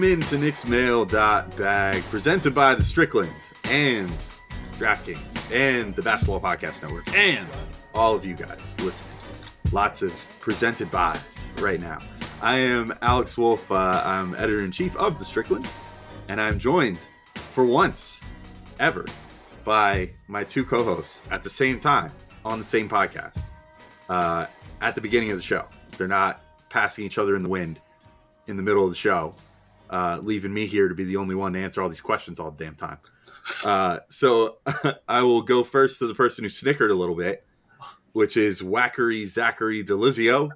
Welcome into Knicks Mail Bag, presented by the Stricklands and DraftKings and the Basketball Podcast Network and all of you guys listening. Lots of presented buys right now. I am Alex Wolfe. Uh, I'm editor in chief of the Strickland, and I'm joined for once ever by my two co-hosts at the same time on the same podcast uh, at the beginning of the show. They're not passing each other in the wind in the middle of the show, uh, leaving me here to be the only one to answer all these questions all the damn time. Uh, so I will go first to the person who snickered a little bit, which is Wackery Zachary Delizio,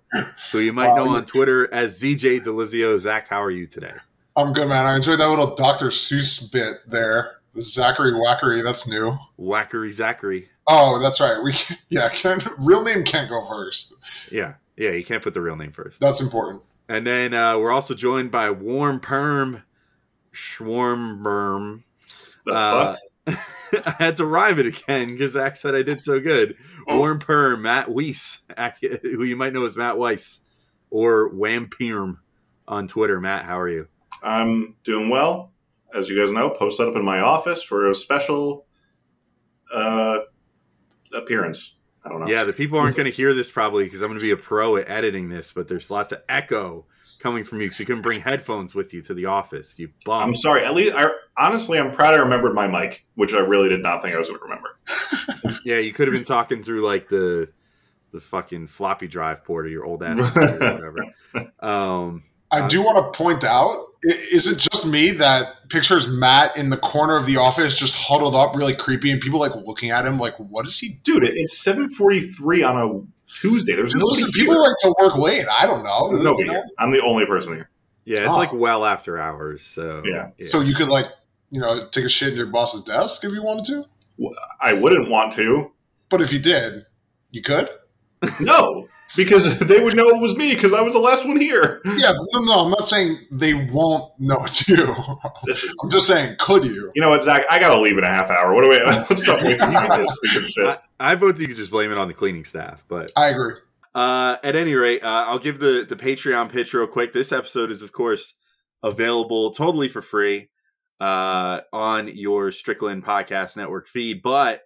who you might know on Twitter as ZJ Delizio. Zach, how are you today? I'm good, man. I enjoyed that little Dr. Seuss bit there. Zachary Wackery, that's new. Wackery Zachary. Oh, that's right. We can, yeah, can, real name can't go first. Yeah, yeah, you can't put the real name first. That's important. And then uh, we're also joined by Warm Perm Schwarmberm. Uh, I had to rhyme it again because Zach said I did so good. Warm Perm, Matt Weiss, who you might know as Matt Weiss, or Wampirm on Twitter. Matt, how are you? I'm doing well. As you guys know, post set up in my office for a special uh, appearance. I don't know. Yeah, the people aren't going to hear this probably because I'm going to be a pro at editing this, but there's lots of echo coming from you because you couldn't bring headphones with you to the office. You bum. I'm sorry. At least, I, honestly, I'm proud I remembered my mic, which I really did not think I was going to remember. Yeah, you could have been talking through like the the fucking floppy drive port or your old ass or whatever. Um, I do want to point out is it just me that pictures Matt in the corner of the office just huddled up really creepy and people like looking at him like, what is he Dude, it's 7:43 on a Tuesday. There's doing? nobody Listen, here. people like to work late. I don't know. There's nobody You know? here. I'm the only person here. yeah, it's Oh. like well after hours. So Yeah. So you could like, you know, take a shit in your boss's desk if you wanted to. I wouldn't want to. But if you did, you could. No, because they would know it was me because I was the last one here. Yeah, no, no, I'm not saying they won't know it's you. This is, I'm just saying, could you? you know what, Zach? I gotta leave in a half hour. What do we? Let's stop wasting time on this stupid shit. I, I vote that you could just blame it on the cleaning staff. But I agree. uh, at any rate, uh, I'll give the the Patreon pitch real quick. This episode is, of course, available totally for free uh, on your Strickland Podcast Network feed, but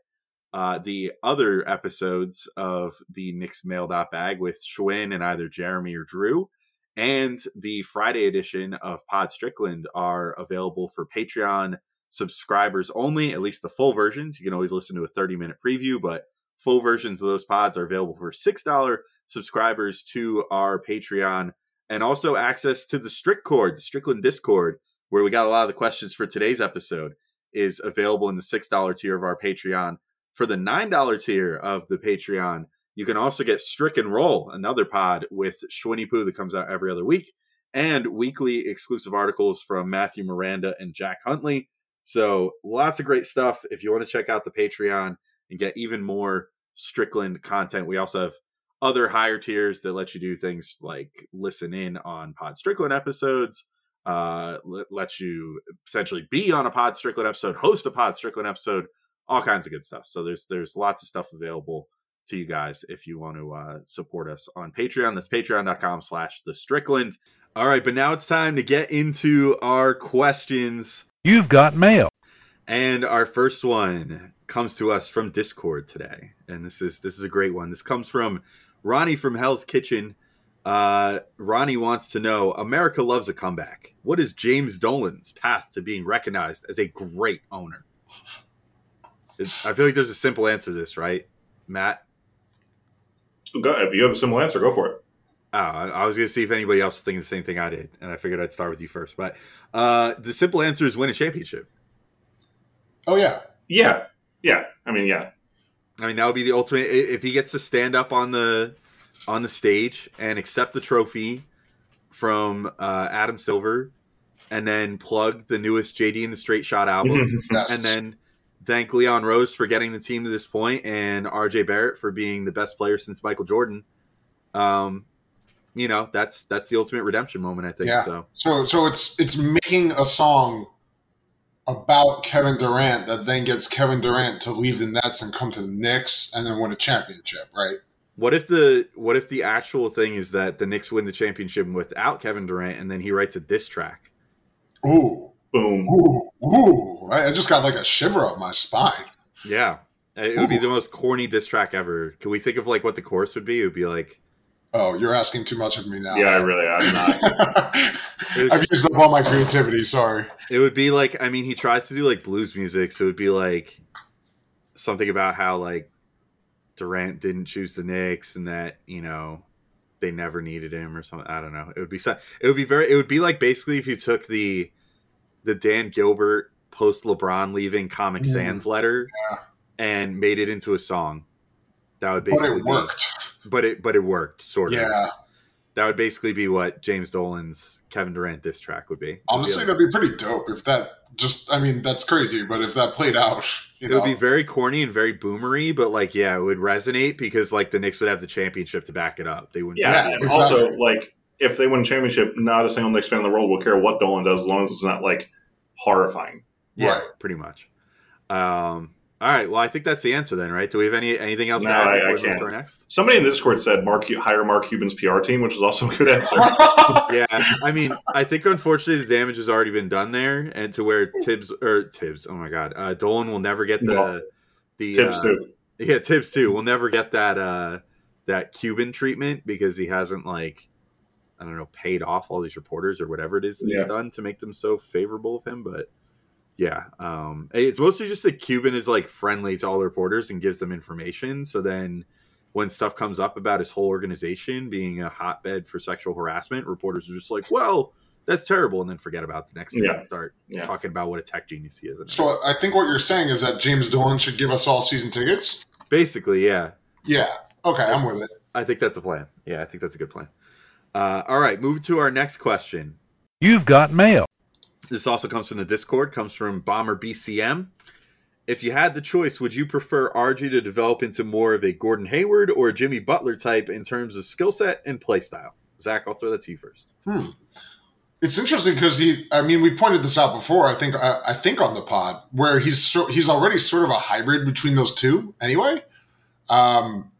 uh, the other episodes of the Knicks Mail dot Bag with Schwinn and either Jeremy or Drew, and the Friday edition of Pod Strickland are available for Patreon subscribers only, at least the full versions. You can always listen to a 30 minute preview, but full versions of those pods are available for $6 subscribers to our Patreon and also access to the Strickcord, the Strickland Discord, where we got a lot of the questions for today's episode, is available in the $6 tier of our Patreon. For the $9 tier of the Patreon, you can also get Strick and Roll, another pod with Schwinny Poo that comes out every other week, and weekly exclusive articles from Matthew Miranda and Jack Huntley. So lots of great stuff. If you want to check out the Patreon and get even more Strickland content, we also have other higher tiers that let you do things like listen in on Pod Strickland episodes, uh, let, lets you potentially be on a Pod Strickland episode, host a Pod Strickland episode, all kinds of good stuff. So there's there's lots of stuff available to you guys if you want to uh, support us on Patreon. That's patreon.com slash the Strickland. All right, but now it's time to get into our questions. You've got mail. And our first one comes to us from Discord today. And this is this is a great one. This comes from Ronnie from Hell's Kitchen. Uh, Ronnie wants to know America loves a comeback. What is James Dolan's path to being recognized as a great owner? It- I feel like there's a simple answer to this, right? Matt? Go, if you have a simple answer, go for it. Oh, I I was going to see if anybody else was thinking the same thing I did, and I figured I'd start with you first. But uh, the simple answer is win a championship. Oh yeah, Yeah, yeah. I mean, yeah. I mean, that would be the ultimate. If he gets to stand up on the on the stage and accept the trophy from uh, Adam Silver, and then plug the newest JD and the Straight Shot album, yes. and then thank Leon Rose for getting the team to this point, and RJ Barrett for being the best player since Michael Jordan. Um, you know, that's that's the ultimate redemption moment. I think Yeah. so. so so it's it's making a song about Kevin Durant that then gets Kevin Durant to leave the Nets and come to the Knicks and then win a championship, right? What if the what if the actual thing is that the Knicks win the championship without Kevin Durant, and then he writes a diss track? Ooh, Boom. ooh, ooh! I I just got like a shiver up my spine. Yeah, it would be the most corny diss track ever. Can we think of like what the chorus would be? It would be like Oh, you're asking too much of me now. Yeah, I really, I'm not. I've was, used up all my creativity. Sorry. it would be like I mean he tries to do like blues music, so it would be like something about how like Durant didn't choose the Knicks and that you know they never needed him or something. I don't know. It would be so- it would be very it would be like basically if you took the the Dan Gilbert post LeBron leaving Comic Mm. Sans letter Yeah. and made it into a song. That would But basically it be- worked. but it but it worked sort of. Yeah. That would basically be what James Dolan's Kevin Durant diss track would be. It would be Honestly, like- that'd be pretty dope if that just. I mean, that's crazy, but if that played out, you it know, would be very corny and very boomery, but like yeah, it would resonate because like the Knicks would have the championship to back it up. They wouldn't. Yeah, Yeah, and exactly. also like if they win championship, not a single Knicks fan in the world will care what Dolan does as long as it's not like horrifying. yeah, Right. pretty much. Um. All right. Well, I think that's the answer then, right? Do we have any anything else No, to add I- I can't. next? Somebody in the Discord said Mark hire Mark Cuban's PR team, which is also a good answer. Yeah, I mean, I think unfortunately the damage has already been done there, and to where Tibbs or Tibbs, oh my god, uh, Dolan will never get the No. the Tibbs uh, too. Yeah, Tibbs too. We'll never get that uh that Cuban treatment because he hasn't like I don't know paid off all these reporters or whatever it is that Yeah. he's done to make them so favorable of him. But yeah, um, it's mostly just that Cuban is like friendly to all the reporters and gives them information. So then when stuff comes up about his whole organization being a hotbed for sexual harassment, reporters are just like, "Well, that's terrible," and then forget about the next thing Yeah. and start Yeah. talking about what a tech genius he is. So I think what you're saying is that James Dolan should give us all season tickets. basically, yeah, Yeah. Okay, I'm with it. I think that's a plan. Yeah, I think that's a good plan. Uh, all right, move to our next question. You've got mail. This also comes from the Discord, comes from Bomber BCM. If you had the choice, would you prefer RJ to develop into more of a Gordon Hayward or a Jimmy Butler type in terms of skill set and play style? Zach, I'll throw that to you first. Hmm. It's interesting because he. I mean, we pointed this out before. I think. I, I think on the pod where he's so, he's already sort of a hybrid between those two. Anyway, um,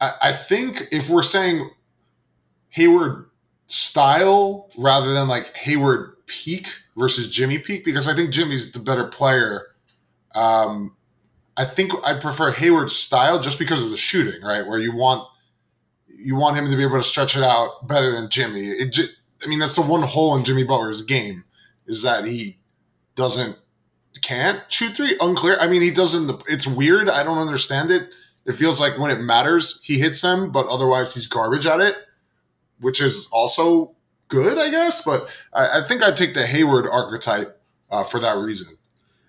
I, I think if we're saying Hayward style rather than like Hayward peak versus Jimmy peak, because I think Jimmy's the better player. Um, I think I'd prefer Hayward's style just because of the shooting, right? Where you want you want him to be able to stretch it out better than Jimmy. It, I mean, that's the one hole in Jimmy Butler's game is that he doesn't can't shoot three. Unclear. I mean, he doesn't. It's weird. I don't understand it. It feels like when it matters, he hits them, but otherwise he's garbage at it, which is also good, I guess. But I, I think I'd take the Hayward archetype uh, for that reason.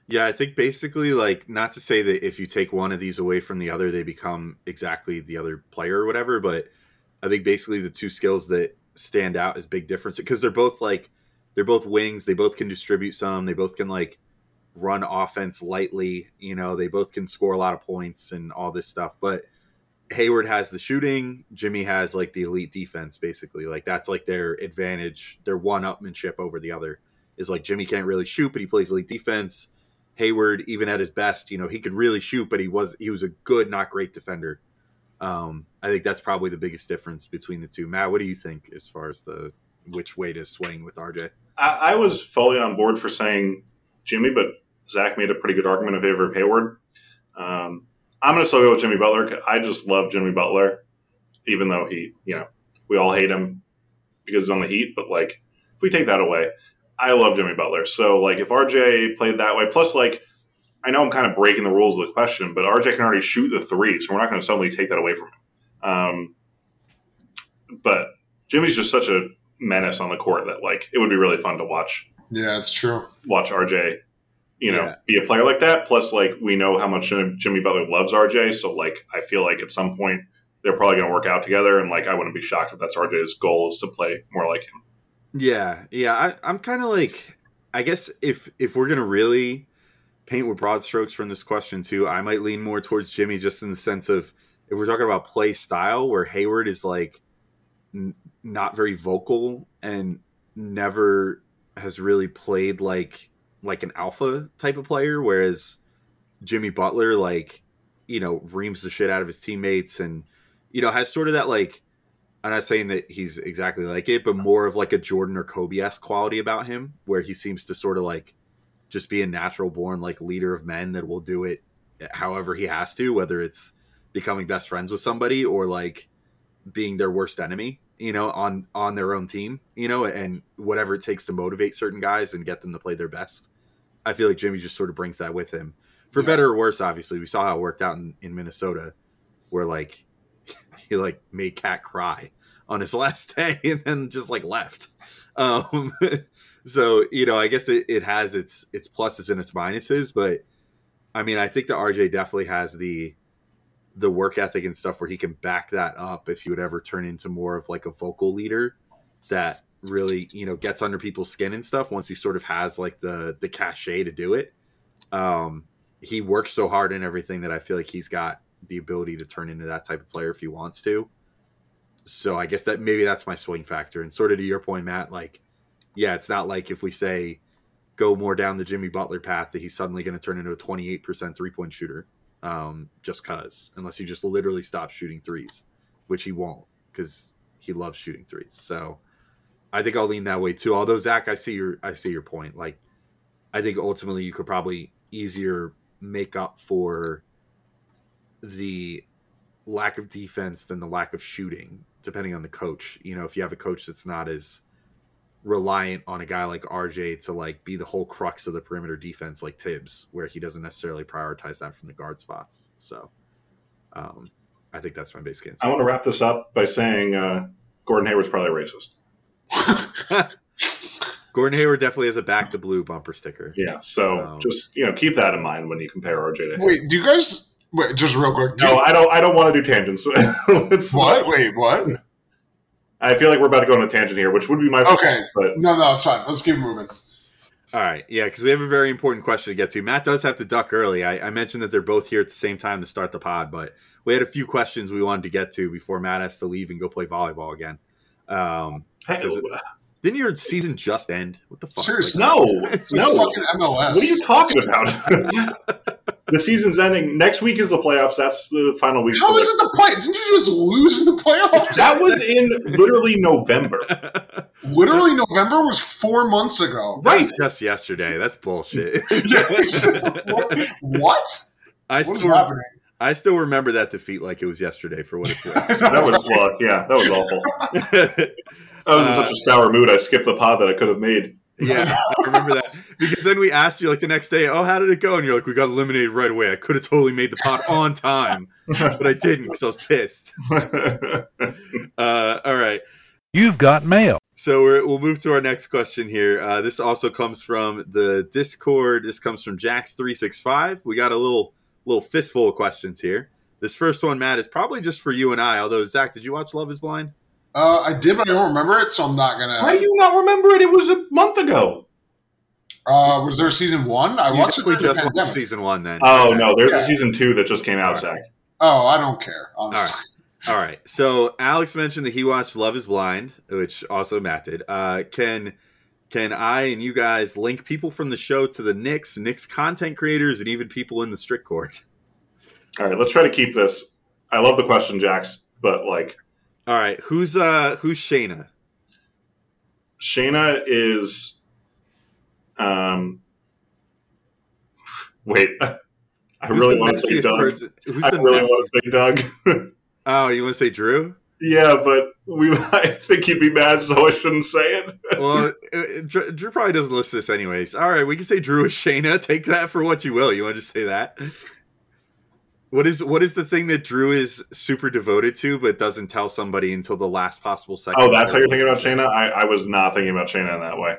Yeah, I think basically, like, not to say that if you take one of these away from the other, they become exactly the other player or whatever, but I think basically the two skills that stand out as big difference because they're both like they're both wings, they both can distribute some, they both can like run offense lightly, you know, they both can score a lot of points and all this stuff. But Hayward has the shooting, Jimmy has like the elite defense, basically. Like that's like their advantage, their one upmanship over the other is like Jimmy can't really shoot, but he plays elite defense. Hayward, even at his best, you know, he could really shoot, but he was he was a good, not great defender. Um, I think that's probably the biggest difference between the two. Matt, what do you think as far as the which way to swing with RJ? I, I was fully on board for saying Jimmy, but Zach made a pretty good argument in favor of Hayward. Um, I'm going to still go with Jimmy Butler. I just love Jimmy Butler, even though he, you know, we all hate him because he's on the Heat. But like, if we take that away, I love Jimmy Butler. So like, if RJ played that way, plus like, I know I'm kind of breaking the rules of the question, but RJ can already shoot the three, so we're not going to suddenly take that away from him. Um, but Jimmy's just such a menace on the court that like it would be really fun to watch Yeah, it's true. watch RJ, you know, Yeah. be a player like that. Plus, like we know how much Jimmy Butler loves RJ, so like I feel like at some point they're probably going to work out together, and like I wouldn't be shocked if that's RJ's goal is to play more like him. Yeah, yeah. I, I'm kind of like, I guess if if we're gonna really paint with broad strokes from this question too, I might lean more towards Jimmy, just in the sense of if we're talking about play style, where Hayward is like n- not very vocal and never has really played like like an alpha type of player, whereas Jimmy Butler like you know reams the shit out of his teammates and you know has sort of that like I'm not saying that he's exactly like it, but more of like a Jordan or Kobe esque quality about him, where he seems to sort of like just be a natural born like leader of men that will do it however he has to, whether it's becoming best friends with somebody or like being their worst enemy, you know, on on their own team, you know, and whatever it takes to motivate certain guys and get them to play their best. I feel like Jimmy just sort of brings that with him. For Yeah. better or worse, obviously. We saw how it worked out in, in Minnesota, where like he like made KAT cry on his last day and then just like left. Um, so you know, I guess it, it has its its pluses and its minuses, but I mean, I think that RJ definitely has the the work ethic and stuff where he can back that up if he would ever turn into more of like a vocal leader that really you know gets under people's skin and stuff once he sort of has like the the cachet to do it. Um he works so hard in everything that i feel like he's got the ability to turn into that type of player if he wants to. So i guess that maybe that's my swing factor. And sort of to your point matt like yeah it's not like if we say go more down the jimmy butler path that he's suddenly going to turn into a 28% three point shooter um just cuz unless he just literally stops shooting threes which he won't because he loves shooting threes so I think I'll lean that way too. Although Zach, I see your I see your point. Like, I think ultimately you could probably easier make up for the lack of defense than the lack of shooting, depending on the coach. You know, if you have a coach that's not as reliant on a guy like RJ to like be the whole crux of the perimeter defense, like Tibbs, where he doesn't necessarily prioritize that from the guard spots. So, um, I think that's my base case. I want to wrap this up by saying uh, Gordon Hayward's probably racist. Gordon Hayward definitely has a back to blue bumper sticker. Yeah, so Um, just you know keep that in mind when you compare RJ to Hayward. Wait, do you guys wait just real quick? Do No, I don't. I don't want to do tangents. Let's- what? Wait, what? I feel like we're about to go on a tangent here, which would be my Okay. but No, no, it's fine. Let's keep moving. All right, yeah, because we have a very important question to get to. Matt does have to duck early. I, I mentioned that they're both here at the same time to start the pod, but we had a few questions we wanted to get to before Matt has to leave and go play volleyball again. Um, Hey, it- didn't your season just end? What the fuck? Seriously. no, It's like no. fucking MLS. What are you talking about? the season's ending. Next week is the playoffs. That's the final week. How for is the- it the play? Didn't you just lose in the playoffs? That was in literally November. Literally, November was four months ago. That Right. was just yesterday. That's bullshit. what? what? I What is still, happening? I still remember that defeat like it was yesterday for what it's worth. That was well, yeah, that was awful. I was in such a sour mood. I skipped the pod that I could have made. Yeah, I remember that because then we asked you like the next day, "Oh, how did it go?" And you're like, "We got eliminated right away. I could have totally made the pot on time, but I didn't because I was pissed." Uh, all right, You've got mail. so we're, we'll move to our next question here. Uh, this also comes from the Discord. This comes from Jax three six five. We got a little little fistful of questions here. This first one, Matt, is probably just for you and I. Although Zach, did you watch Love Is Blind? Uh, I did, but I don't remember it, so I'm not gonna. Why do you not remember it? It was a month ago. Uh, was there season one? I You watched it definitely the just watched season one then. Oh no, there's Yeah. a season two that just came out, All Zach. Oh, I don't care. Honestly. All right. So Alex mentioned that he watched Love Is Blind, which also Matt did. Uh, can can I and you guys link people from the show to the Knicks, Knicks content creators, and even people in the Strickcord? All right, let's try to keep this. I love the question, Jax, but like All right. Who's uh who's Shaina? Shaina is um wait. I Who's really want to say Doug. person- Who's I the really messiest- want to say Doug. Oh, you want to say Drew? yeah, but we I think he'd be mad, so I shouldn't say it. Well, uh, Drew, Drew probably doesn't listen to this anyways. All right, we can say Drew is Shaina. Take that for what you will. You want to just say that? What is what is the thing that Drew is super devoted to, but doesn't tell somebody until the last possible second? Oh, that's how you're thinking about Shaina? I, I was not thinking about Shaina in that way.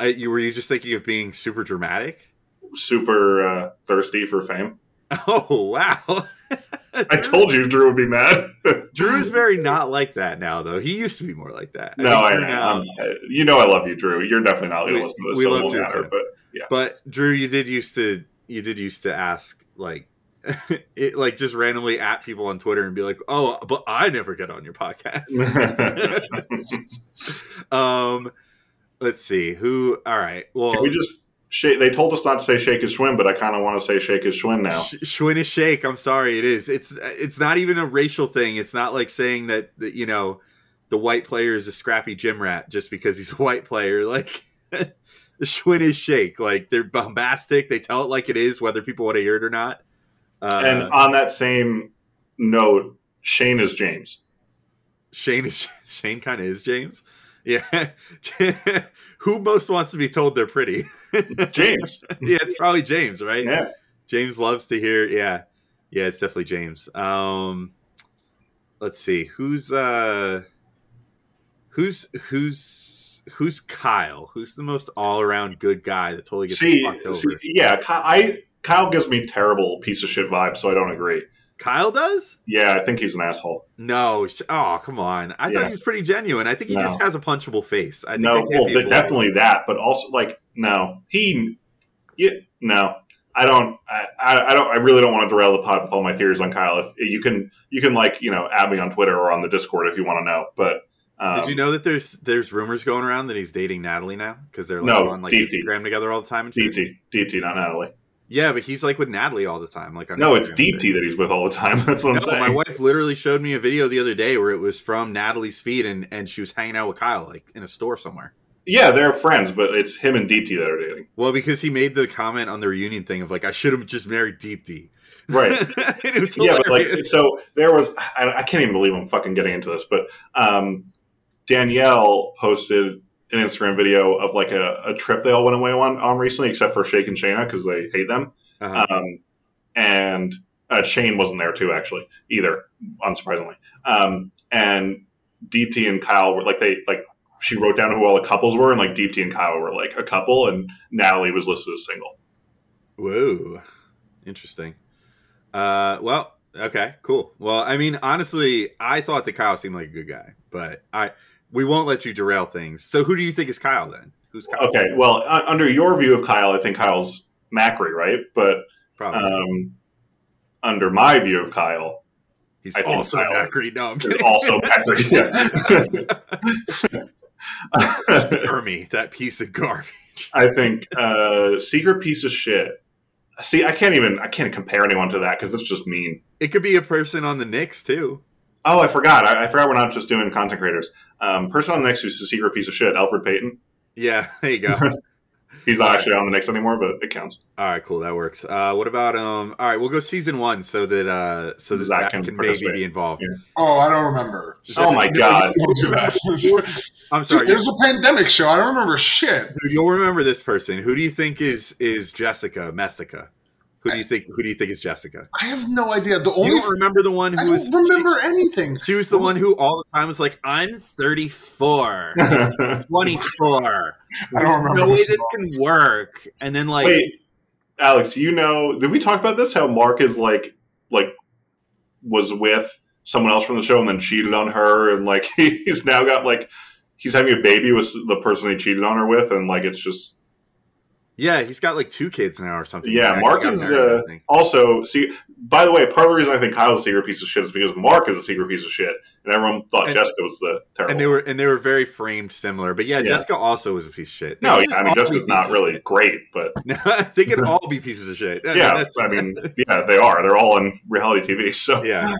Uh, you were you just thinking of being super dramatic? Super uh, thirsty for fame. Oh wow! I told you Drew would be mad. Drew is very not like that now, though. He used to be more like that. no, think I know. now- I'm- you know I love you, Drew. You're definitely not going to listen to this, we so love Drew matter. But But Drew, you did used to you did used to ask like it like just randomly at people on Twitter and be like, "Oh, but I never get on your podcast." um, let's see who. All right, well, Can we just shake? They told us not to say shake his Schwinn, but I kind of want to say shake his Schwinn now. Sh- Schwinn is shake. I'm sorry, it is. It's it's not even a racial thing. It's not like saying that, that you know the white player is a scrappy gym rat just because he's a white player. Like Schwinn is shake. Like they're bombastic. They tell it like it is, whether people want to hear it or not. Uh, and on that same note, Shane is James. Shane is Shane kind of is James. Yeah. Who most wants to be told they're pretty? James. yeah, it's probably James, right? Yeah. James loves to hear. Yeah, yeah, it's definitely James. Um, let's see who's uh, who's who's who's Kyle? Who's the most all around good guy that totally gets See, fucked over? see, yeah, I Kyle gives me terrible piece of shit vibes, so I don't agree. Kyle does? Yeah, I think he's an asshole. No. Oh, come on. I Yeah. thought he was pretty genuine. I think he No. just has a punchable face. I think No, well, definitely that, but also like no, he, yeah, no. I don't. I, I don't. I really don't want to derail the pod with all my theories on Kyle. If you can, you can like you know add me on Twitter or on the Discord if you want to know. But um, Did you know that there's there's rumors going around that he's dating Natalie now because they're like No, on like DT. Instagram together all the time and? DT, DT, not Natalie. Yeah, but he's like with Natalie all the time. Like No, it's Instagram and DT shit. that he's with all the time. That's what I'm No, saying. my wife literally showed me a video the other day where it was from Natalie's feed and and she was hanging out with Kyle like in a store somewhere. Yeah, they're friends, but it's him and DT that are dating. Well, because he made the comment on the reunion thing of like I should have just married Deepti. Right. it was yeah, but like so there was I, I can't even believe I'm fucking getting into this, but um, Danielle posted an Instagram video of like a, a trip they all went away on, on recently, except for Shake and Shaina because they hate them. Uh-huh. Um, and uh, Shane wasn't there too, actually, either, unsurprisingly. Um, and DT and Kyle were like they like she wrote down who all the couples were, and like DT and Kyle were like a couple, and Natalie was listed as single. Whoa, interesting. Uh, well, okay, cool. Well, I mean, honestly, I thought that Kyle seemed like a good guy, but I we won't let you derail things. So, who do you think is Kyle then? Who's Kyle? Okay, well, uh, under your view of Kyle, I think Kyle's Macri, right? But probably um, under my view of Kyle, he's I think also Kyle Macri. No, I'm is also Macri. Yeah. That piece of garbage. I think uh, secret piece of shit. See, I can't even I can't compare anyone to that because that's just mean. It could be a person on the Knicks too. Oh, I forgot. I, I forgot we're not just doing content creators. Um, person on the Knicks who's a secret piece of shit, Elfrid Payton. Yeah, there you go. He's not actually on the Knicks anymore, but it counts. all right, cool. That works. Uh, what about um? All right, we'll go season one so that uh, so that Zach Zach, can can, maybe be involved. Yeah. Oh, I don't remember. Oh my god! Don't do. I'm sorry. it was a pandemic show. I don't remember shit. Dude, You'll remember this person. Who do you think is is Jessica Messica? Who do you think? Who do you think is Jessica? I have no idea. The You only don't remember the one I don't was? remember anything. She, she was the one who all the time was like, "I'm 34, 24. I don't remember No way this this at all. can work." And then like, Wait, Alex, you know? Did we talk about this? How Mark is like, like, was with someone else from the show and then cheated on her, and like he's now got like he's having a baby with the person he cheated on her with, and like it's just Yeah, he's got like two kids now or something. Yeah, Mark is, uh. Also, see, by the way, part of the reason I think Kyle's a secret piece of shit is because Mark is a secret piece of shit, and everyone thought And- Jessica was the terrible. and they were and they were very framed similar. But yeah, Yeah. Jessica also was a piece of shit. They no, yeah, I mean Jessica's not really great, but they can all be pieces of shit. yeah, I mean, yeah, they are. They're all on reality TV. So yeah.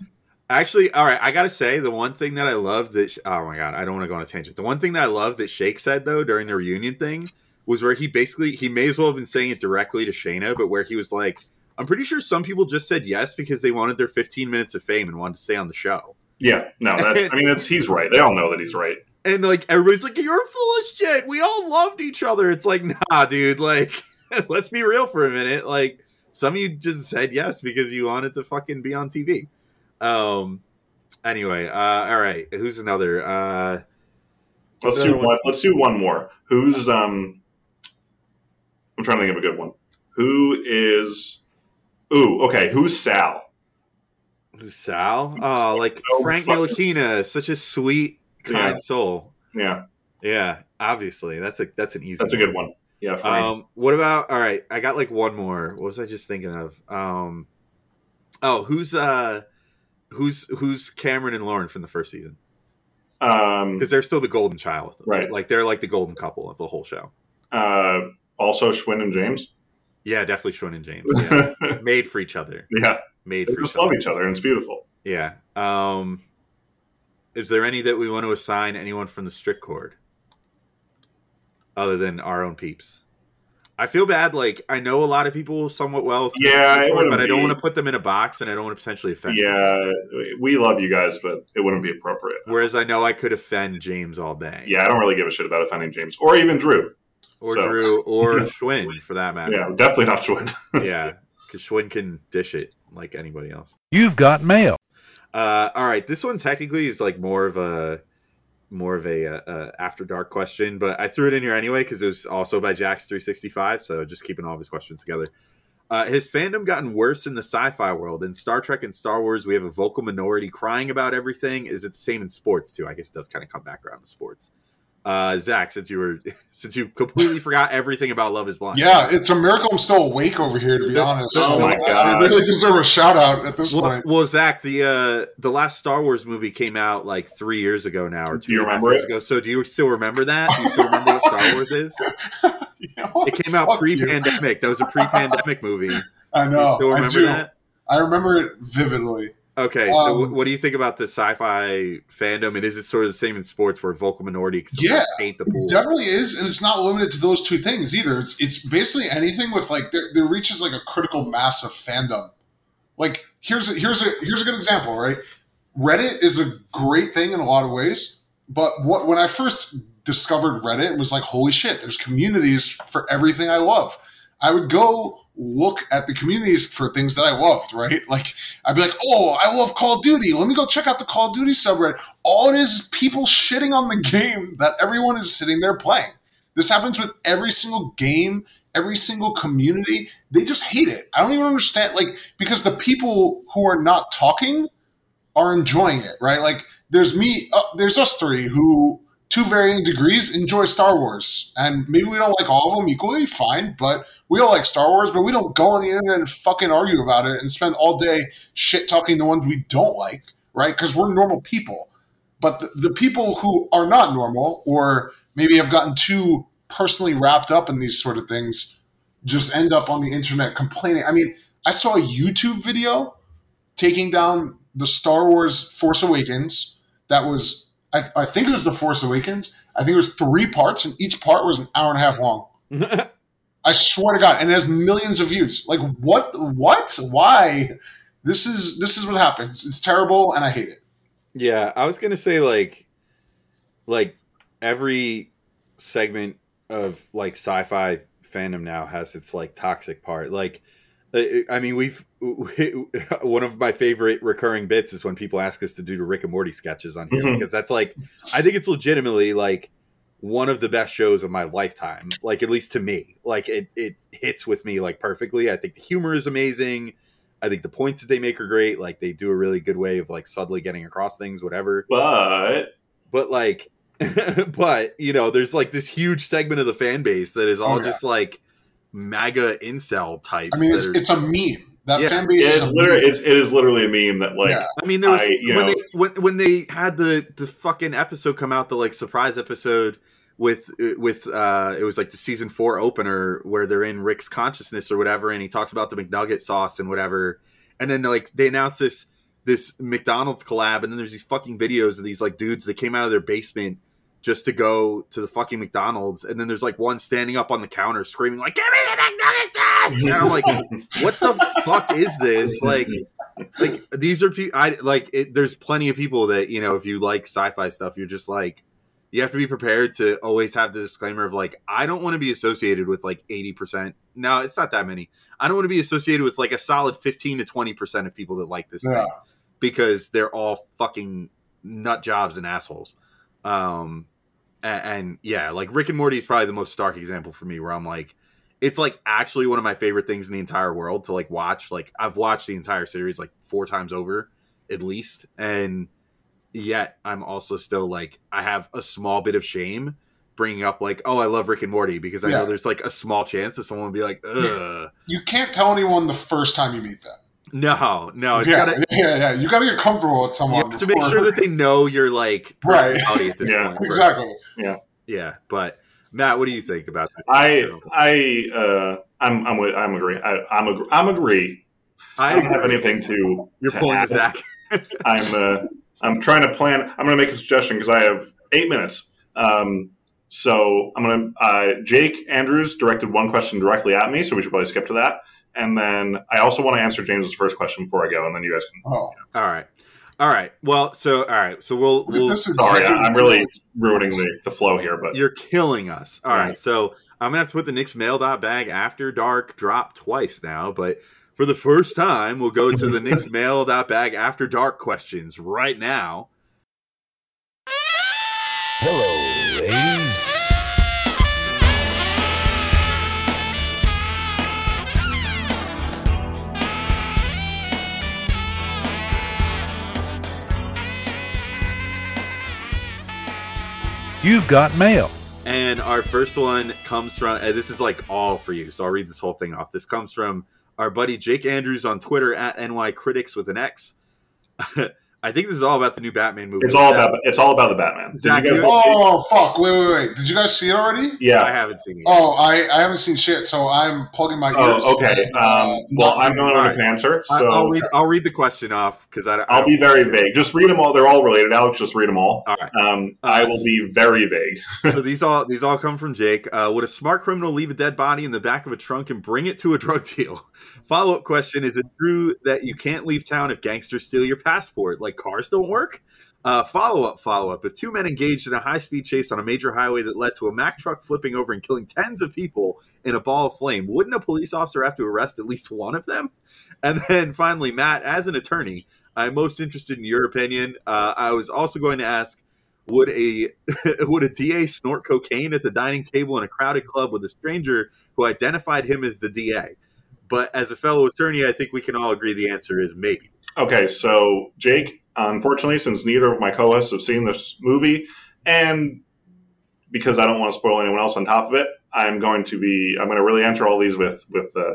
Actually, all right. I gotta say, the one thing that I love that oh my god, I don't want to go on a tangent. The one thing that I love that Shake said though during the reunion thing was where he basically he may as well have been saying it directly to Shaina, but where he was like, "I'm pretty sure some people just said yes because they wanted their 15 minutes of fame and wanted to stay on the show." yeah, no, that's. I mean, it's he's right. They all know that he's right. And like everybody's like, "You're full of shit. We all loved each other." It's like, nah, dude. Like, let's be real for a minute. Like, some of you just said yes because you wanted to fucking be on TV. Um. Anyway, uh, all right. Who's another? Uh, Let's do one. Let's do one more. Who's um? I'm trying to think of a good one. Who is? Ooh, okay. Who's Sal? who's Sal? Oh, like So Frank fucking- such a sweet, kind Yeah. soul. Yeah, Yeah, obviously, that's a that's an easy. One. That's a good one. Yeah. Um, what about? All right, I got like one more. What was I just thinking of? Um, oh, who's uh, who's who's Cameron and Lauren from the first season? Um, Because they're still the golden child, Right. Like they're like the golden couple of the whole show. uh, also Schwinn and James. Yeah, definitely Schwinn and James. Yeah. Made for each other. yeah, Made they for just each other. love each other, and it's beautiful. Yeah. Um, is there any that we want to assign anyone from the Strickcord, other than our own peeps? I feel bad. Like I know a lot of people somewhat well, Yeah, Strict it Chord, wouldn't but I don't want to put them in a box, and I don't want to potentially offend. them. Yeah, we love you guys, but it wouldn't be appropriate. Whereas I know I could offend James all day. Yeah, I don't really give a shit about offending James or even Drew. Or So- Drew or Yeah. Schwinn for that matter. Yeah, definitely not Schwinn. yeah, because Schwinn can dish it like anybody else. You've got mail. Uh, all right, this one technically is like more of a more of a, uh uh after dark question, but I threw it in here anyway because it was also by Jax three sixty five. So just keeping all of his questions together. Uh, has fandom gotten worse in the sci-fi world? In Star Trek and Star Wars, we have a vocal minority crying about everything. Is it the same in sports too? I guess it does kind of come back around to sports. Uh, Zach, since you were since you completely forgot everything about Love Is Blind, Yeah, it's a miracle I'm still awake over here, to be honest. Oh my I God. really deserve a shout out at this Well, point. well, Zach, the uh, the last Star Wars movie came out like three years ago now, or two Do you and a half remember years it? ago. So, do you still remember that? Do you still remember what Star Wars is? Yeah, It came out pre-pandemic. That was a pre-pandemic movie. I Do know. you still I remember do. that? I remember it vividly. Okay, so Um, what, what do you think about the sci-fi fandom? And is it sort of the same in sports, where vocal minority can Yeah, paint the pool? It definitely is, and it's not limited to those two things either. It's it's basically anything with like there, there reaches like a critical mass of fandom. Like here's a, here's a here's a good example, right? Reddit is a great thing in a lot of ways, but what when I first discovered Reddit, it was like holy shit, there's communities for everything I love. I would go look at the communities for things that I loved, right? Like I'd be like, oh, I love Call of Duty. Let me go check out the Call of Duty subreddit. All it is people shitting on the game that everyone is sitting there playing. This happens with every single game, every single community. They just hate it. I don't even understand, like, because the people who are not talking are enjoying it, right? Like, there's me, uh, there's us three who, to varying degrees, enjoy Star Wars. And maybe we don't like all of them equally, fine, but we all like Star Wars, but we don't go on the internet and fucking argue about it and spend all day shit talking the ones we don't like, right? Because we're normal people. But the, the people who are not normal or maybe have gotten too personally wrapped up in these sort of things just end up on the internet complaining. I mean, I saw a YouTube video taking down the Star Wars Force Awakens that was I, I think it was the Force Awakens. I think it was three parts, and each part was an hour and a half long. I swear to God, and it has millions of views. Like what? What? Why? This is this is what happens. It's terrible, and I hate it. Yeah, I was gonna say like, like every segment of like sci-fi fandom now has its like toxic part. Like, I mean, we've one of my favorite recurring bits is when people ask us to do the Rick and Morty sketches on here Mhm. because that's like, I think it's legitimately like one of the best shows of my lifetime. Like at least to me, like it it hits with me like perfectly. I think the humor is amazing. I think the points that they make are great. Like they do a really good way of like subtly getting across things, whatever. But But like, but you know, there's like this huge segment of the fan base that is all yeah. just like MAGA incel types. I mean, it's, are- it's a meme. That Yeah. fan base is It's a literally meme. it's, it is literally a meme that like Yeah. I mean, there was I- when know- they when, when they had the the fucking episode come out, the like surprise episode with with uh it was like the season four opener where they're in Rick's consciousness or whatever, and he talks about the McNugget sauce and whatever, and then like they announced this this McDonald's collab, and then there's these fucking videos of these like dudes that came out of their basement just to go to the fucking McDonald's, and then there's like one standing up on the counter screaming like "Give me the sauce!" And I'm like, what the fuck is this? Like, like these are people. I like. It, there's plenty of people that you know. If you like sci-fi stuff, you're just like, you have to be prepared to always have the disclaimer of like, I don't want to be associated with like 80 percent. No, it's not that many. I don't want to be associated with like a solid 15 to 20 percent of people that like this Yeah. thing because they're all fucking nut jobs and assholes. Um, and, and yeah, like Rick and Morty is probably the most stark example for me, where I'm like, it's like actually one of my favorite things in the entire world to like watch. Like I've watched the entire series like four times over at least, and yet I'm also still like I have a small bit of shame bringing up like, oh, I love Rick and Morty because I Yeah. know there's like a small chance that someone will be like, ugh. You can't tell anyone the first time you meet them. No, no, it's yeah, gotta yeah, yeah. You got to get comfortable with you someone have to make sure that they know your like Right. at this Yeah. point. right? exactly. Yeah, Yeah. but Matt, what do you think about that? I I uh I'm I'm with I'm agree I, I'm agree I'm agree. I, I don't have anything to. You're to pulling add. the Zach. I'm uh I'm trying to plan. I'm going to make a suggestion because I have eight minutes. Um, so I'm going to uh, Jake Andrews directed one question directly at me, so we should probably skip to that. And then I also want to answer James's first question before I go, and then you guys can. Oh, All right, all right. Well, so all right, so we'll we'll. this is Sorry, I- I'm really ruining the, the flow here, but You're killing us. All All right, right. so I'm gonna have to put the Knicks mail dot bag after dark drop twice now, but for the first time, we'll go to the Knicks mail dot bag after dark questions right now. Hello, You've got mail. And our first one comes from, and this is like all for you. So I'll read this whole thing off. This comes from our buddy Jake Andrews on Twitter at NY Critics with an X. I think this is all about the new Batman movie. it's all about it's all about the Batman. Did Zach, you guys you- Oh fuck! Wait, wait, wait! Did you guys see it already? Yeah, I haven't seen it. Oh, I, I haven't seen shit, so I'm plugging my ears. Oh, okay. and, uh, Um, well, I'm going all on right. an answer, I- so I'll read. I'll read the question off because I. I I'll be very vague. Just read them all. They're all related. Alex, just read them all. All right. Um, I will be very vague. so these all these all come from Jake. Uh, would a smart criminal leave a dead body in the back of a trunk and bring it to a drug deal? Follow up question: Is it true that you can't leave town if gangsters steal your passport? Like cars don't work? Uh, follow up, follow up. If two men engaged in a high speed chase on a major highway that led to a Mack truck flipping over and killing tens of people in a ball of flame, wouldn't a police officer have to arrest at least one of them? And then finally, Matt, as an attorney, I'm most interested in your opinion. Uh, I was also going to ask would a would a DA snort cocaine at the dining table in a crowded club with a stranger who identified him as the DA? But as a fellow attorney, I think we can all agree the answer is maybe. Okay, so Jake, unfortunately, since neither of my co-hosts have seen this movie, and because I don't want to spoil anyone else on top of it, I'm going to be I'm going to really answer all these with with uh,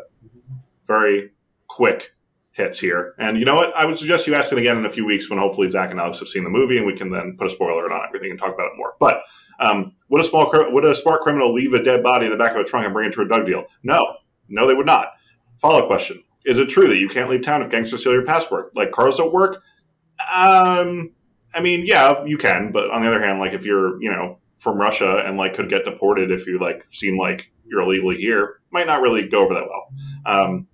very quick hits here. And you know what? I would suggest you ask it again in a few weeks when hopefully Zach and Alex have seen the movie, and we can then put a spoiler on everything and talk about it more. But um, would a small would a smart criminal leave a dead body in the back of a trunk and bring it to a drug deal? No, no, they would not. Follow up question: Is it true that you can't leave town if gangsters steal your passport? Like cars don't work? Um, I mean, yeah, you can, but on the other hand, like if you're, you know, from Russia and like could get deported if you like seem like you're illegally here, might not really go over that well. Um,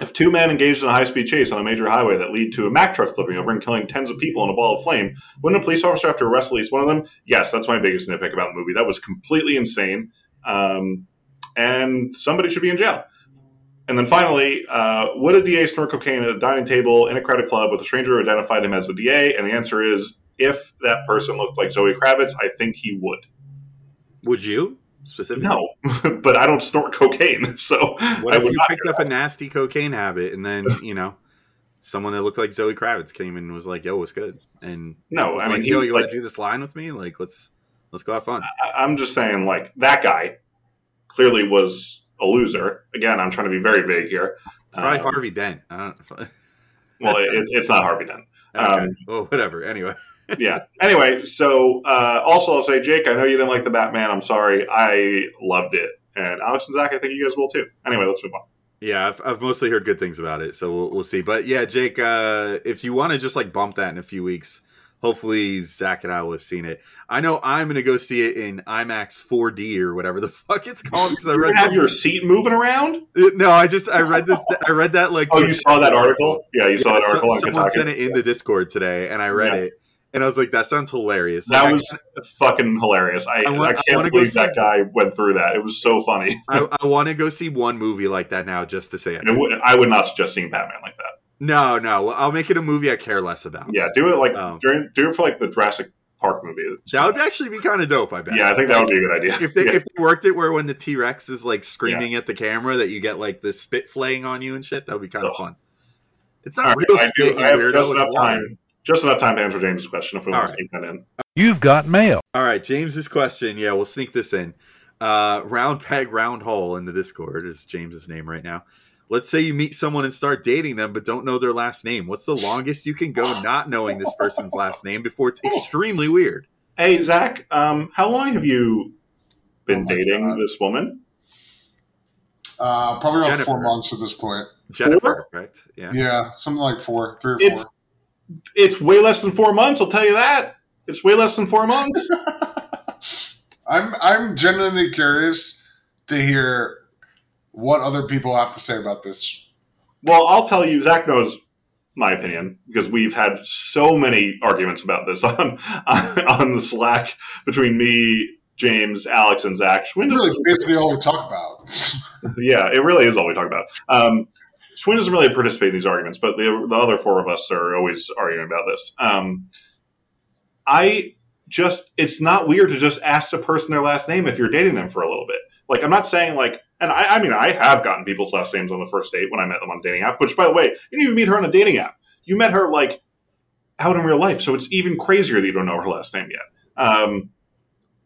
if two men engaged in a high speed chase on a major highway that lead to a Mack truck flipping over and killing tens of people in a ball of flame, wouldn't a police officer have to arrest at least one of them? Yes, that's my biggest nitpick about the movie. That was completely insane. Um, and somebody should be in jail. And then finally, uh, would a DA snort cocaine at a dining table in a crowded club with a stranger who identified him as a DA? And the answer is if that person looked like Zoe Kravitz, I think he would. Would you specifically? No, but I don't snort cocaine, so What I if you picked up a nasty cocaine habit and then you know someone that looked like Zoe Kravitz came in and was like, "Yo, what's good?" And No, I mean, like, "Yo, you want to do this line with me? Like, let's let's go have fun." I- I'm just saying, like that guy clearly was a loser. Again, I'm trying to be very vague here. It's probably Um, Harvey Dent. I don't. Well, it, it's not Harvey Dent. okay. Um, well, whatever. Anyway. yeah. Anyway, so uh, also I'll say, Jake, I know you didn't like the Batman. I'm sorry. I loved it, and Alex and Zach, I think you guys will too. Anyway, let's move on. Yeah, I've, I've mostly heard good things about it, so we'll, we'll see. But yeah, Jake, uh, if you want to just like bump that in a few weeks, hopefully Zach and I will have seen it. I know I'm going to go see it in IMAX 4D or whatever the fuck it's called. Because I read have your seat moving around. Uh, no, I just I read this. I read that like Oh, you saw that article? Yeah, you saw that article so- on someone Kentucky. sent it in the Discord today, and I read Yeah. it, and I was like, "That sounds hilarious." That Like, was fucking hilarious. I, I I, want- I can't wanna believe that guy went through that. It was so funny. I, I want to go see one movie like that now, just to say it. It would, I would not suggest seeing Batman like that. No, no, I'll make it a movie I care less about. Yeah, do it like Um, during do it for like the Jurassic Park movie. that would actually be kind of dope. I bet. yeah, I think that would be a good idea. if they Yeah. if they worked it where when the T Rex is like screaming at the camera that you get like the spit flaying on you and shit, that would be kind of fun. It's not All right, real I, spit, do, I have weirdo, just enough time. Just enough time to answer James' question if we want All to sneak that in. You've got mail. All right, James's question. Yeah, we'll sneak this in. Uh, round peg, round hole in the Discord is James's name right now. Let's say you meet someone and start dating them, but don't know their last name. What's the longest you can go not knowing this person's last name before it's extremely weird? Hey, Zach, um, how long have you been Oh dating God. this woman? Uh, probably about Jennifer. four months at this point. Jennifer, correct? Yeah. Yeah, something like four, three or It's four. it's way less than four months. I'll tell you that. It's way less than four months. I'm I'm genuinely curious to hear what other people have to say about this. well, I'll tell you. Zach knows my opinion because we've had so many arguments about this on on the Slack between me, James, Alex, and Zach. Schwinn Really, basically all we talk about. yeah, it really is all we talk about. Um, Schwinn doesn't really participate in these arguments, but the, the other four of us are always arguing about this. Um, I just, it's not weird to just ask the person their last name if you're dating them for a little bit. Like, I'm not saying like, and I, I mean, I have gotten people's last names on the first date when I met them on a dating app, which by the way, you didn't even meet her on a dating app. You met her like out in real life. So it's even crazier that you don't know her last name yet. Um,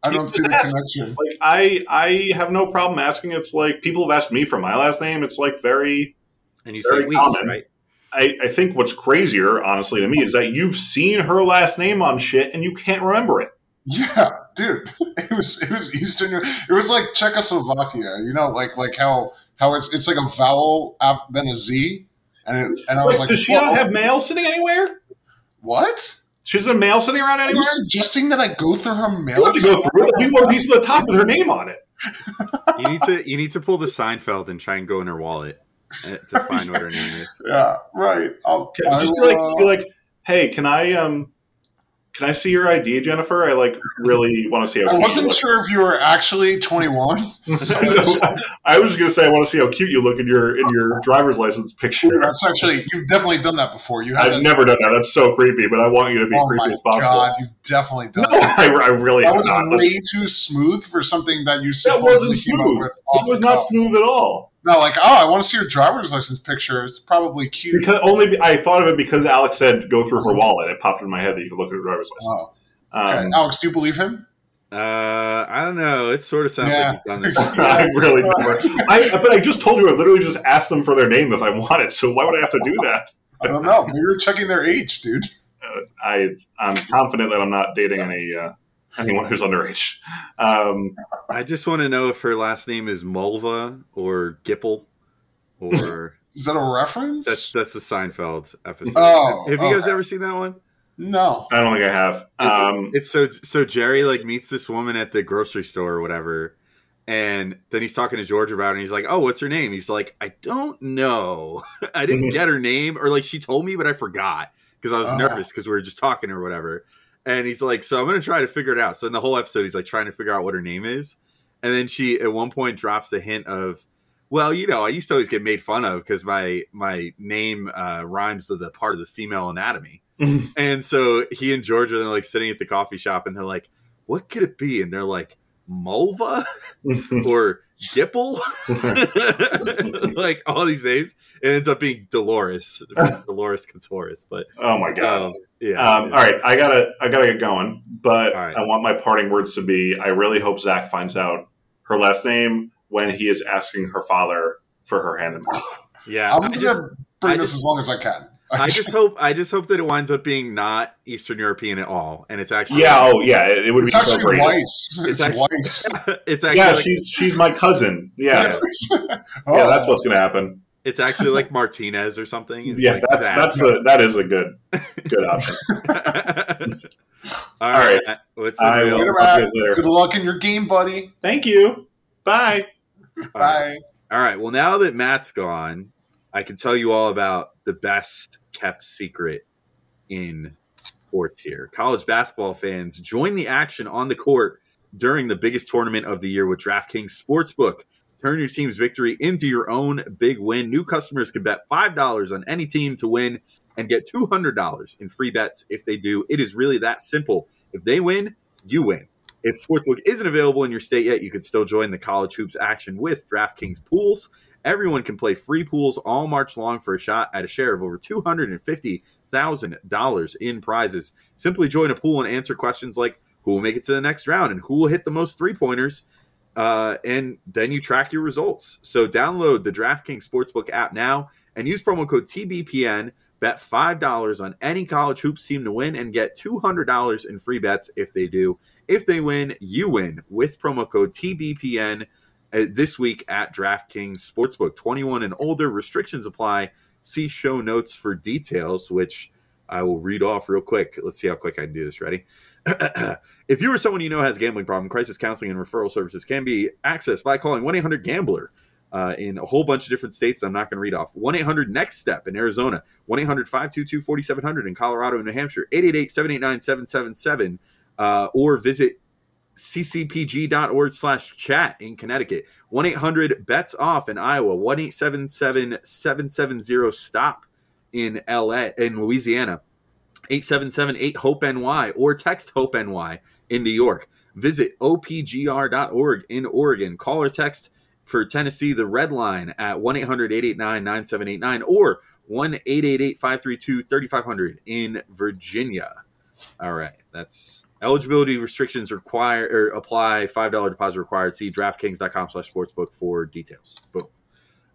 I don't see the Yes. connection. like I, I have no problem asking. It's like people have asked me for my last name. It's like very, And you Very say weeks, common. right? I, I think what's crazier, honestly, to me, is that you've seen her last name on shit and you can't remember it. Yeah, dude, it was it was Eastern. Europe. It was like Czechoslovakia. You know, like like how how it's it's like a vowel af- then a Z, and it, and I was Wait, like, does she "Whoa, not have mail sitting anywhere? what? She doesn't have mail sitting around Are you suggesting that I go through her mail? You mail? have to go through it. Leave one piece at the top with her name on it. You need to you need to pull the Seinfeld and try and go in her wallet uh, to find what her name is. Yeah, right. I'll, I Just be like, uh, be like, hey, can I um, can I see your ID, Jennifer? I like really want to see how. I cute wasn't you look. sure if you were actually 21. I was just gonna say I want to see how cute you look in your in your driver's license picture. That's actually you've definitely done that before. You had I've never done that. That's so creepy, but I want you to be Oh creepy as possible. god, you've definitely done No, that. I, I really That have was not. way too smooth for something that you That supposedly wasn't smooth. with. It was not smooth at all. No, like oh, I want to see your driver's license picture. It's probably cute. Because only I thought of it because Alex said go through her wallet. It popped in my head that you could look at her driver's license. oh, okay. Um, Alex, do you believe him? Uh, I don't know. It sort of sounds Yeah. like he's done this. I really don't. I, but I just told you I literally just asked them for their name if I wanted. So why would I have to do that? I don't know. Maybe you're checking their age, dude. I I'm confident that I'm not dating any uh, anyone who's underage. Um, I just want to know if her last name is Mulva or Gipple, or Is that a reference? that's that's the Seinfeld episode. Oh, have you guys okay. ever seen that one? no. I don't think I have. It's, Um, it's so so Jerry like meets this woman at the grocery store or whatever, and then he's talking to George about it. and He's like, "Oh, what's her name?" He's like, "I don't know. I didn't get her name, or like she told me, but I forgot because I was Oh. nervous because we were just talking or whatever." And he's like, "So I'm gonna try to figure it out." So in the whole episode, he's like trying to figure out what her name is, and then she at one point drops the hint of. Well, you know, I used to always get made fun of because my my name uh, rhymes with a part of the female anatomy. And so he and George are then like sitting at the coffee shop and they're like, what could it be? And they're like, Mulva or Gipple? like all these names. It ends up being Dolores, Dolores Cantoris. But oh my god. um, yeah. Um, all right, I gotta I gotta get going, but All right. I want my parting words to be: I really hope Zach finds out her last name when he is asking her father for her hand in marriage. Yeah, I'm gonna just, bring I this just- as long as I can. I just hope, I just hope that it winds up being not Eastern European at all, and it's actually, Yeah, oh yeah, it, it would it's be so actually great. Weiss. It's It's, actually- Weiss. it's actually, Yeah, like, she's she's my cousin. Yeah, oh, yeah, that's what's gonna happen. it's actually like Martinez or something. It's yeah, like that's Zach. that's a that is a good good option. all All right, right. let's I move will on. Talk to you later. Good luck in your game, buddy. Thank you. Bye. All right. Bye. All right. Well, now that Matt's gone, I can tell you all about the best kept secret in sports here. College basketball fans join the action on the court during the biggest tournament of the year with DraftKings Sportsbook. Turn your team's victory into your own big win. New customers can bet $5 on any team to win and get $200 in free bets if they do. It is really that simple. If they win, you win. If Sportsbook isn't available in your state yet, you can still join the college hoops action with DraftKings pools. Everyone can play free pools all March long for a shot at a share of over $250,000 in prizes. Simply join a pool and answer questions like who will make it to the next round and who will hit the most three pointers. Uh, and then you track your results. So download the DraftKings Sportsbook app now and use promo code TBPN. Bet $5 on any college hoops team to win and get $200 in free bets if they do. If they win, you win with promo code TBPN this week at DraftKings Sportsbook. 21 and older, restrictions apply. See show notes for details, which I will read off real quick. Let's see how quick I can do this. Ready? if you or someone you know has a gambling problem, crisis counseling and referral services can be accessed by calling 1 800 Gambler. Uh, in a whole bunch of different states I'm not going to read off. 1 800 Next Step in Arizona, 1 800 522 4700 in Colorado and New Hampshire, 888 789 777, or visit ccpg.org slash chat in Connecticut, 1 800 bets off in Iowa, 1 877 770 stop in LA, in Louisiana, 877 8 Hope NY, or text Hope NY in New York. Visit opgr.org in Oregon. Call or text for Tennessee, the red line at 1 800 889 9789 or 1 888 532 3500 in Virginia. All right. That's eligibility restrictions require or apply. $5 deposit required. See DraftKings.com slash sportsbook for details. Boom.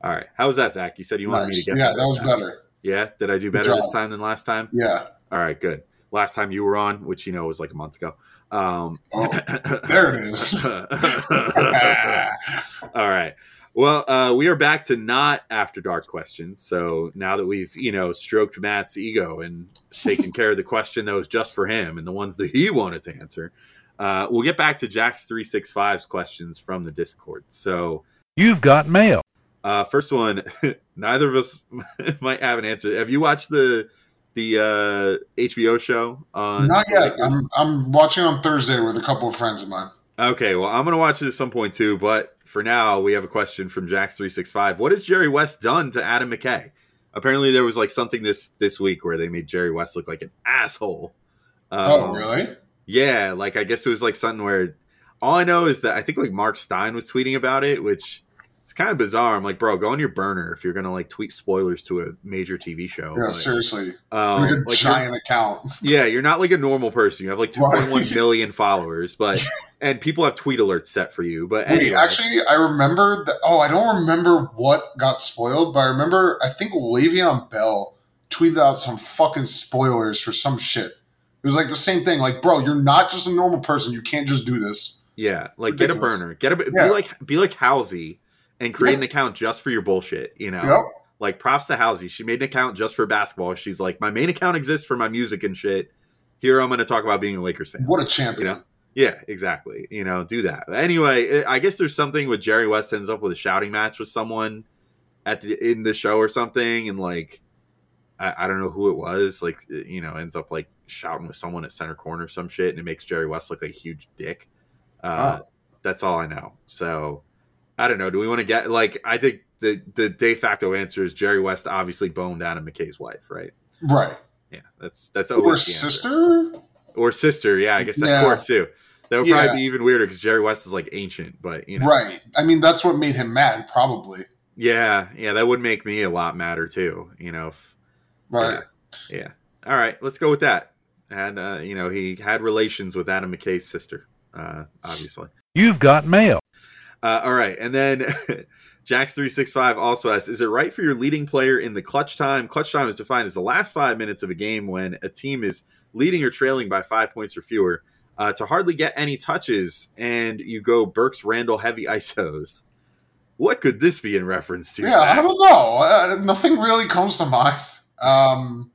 All right. How was that, Zach? You said you wanted me to get Yeah, that that was time. better. Yeah. Did I do better this time than last time? Yeah. All right. Good. Last time you were on, which you know was like a month ago. Um, Oh, there it is. All right. Well, uh, we are back to not after dark questions. So now that we've, you know, stroked Matt's ego and taken care of the question that was just for him and the ones that he wanted to answer, uh, we'll get back to Jax365's questions from the Discord. So, You've got mail. uh, first one, neither of us might have an answer. Have you watched the the uh, HBO show on Not yet. I'm I'm watching on Thursday with a couple of friends of mine. Okay, well, I'm going to watch it at some point too, but for now, we have a question from Jax365. What has Jerry West done to Adam McKay? Apparently, there was like something this this week where they made Jerry West look like an asshole. oh, Um, really? Yeah, like I guess it was like something where all I know is that I think like Mark Stein was tweeting about it, which is kind of bizarre. I'm like, bro, go on your burner if you're to like tweet spoilers to a major TV show. Yeah, But, seriously. um, like a like, you're- giant account. yeah, you're not like a normal person. You have like 2.1 Right. million followers, but and people have tweet alerts set for you. But Wait, anyway, actually, I remember that. Oh, I don't remember what got spoiled, but I remember I think Le'Veon Bell tweeted out some fucking spoilers for some shit. It was like the same thing. Like, bro, you're not just a normal person. You can't just do this. yeah, like get a burner, get a be Yeah. like be like Halsey and create Yep. an account just for your bullshit. You know, Yep. like props to Halsey. She made an account just for basketball. She's like, my main account exists for my music and shit. Here I'm going to talk about being a Lakers fan. What a champion. You know? Yeah, exactly. You know, do that. Anyway, I guess there's something with Jerry West ends up with a shouting match with someone at the in the show or something, and like I, I don't know who it was. Like you know, ends up like shouting with someone at center corner or some shit, and it makes Jerry West look like a huge dick. Uh, Oh. That's all I know. So I don't know. Do we want to get like? I think the the de facto answer is Jerry West obviously boned Adam McKay's wife, right? Right. Yeah, that's that's Or always the answer sister? or sister. Yeah, I guess that Yeah. works too. That would Yeah. probably be even weirder because Jerry West is like ancient, but you know, Right. I mean, that's what made him mad, probably. yeah, yeah, that would make me a lot madder too. You know, if, Right. yeah. All right, let's go with that. And uh, you know, he had relations with Adam McKay's sister, uh, obviously. You've got mail. Uh, all right, and then Jax three six five also asks: Is it right for your leading player in the clutch time? Clutch time is defined as the last five minutes of a game when a team is leading or trailing by five points or fewer uh, to hardly get any touches, and you go Burks Randle heavy isos. What could this be in reference to? Yeah, Zach? I don't know. Uh, nothing really comes to mind. Um,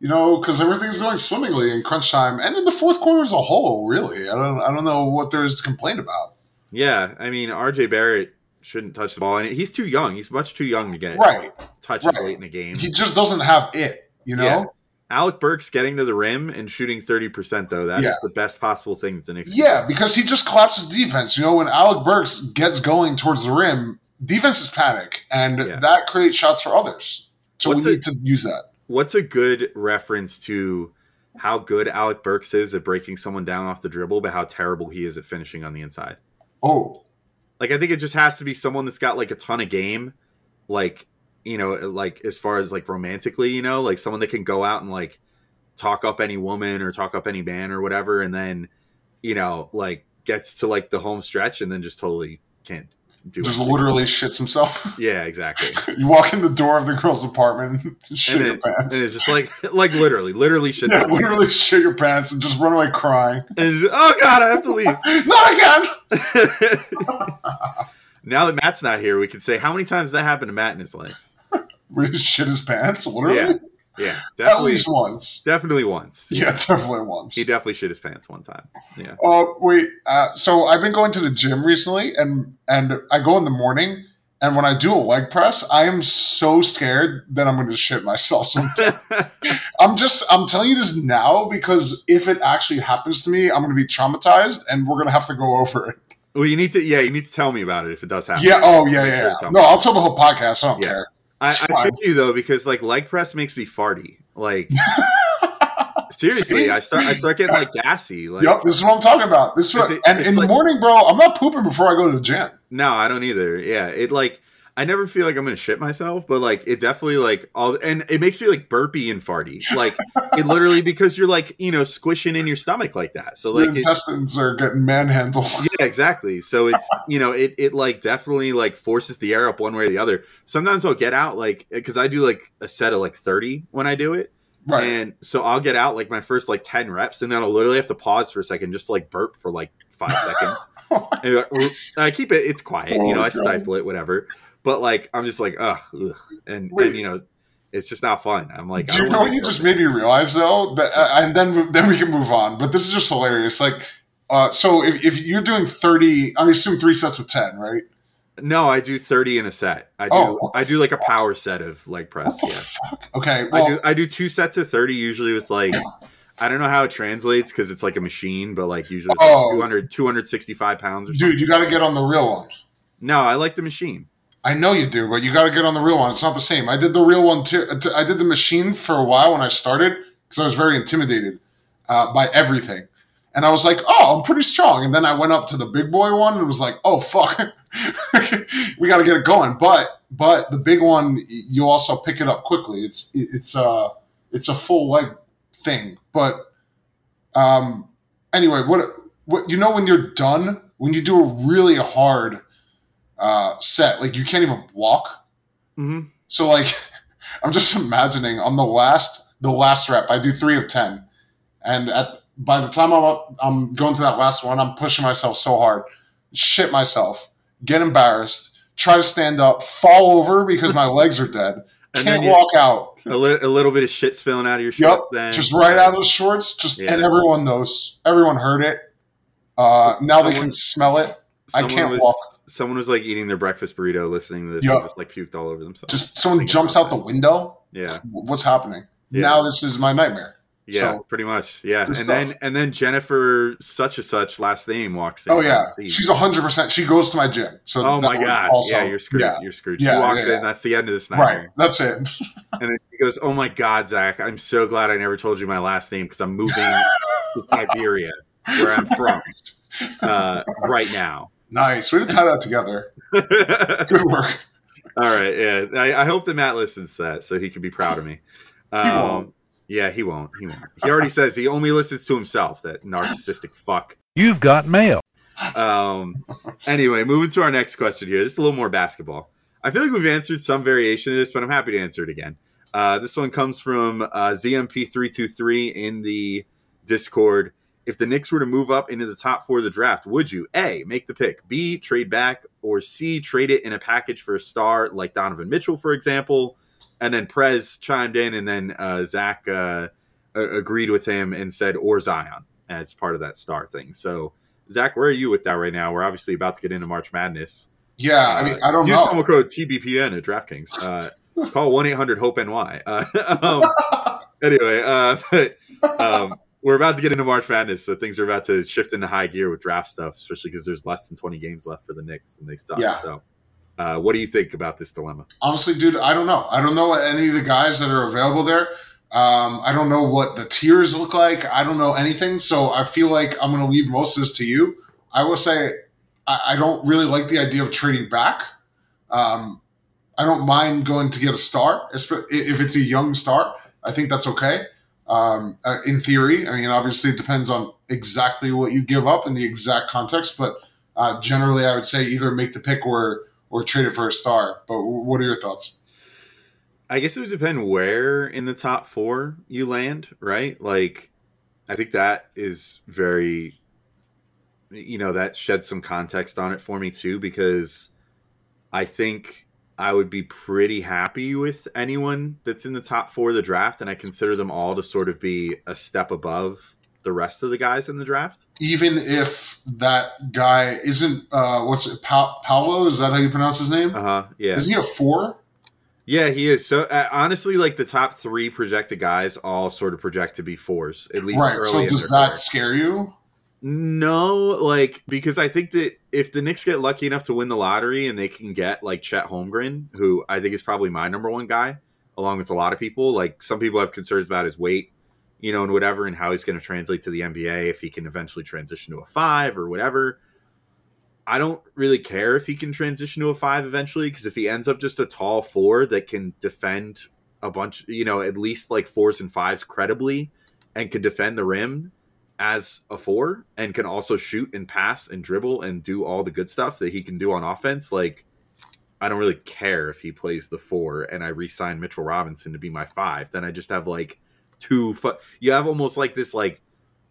you know, because everything's going swimmingly in crunch time and in the fourth quarter as a whole. Really, I don't. I don't know what there is to complain about. Yeah, I mean, RJ Barrett shouldn't touch the ball, and he's too young. He's much too young to get Right. touches right. late in the game. He just doesn't have it. You know. Yeah. Alec Burks getting to the rim and shooting thirty percent, though, that is Yeah. the best possible thing that the Knicks. Yeah, because he just collapses defense. You know, when Alec Burks gets going towards the rim, defenses panic, and Yeah. that creates shots for others. So What's we a- need to use that. What's a good reference to how good Alec Burks is at breaking someone down off the dribble, but how terrible he is at finishing on the inside? Oh, Like, I think it just has to be someone that's got like a ton of game, like you know, like as far as like romantically, you know, like someone that can go out and like talk up any woman or talk up any man or whatever, and then you know, like gets to like the home stretch and then just totally can't do just it. literally shits himself. Yeah, exactly. you walk in the door of the girl's apartment, shit and, your it- pants. and it's just like like literally, literally shit. yeah, literally shit your pants and just run away crying. And just, oh god, I have to leave. Not again. now that Matt's not here, we can say how many times that happened to Matt in his life. Where he shit his pants, literally. Yeah, Yeah, At definitely, least once. definitely once. Yeah, definitely once. He definitely shit his pants one time. Yeah. Oh wait, uh, so I've been going to the gym recently, and and I go in the morning, and when I do a leg press, I am so scared that I'm going to shit myself. Sometime. I'm just I'm telling you this now because if it actually happens to me, I'm going to be traumatized, and we're going to have to go over it. well, you need to. Yeah, you need to tell me about it if it does happen. Yeah. Oh yeah, yeah. Yeah. No. I'll tell the whole podcast. I don't Yeah. care. I, I feel you though because like leg press makes me farty. Like seriously, See? I start I start getting like gassy. Like yep. This is what I'm talking about. This is what, it- and in like- the morning, bro, I'm not pooping before I go to the gym. no, I don't either. Yeah, it like I never feel like I'm gonna shit myself, but like it definitely like all and it makes me like burpy and farty. Like it literally because you're like you know squishing in your stomach like that. So Your like it, intestines are getting manhandled. yeah exactly so it's you know it, it like definitely like forces the air up one way or the other sometimes i'll get out like because i do like a set of like 30 when i do it right. and so i'll get out like my first like 10 reps and then i'll literally have to pause for a second just to, like burp for like five seconds and be like, "Oop." I keep it it's quiet you know oh, i Oh, God. stifle it whatever but like i'm just like ugh, ugh. and and you know it's just not fun i'm like I Do you know what you just made me realize though? That uh, and then then we can move on. But this is just hilarious. Like, uh, so if, if you're doing thirty, I mean assume three sets with ten, right? no i do 30 in a set i do Oh, i do like a power set of leg press yeah fuck? Okay, well, I do I do two sets of thirty usually with like I don't know how it translates because it's like a machine, but like usually it's like Oh. 200, 265 pounds or something. dude, you got to get on the real one. No, I like the machine. I know you do, but you got to get on the real one. It's not the same. I did the real one too. I did the machine for a while when I started because I was very intimidated uh, by everything. And I was like, oh, I'm pretty strong. And then I went up to the big boy one and was like, oh, fuck. we got to get it going. But but the big one, you also pick it up quickly. It's it's uh it's a full leg thing. But um anyway, what what you know when you're done, when you do a really hard uh set, like you can't even walk. hmm So like, I'm just imagining on the last the last rep, I do three of ten, and at by the time I'm up, I'm going to that last one, I'm pushing myself so hard, shit myself, get embarrassed, try to stand up, fall over because my legs are dead, can't walk out, a, li- a little bit of shit spilling out of your Yep, shorts. Then just right out of the shorts, just Yeah. and everyone knows, everyone heard it. Uh, now they can smell it. I Someone can't was, walk. Someone was like eating their breakfast burrito, listening to this, Yep. and just like puked all over themselves. Just someone jumps about out the window. yeah, What's happening? Yeah. Now this is my nightmare. yeah, So- pretty much. Yeah, and Good then and then Jennifer such a such last name walks in. Oh yeah, See. she's hundred percent. She goes to my gym. So Oh my god! also- yeah, you're screwed. Yeah, You're screwed. Yeah, she walks yeah, in. That's the end of this night. right. That's it. And then he goes, "Oh my God, Zach! I'm so glad I never told you my last name because I'm moving to Siberia, where I'm from, uh, right now." Nice. Way to tie that together. Good work. All right. yeah. I, I hope that Matt listens to that so he can be proud of me. Um, won't. Yeah, he won't. He won't. He already says he only listens to himself. That narcissistic fuck. You've got mail. Um, anyway, moving to our next question here. This is a little more basketball. I feel like we've answered some variation of this, but I'm happy to answer it again. Uh, this one comes from uh, ZMP323 in the Discord. If the Knicks were to move up into the top four of the draft, would you A, make the pick, B, trade back, or C, trade it in a package for a star like Donovan Mitchell, for example? And then Prez chimed in, and then uh, Zach uh, agreed with him and said, or Zion as part of that star thing. So, Zach, where are you with that right now? We're obviously about to get into March Madness. Yeah, I mean, I don't Use know. promo code TBPN at DraftKings. Uh, call one eight hundred Hope NY. Uh, um, anyway, uh, but um, we're about to get into March Madness, so things are about to shift into high gear with draft stuff, especially because there's less than twenty games left for the Knicks and they suck. Yeah. So, uh, what do you think about this dilemma? Honestly, dude, I don't know. I don't know any of the guys that are available there. Um, I don't know what the tiers look like. I don't know anything. So I feel like I'm going to leave most of this to you. I will say I, I don't really like the idea of trading back. Um, I don't mind going to get a star if it's a young star. I think that's okay. Um, uh, in theory, I mean, obviously, it depends on exactly what you give up in the exact context, but uh, generally, I would say either make the pick or or trade it for a star. But what are your thoughts? I guess it would depend where in the top four you land, right? Like, I think that is very, you know, that sheds some context on it for me too, because I think I would be pretty happy with anyone that's in the top four of the draft, and I consider them all to sort of be a step above the rest of the guys in the draft. Even if that guy isn't, uh, what's it, pa- Paolo? Is that how you pronounce his name? Uh huh. Yeah. Isn't he a four? Yeah, he is. So uh, honestly, like the top three projected guys all sort of project to be fours, at least Right. So does that career. scare you? No, like because I think that if the Knicks get lucky enough to win the lottery and they can get like Chet Holmgren, who I think is probably my number one guy, along with a lot of people. Like some people have concerns about his weight, you know, and whatever, and how he's going to translate to the NBA if he can eventually transition to a five or whatever. I don't really care if he can transition to a five eventually because if he ends up just a tall four that can defend a bunch, you know, at least like fours and fives credibly and can defend the rim as a four and can also shoot and pass and dribble and do all the good stuff that he can do on offense, like I don't really care if he plays the four and I re-sign Mitchell Robinson to be my five. Then I just have like two. Fu- you have almost like this like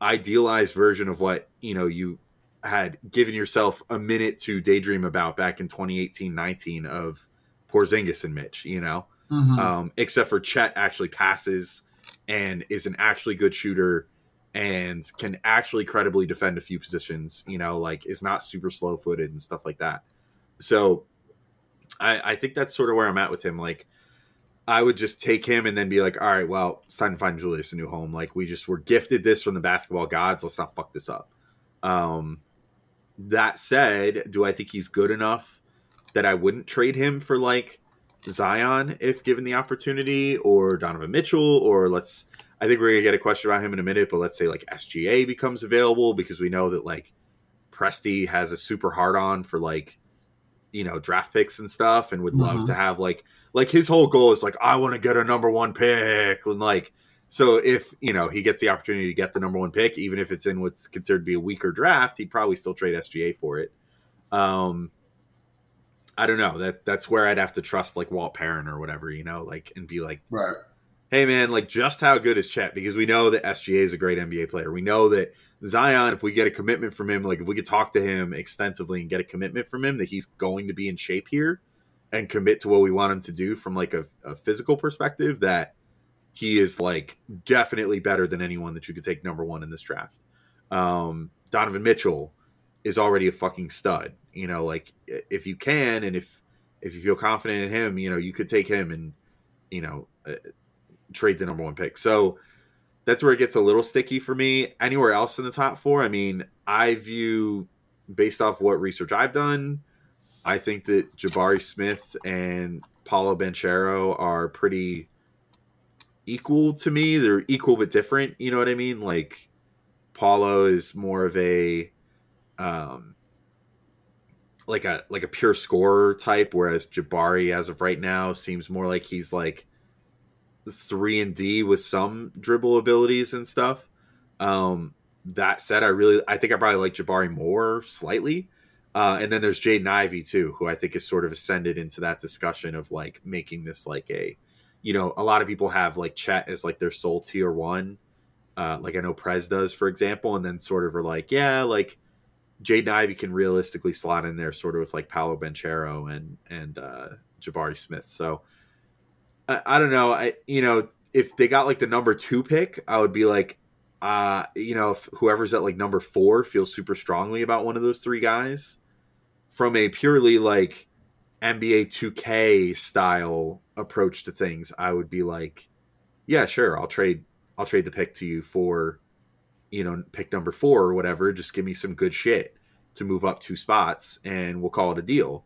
idealized version of what you know you had given yourself a minute to daydream about back in 2018-19 of Porzingis and Mitch. You know, Mhm. um, except for Chet actually passes and is an actually good shooter and can actually credibly defend a few positions, you know, like is not super slow footed and stuff like that. So I, I think that's sort of where I'm at with him. Like I would just take him and then be like, all right, well, it's time to find Julius a new home. Like we just were gifted this from the basketball gods. Let's not fuck this up. Um, that said, do I think he's good enough that I wouldn't trade him for like Zion if given the opportunity, or Donovan Mitchell, or let's. I think we're gonna get a question about him in a minute, but let's say like SGA becomes available because we know that like Presti has a super hard on for like you know draft picks and stuff, and would love Mhm. to have like like his whole goal is like I want to get a number one pick, and like so if you know he gets the opportunity to get the number one pick, even if it's in what's considered to be a weaker draft, he'd probably still trade SGA for it. Um, I don't know. That that's where I'd have to trust like Walt Perrin or whatever, you know, like and be like, Right. Hey man, like just how good is Chet? Because we know that SGA is a great NBA player. We know that Zion, if we get a commitment from him, like if we could talk to him extensively and get a commitment from him that he's going to be in shape here and commit to what we want him to do from like a, a physical perspective, that he is like definitely better than anyone that you could take number one in this draft. Um, Donovan Mitchell is already a fucking stud. You know, like if you can and if if you feel confident in him, you know, you could take him and you know uh, trade the number one pick. So that's where it gets a little sticky for me. Anywhere else in the top four, I mean, I view based off what research I've done, I think that Jabari Smith and Paolo Banchero are pretty equal to me. They're equal but different. You know what I mean? Like Paolo is more of a um like a like a pure scorer type, whereas Jabari, as of right now, seems more like he's like three and D with some dribble abilities and stuff. Um, that said, I really I think I probably like Jabari more slightly. Uh, and then there's Jaden Ivey too, who I think is sort of ascended into that discussion of like making this like a, you know, a lot of people have like Chet as like their sole tier one, uh, like I know Prez does, for example, and then sort of are like, yeah, like Jaden Ivey can realistically slot in there sort of with like Paolo Banchero and and uh, Jabari Smith. So I, I don't know. I you know if they got like the number two pick, I would be like, uh, you know, if whoever's at like number four feels super strongly about one of those three guys from a purely like NBA 2K style approach to things, I would be like, yeah, sure, I'll trade I'll trade the pick to you for you know, pick number 4 or whatever, just give me some good shit to move up two spots and we'll call it a deal.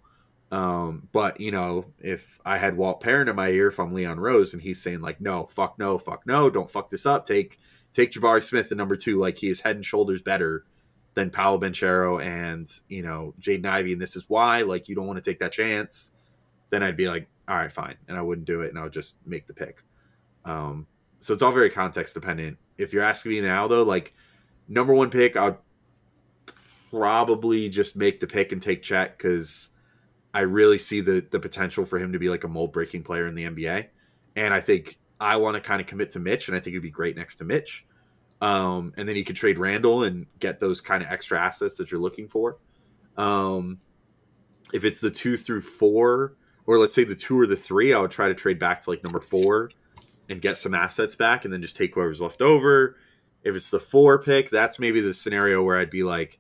Um, but you know, if I had Walt Perrin in my ear, I'm Leon Rose and he's saying like, no, fuck no, fuck no, don't fuck this up. Take take Jabari Smith at number two, like he is head and shoulders better than Paolo Banchero and you know Jaden Ivey, and this is why. Like you don't want to take that chance. Then I'd be like, all right, fine, and I wouldn't do it, and I would just make the pick. Um, so it's all very context dependent. If you're asking me now, though, like number one pick, I'd probably just make the pick and take Chet because I really see the the potential for him to be like a mold breaking player in the NBA, and I think I want to kind of commit to Mitch, and I think it'd be great next to Mitch. Um, and then you could trade Randle and get those kind of extra assets that you're looking for. Um, if it's the two through four, or let's say the two or the three, I would try to trade back to like number four and get some assets back, and then just take whoever's left over. If it's the four pick, that's maybe the scenario where I'd be like,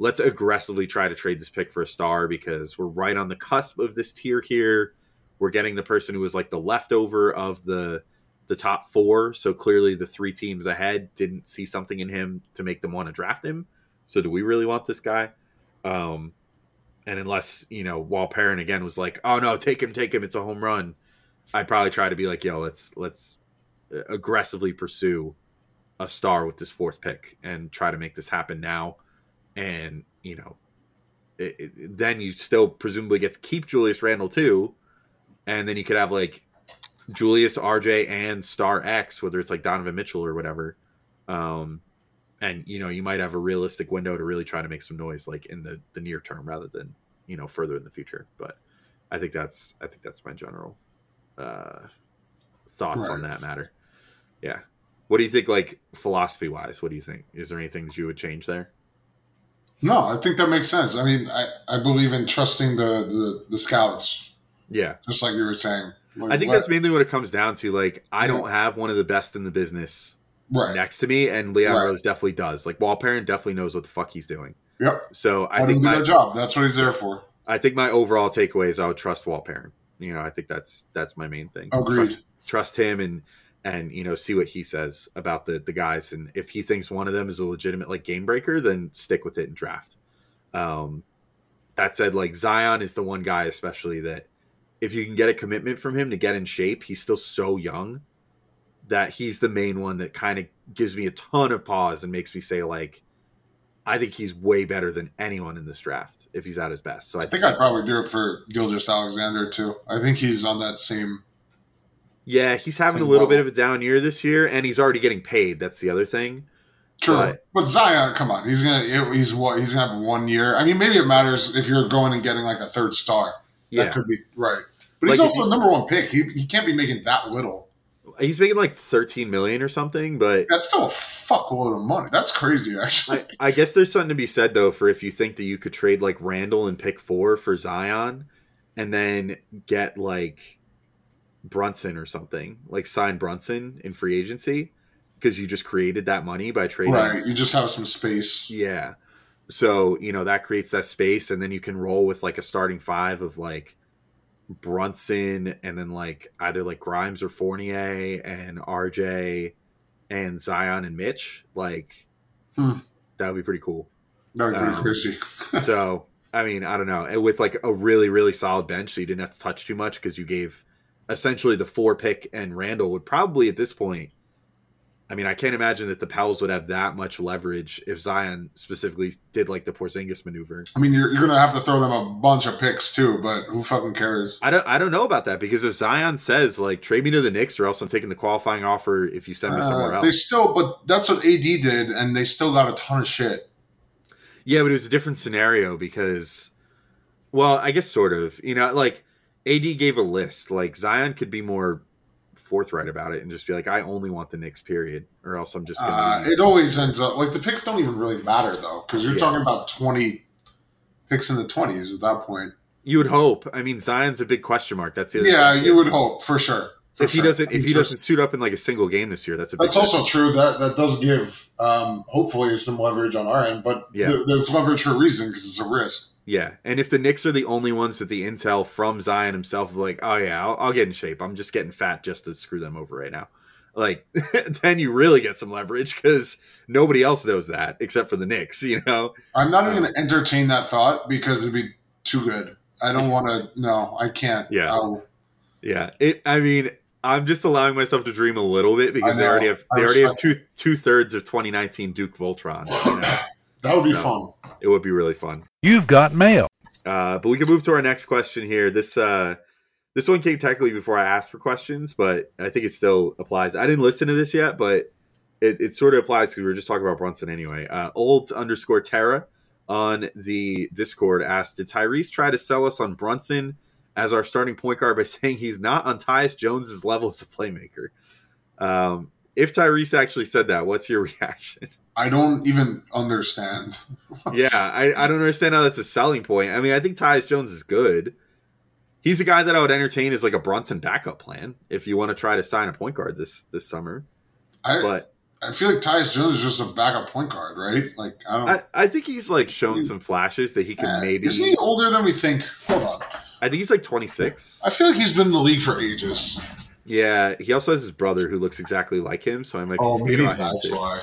let's aggressively try to trade this pick for a star because we're right on the cusp of this tier here. We're getting the person who was like the leftover of the the top four. So clearly the three teams ahead didn't see something in him to make them want to draft him. So do we really want this guy? Um, and unless, you know, Walt Perrin again was like, oh no, take him, take him, it's a home run. I'd probably try to be like, yo, let's let's aggressively pursue a star with this fourth pick and try to make this happen now. And, you know, it, it, then you still presumably get to keep Julius Randle too. And then you could have like Julius, RJ, and Star X, whether it's like Donovan Mitchell or whatever. Um, and you know, you might have a realistic window to really try to make some noise, like in the the near term, rather than you know further in the future. But I think that's I think that's my general uh, thoughts right. on that matter. Yeah. What do you think, like philosophy wise? What do you think? Is there anything that you would change there? No, I think that makes sense. I mean, I, I believe in trusting the, the, the scouts. Yeah. Just like you were saying. Like, I think what? that's mainly what it comes down to. Like, I yeah. don't have one of the best in the business right. next to me, and Leon right. Rose definitely does. Like, Walt Perrin definitely knows what the fuck he's doing. Yep. So I Let think my job. That's what he's there for. I think my overall takeaway is I would trust Walt Perrin. You know, I think that's that's my main thing. Agreed. Trust, trust him and and you know see what he says about the the guys, and if he thinks one of them is a legitimate like game breaker, then stick with it and draft. Um, that said, like Zion is the one guy, especially that if you can get a commitment from him to get in shape, he's still so young that he's the main one that kind of gives me a ton of pause and makes me say like, I think he's way better than anyone in this draft if he's at his best. So I, I think, I'd probably do it for Gilgeous-Alexander too. I think he's on that same. Yeah, he's having a little bit of a down year this year, and he's already getting paid. That's the other thing. True, but, but, Zion, come on, he's gonna he's what he's gonna have one year. I mean, maybe it matters if you're going and getting like a third star. Yeah, that could be right. But like he's also the number one pick. He he can't be making that little. He's making like thirteen million or something, but that's still a fuckload of money. That's crazy, actually. I, I guess there's something to be said though for if you think that you could trade like Randle and pick four for Zion, and then get like Brunson or something, like sign Brunson in free agency because you just created that money by trading. Right. You just have some space. Yeah. So, you know, that creates that space and then you can roll with like a starting five of like Brunson and then like either like Grimes or Fournier and RJ and Zion and Mitch. Like hmm. that would be pretty cool. That would be pretty um, crazy. so I mean, I don't know. And with like a really, really solid bench, so you didn't have to touch too much because you gave essentially the four pick and Randle would probably at this point I mean, I can't imagine that the Pels would have that much leverage if Zion specifically did like the Porzingis maneuver. I mean, you're, you're to have to throw them a bunch of picks too, but who fucking cares? I don't I don't know about that because if Zion says like trade me to the Knicks or else I'm taking the qualifying offer if you send me somewhere Uh, else. they still, but that's what AD did, and they still got a ton of shit. Yeah, but it was a different scenario because, well, I guess sort of. You know, like AD gave a list. Like Zion could be more forthright about it and just be like, I only want the Knicks, period, or else I'm just gonna. Uh, it always ends up like the picks don't even really matter though, because you're Yeah. talking about 20 picks in the 20s at that point. you would hope. I mean, Zion's a big question mark. That's the Yeah, thing. you would hope for sure. For If he doesn't, if he doesn't suit up in like a single game this year, that's a big. That's also true. That that does give um, hopefully some leverage on our end, but Yeah. th- there's leverage for a reason because it's a risk. Yeah, and if the Knicks are the only ones that the intel from Zion himself, like, oh yeah, I'll, I'll get in shape. I'm just getting fat just to screw them over right now. Like, then you really get some leverage because nobody else knows that except for the Knicks. You know? I'm not even going to entertain that thought because it'd be too good. I don't want to. No, I can't. Yeah. I'll- Yeah. It. I mean, I'm just allowing myself to dream a little bit because they already have they already have two two thirds of 2019 Duke Voltron. You know? that would be So- fun. It would be really fun. You've got mail. Uh, but we can move to our next question here. This uh, this one came technically before I asked for questions, but I think it still applies. I didn't listen to this yet, but it, it sort of applies because we were just talking about Brunson anyway. Uh, old underscore Terra on the Discord asked, "Did Tyrese try to sell us on Brunson as our starting point guard by saying he's not on Tyus Jones's level as a playmaker?" Um, if Tyrese actually said that, what's your reaction? I don't even understand. yeah, I, I don't understand how that's a selling point. I mean, I think Tyus Jones is good. He's a guy that I would entertain as like a Brunson backup plan if you want to try to sign a point guard this this summer. I But I feel like Tyus Jones is just a backup point guard, right? Like I don't. I, I think he's like shown some flashes that he can Uh, maybe. Isn't he older than we think? Hold on. I think he's like 26. I feel like he's been in the league for ages. Yeah, he also has his brother who looks exactly like him, so I might. Be Oh, maybe that's too. why.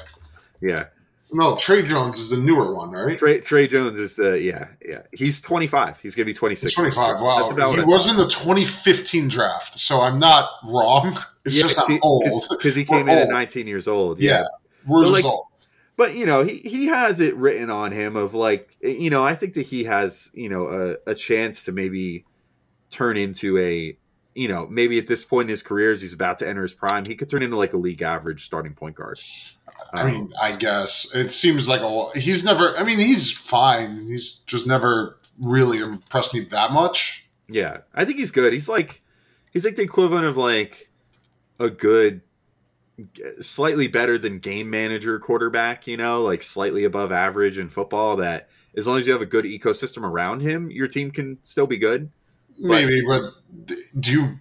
Yeah, No, Tre Jones is the newer one, right? Tre Tre Jones is the yeah yeah. He's 25. He's gonna be 26. He's 25. That's Wow. about He was in the 2015 draft, so I'm not wrong. It's Yeah, just I'm old. because he We're came in at 19 years old. Yeah. We're But, like, old. but you know he he has it written on him of like eh, you know i think that he has you know a, a chance to maybe turn into a you know maybe at this point in his career as he's about to enter his prime he could turn into like a league average starting point guard I Um, mean, I guess it seems like a. He's never. I mean, he's fine. He's just never really impressed me that much. yeah i think he's good he's like he's like the equivalent of like a good slightly better than game manager quarterback you know like slightly above average in football that as long as you have a good ecosystem around him your team can still be good Maybe, but d- do you?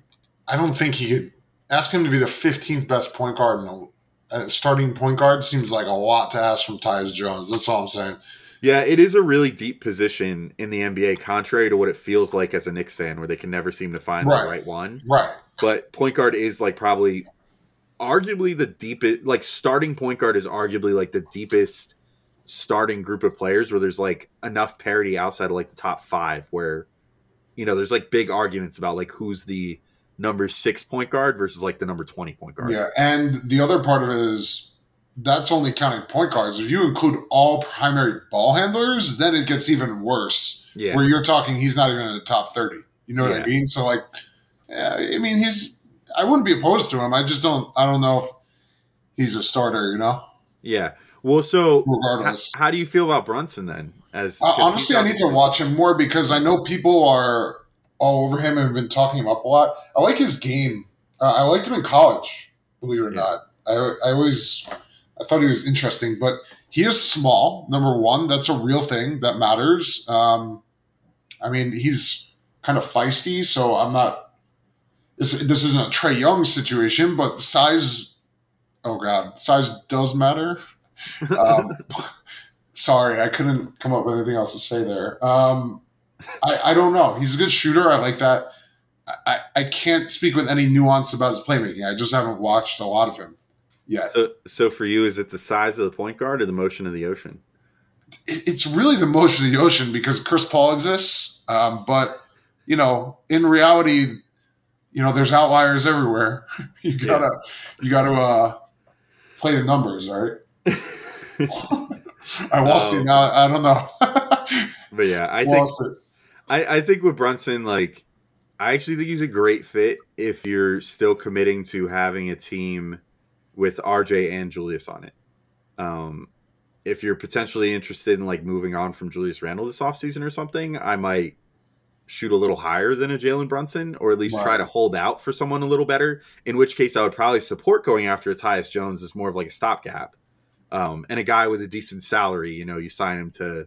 I don't think he could ask him to be the 15th best point guard. No, uh, starting point guard seems like a lot to ask from Tyus Jones. That's all I'm saying. Yeah, it is a really deep position in the NBA, contrary to what it feels like as a Knicks fan, where they can never seem to find Right. the right one. Right. But point guard is like probably arguably the deepest, like starting point guard is arguably like the deepest starting group of players where there's like enough parity outside of like the top five where, you know, there's like big arguments about like who's the number six point guard versus like the number 20 point guard. Yeah, and the other part of it is that's only counting point guards. If you include all primary ball handlers, then it gets even worse. Yeah. Where you're talking, he's not even in the top 30. You know what Yeah. I mean? So, like, yeah, I mean, he's. I wouldn't be opposed to him. I just don't. I don't know if he's a starter. You know, Yeah. Well, so how, how do you feel about Brunson then? As Uh, honestly, I need to watch him more because I know people are all over him and have been talking him up a lot. I like his game. Uh, I liked him in college, believe it or Yeah. not. I, I always I thought he was interesting, but he is small. Number one, that's a real thing that matters. Um, I mean, he's kind of feisty, so I'm not. This, this isn't a Trae Young situation, but size. Oh God, size does matter. Um, sorry, I couldn't come up with anything else to say there. Um, I, I don't know. He's a good shooter. I like that. I, I can't speak with any nuance about his playmaking. I just haven't watched a lot of him yet. So, so for you, is it the size of the point guard or the motion of the ocean? It- it's really the motion of the ocean because Chris Paul exists. Um, but you know, in reality, you know, there's outliers everywhere. you gotta, you gotta, uh, play the numbers, right? I lost Um, it now. I don't know. but yeah, I think. I, I think with Brunson, like, I actually think he's a great fit if you're still committing to having a team with RJ and Julius on it. Um, if you're potentially interested in like moving on from Julius Randle this offseason or something, I might shoot a little higher than a Jalen Brunson, or at least try to hold out for someone a little better. In which case, I would probably support going after a Tyus Jones as more of like a stopgap, um, and a guy with a decent salary. You know, you sign him to,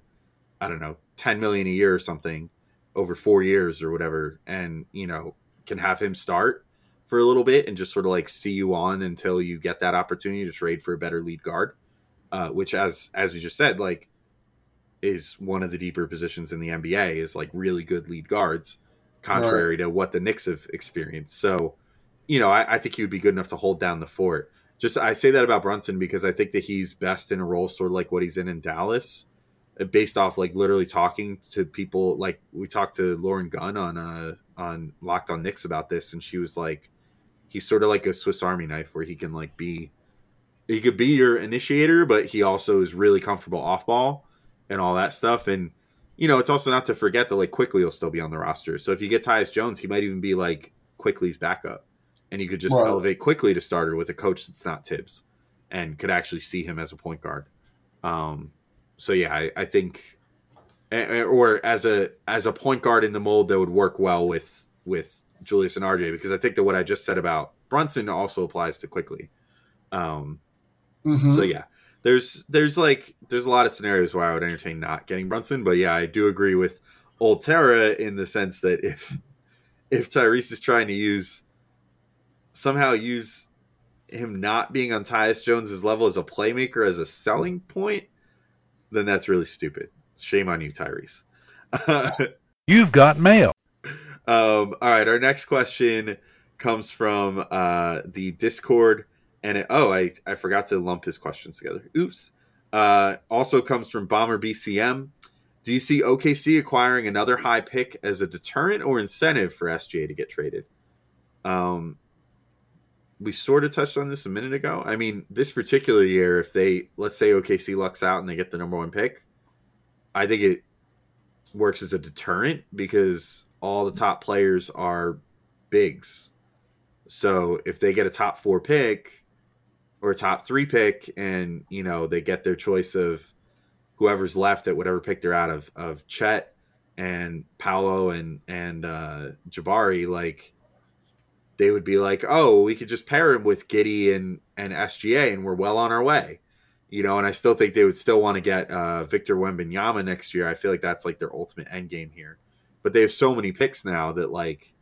I don't know, ten million a year or something over four years or whatever, and you know, can have him start for a little bit and just sort of like see you on until you get that opportunity to trade for a better lead guard. Uh, which, as as you just said, like is one of the deeper positions in the NBA is like really good lead guards, contrary to what the Knicks have experienced. So, you know, I, I think he would be good enough to hold down the fort. Just I say that about Brunson because I think that he's best in a role sort of like what he's in in Dallas, uh, based off like literally talking to people. Like we talked to Lauren Gunn on uh on Locked on Knicks about this, and she was like, he's sort of like a Swiss Army knife where he can like be, he could be your initiator, but he also is really comfortable off ball and all that stuff. And you know, it's also not to forget that like Quickley will still be on the roster. So if you get Tyus Jones, he might even be like Quickley's backup, and you could just Right. elevate Quickley to starter with a coach that's not Tibbs, and could actually see him as a point guard. Um, so yeah, I, I think, or as a as a point guard in the mold that would work well with with Julius and RJ, because I think that what I just said about Brunson also applies to Quickley. Um, Mhm. so yeah, there's there's like there's a lot of scenarios where I would entertain not getting Brunson, but yeah, I do agree with Old Terra in the sense that if if Tyrese is trying to use somehow use him not being on Tyus Jones's level as a playmaker as a selling point, then that's really stupid. Shame on you, Tyrese. You've got mail. Um, all right, our next question comes from uh, the Discord, and it, oh, I I forgot to lump his questions together. Oops. Uh, also comes from Bomber BCM. Do you see OKC acquiring another high pick as a deterrent or incentive for SGA to get traded? Um, we sort of touched on this a minute ago. I mean, this particular year, if they let's say OKC lucks out and they get the number one pick, I think it works as a deterrent because all the top players are bigs. So if they get a top four pick or a top three pick, and you know they get their choice of whoever's left at whatever pick they're out of of Chet and Paolo and and uh, Jabari, like they would be like, oh, we could just pair him with Giddey and and SGA, and we're well on our way. You know, and I still think they would still want to get uh, Victor Wembanyama next year. I feel like that's like their ultimate end game here. But they have so many picks now that like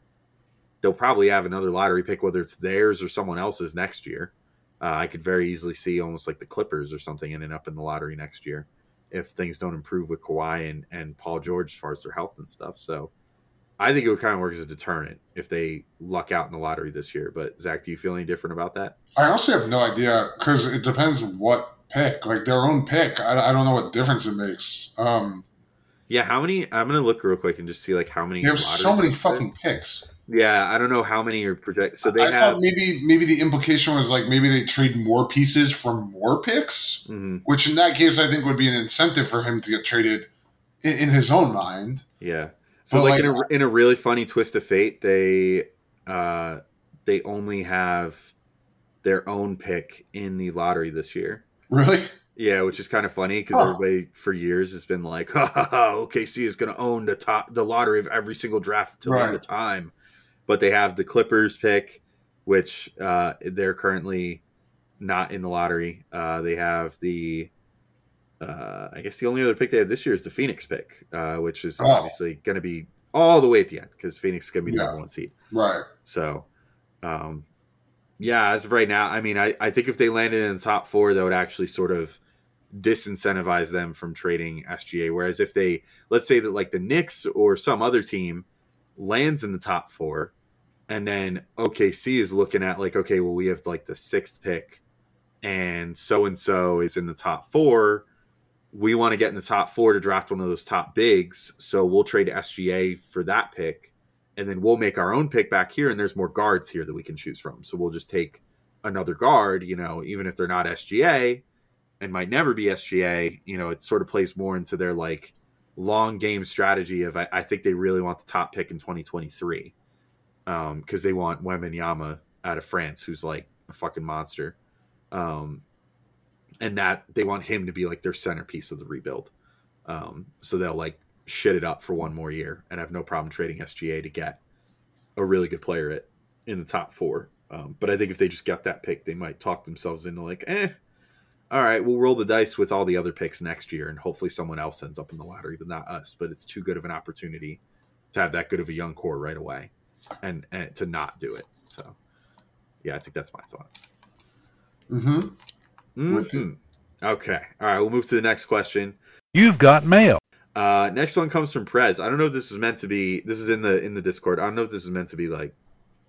they'll probably have another lottery pick, whether it's theirs or someone else's next year. Uh, I could very easily see almost like the Clippers or something ending up in the lottery next year if things don't improve with Kawhi and, and Paul George as far as their health and stuff. So I think it would kind of work as a deterrent if they luck out in the lottery this year. But Zach, do you feel any different about that? I honestly have no idea because it depends what pick, like their own pick. I, I don't know what difference it makes. Um, Yeah, how many? I'm gonna look real quick and just see like how many. they have so many picks there- fucking picks. Yeah, I don't know how many are projected. So they I have. thought maybe maybe the implication was like maybe they trade more pieces for more picks, Mhm, which in that case I think would be an incentive for him to get traded in, in his own mind. yeah. So like, like- in a in a really funny twist of fate, they uh they only have their own pick in the lottery this year. Really? Yeah, which is kind of funny because everybody for years has been like, ha, ha, ha, OKC is going to own the top the lottery of every single draft till the of Right. time. But they have the Clippers pick, which uh, they're currently not in the lottery. Uh, they have the, uh, I guess the only other pick they have this year is the Phoenix pick, uh, which is Oh. obviously going to be all the way at the end because Phoenix is going to be the number one seed. Right. So, um, yeah, as of right now, I mean, I, I think if they landed in the top four, that would actually sort of disincentivize them from trading SGA. Whereas if they, let's say that like the Knicks or some other team lands in the top four, and then OKC is looking at like, okay, well, we have like the sixth pick, and so and so is in the top four. We want to get in the top four to draft one of those top bigs, so we'll trade SGA for that pick and then we'll make our own pick back here and there's more guards here that we can choose from. So we'll just take another guard, you know, even if they're not SGA and might never be SGA, you know, it sort of plays more into their like long game strategy of I, I think they really want the top pick in 2023 because um, they want Wembanyama out of France, who's like a fucking monster, um, and that they want him to be like their centerpiece of the rebuild. Um, so they'll like shit it up for one more year and have no problem trading SGA to get a really good player at in the top four. Um, but I think if they just got that pick, they might talk themselves into like, eh, all right, we'll roll the dice with all the other picks next year, and hopefully someone else ends up in the lottery, but not us. But it's too good of an opportunity to have that good of a young core right away, and, and to not do it. So, yeah, I think that's my thought. Mm-hmm. With Mhm. Okay, all right, we'll move to the next question. You've got mail. Uh, next one comes from Prez. I don't know if this is meant to be. This is in the in the Discord. I don't know if this is meant to be like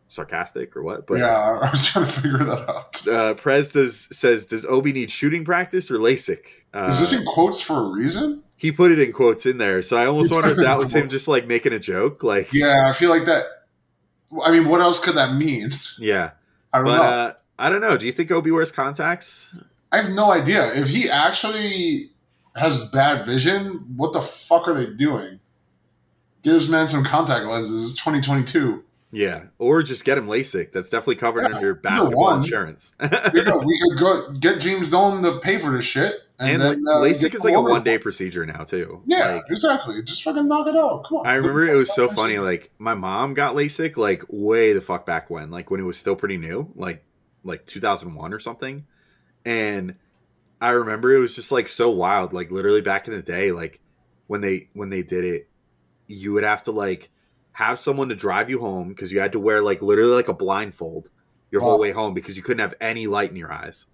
sarcastic or what. But yeah, I was trying to figure that out. uh, Prez does says, "Does Obi need shooting practice or LASIK?" Uh, Is this in quotes for a reason? he put it in quotes in there, so I almost wonder if that was him just like making a joke. Like, Yeah, I feel like that. I mean, what else could that mean? yeah. I don't But know. uh, I don't know. Do you think Obi wears contacts? I have no idea. If he actually has bad vision, what the fuck are they doing? Give this man some contact lenses. It's 2022. Yeah, or just get him LASIK. That's definitely covered Yeah, under basketball insurance. You know, we could go get James Dolan to pay for this shit. and then, uh, LASIK is like a one day procedure now too. Yeah, Like, exactly. Just fucking knock it out. Come on. I remember it was so funny. Like my mom got LASIK like way the fuck back when, like when it was still pretty new, like like 2001 or something. And I remember it was just like so wild. Like literally back in the day, like when they when they did it, you would have to like have someone to drive you home because you had to wear like literally like a blindfold your whole way home because you couldn't have any light in your eyes.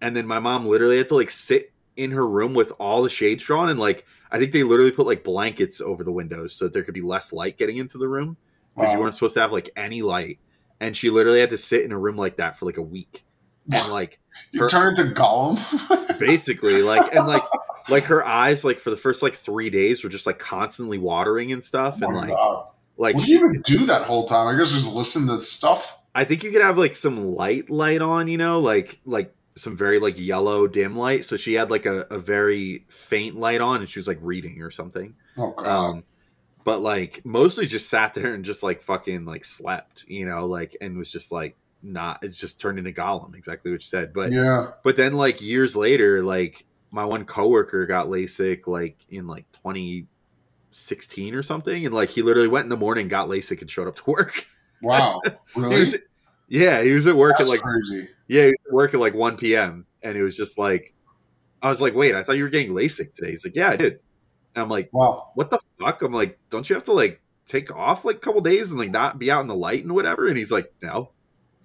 And then my mom literally had to like sit in her room with all the shades drawn and like I think they literally put like blankets over the windows so that there could be less light getting into the room because you weren't supposed to have like any light. And she literally had to sit in a room like that for like a week. And like You her- turn into Gollum. basically like and like like her eyes like for the first like three days were just like constantly watering and stuff Oh and like God. like What she- you even do that whole time? I guess just listen to stuff. I think you could have like some light light on, you know, like like some very like yellow dim light. So she had like a, a very faint light on and she was like reading or something. Oh god. Um but like mostly just sat there and just like fucking like slept, you know, like and was just like not it's just turned into Gollum, exactly what you said. But yeah. but then like years later, like my one coworker got LASIK like in like 2016 or something, and like he literally went in the morning, got LASIK, and showed up to work. Wow. He Really? was- yeah, he was at work That's at like crazy. yeah, he was at work at like 1 p.m. and it was just like I was like, wait, I thought you were getting LASIK today. He's like, yeah, I did. And I'm like, Wow. what the fuck? I'm like, don't you have to like take off like a couple days and like not be out in the light and whatever? And he's like, no.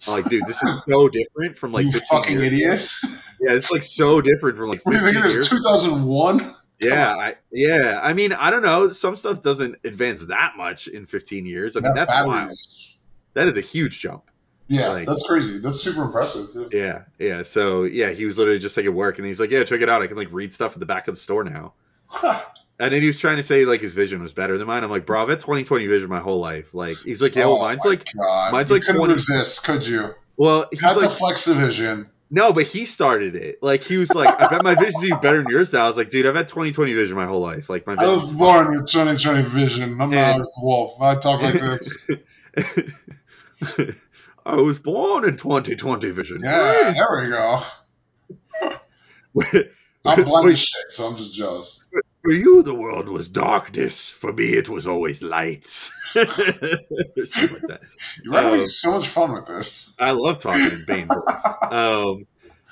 I'm like, dude, this is so different from like you 15 fucking years ago." idiot. Yeah, it's like so different from like What do you 15 think it is? 2001? Yeah, I, yeah. I mean, I don't know. Some stuff doesn't advance that much in 15 years. I mean, that's wild. That is a huge jump. Yeah, Like- that's crazy. That's super impressive too. Yeah, yeah. So yeah, he was literally just like at work, and he's like, "Yeah, check it out. I can like read stuff at the back of the store now." And then he was trying to say like his vision was better than mine. I'm like, bro, I've had 20/20 vision my whole life. Like, he's like, yeah, well, Oh mine's like, God. mine's you like couldn't 20 resist, could you? well, he's Had like, to flex the vision. no, but he started it. Like, he was like, I bet my vision's even better than yours now. I was like, dude, I've had 20/20 vision my whole life. Like, my I was born with 2020 vision. I'm Yeah. not a wolf. I talk like this. I was born in 2020 vision. Yeah, there we go. I'm blind as shit, so I'm just jealous. For you, the world was darkness. For me, it was always lights. something like that. You're having Um, so much fun with this. I love talking in Bane voice. Um,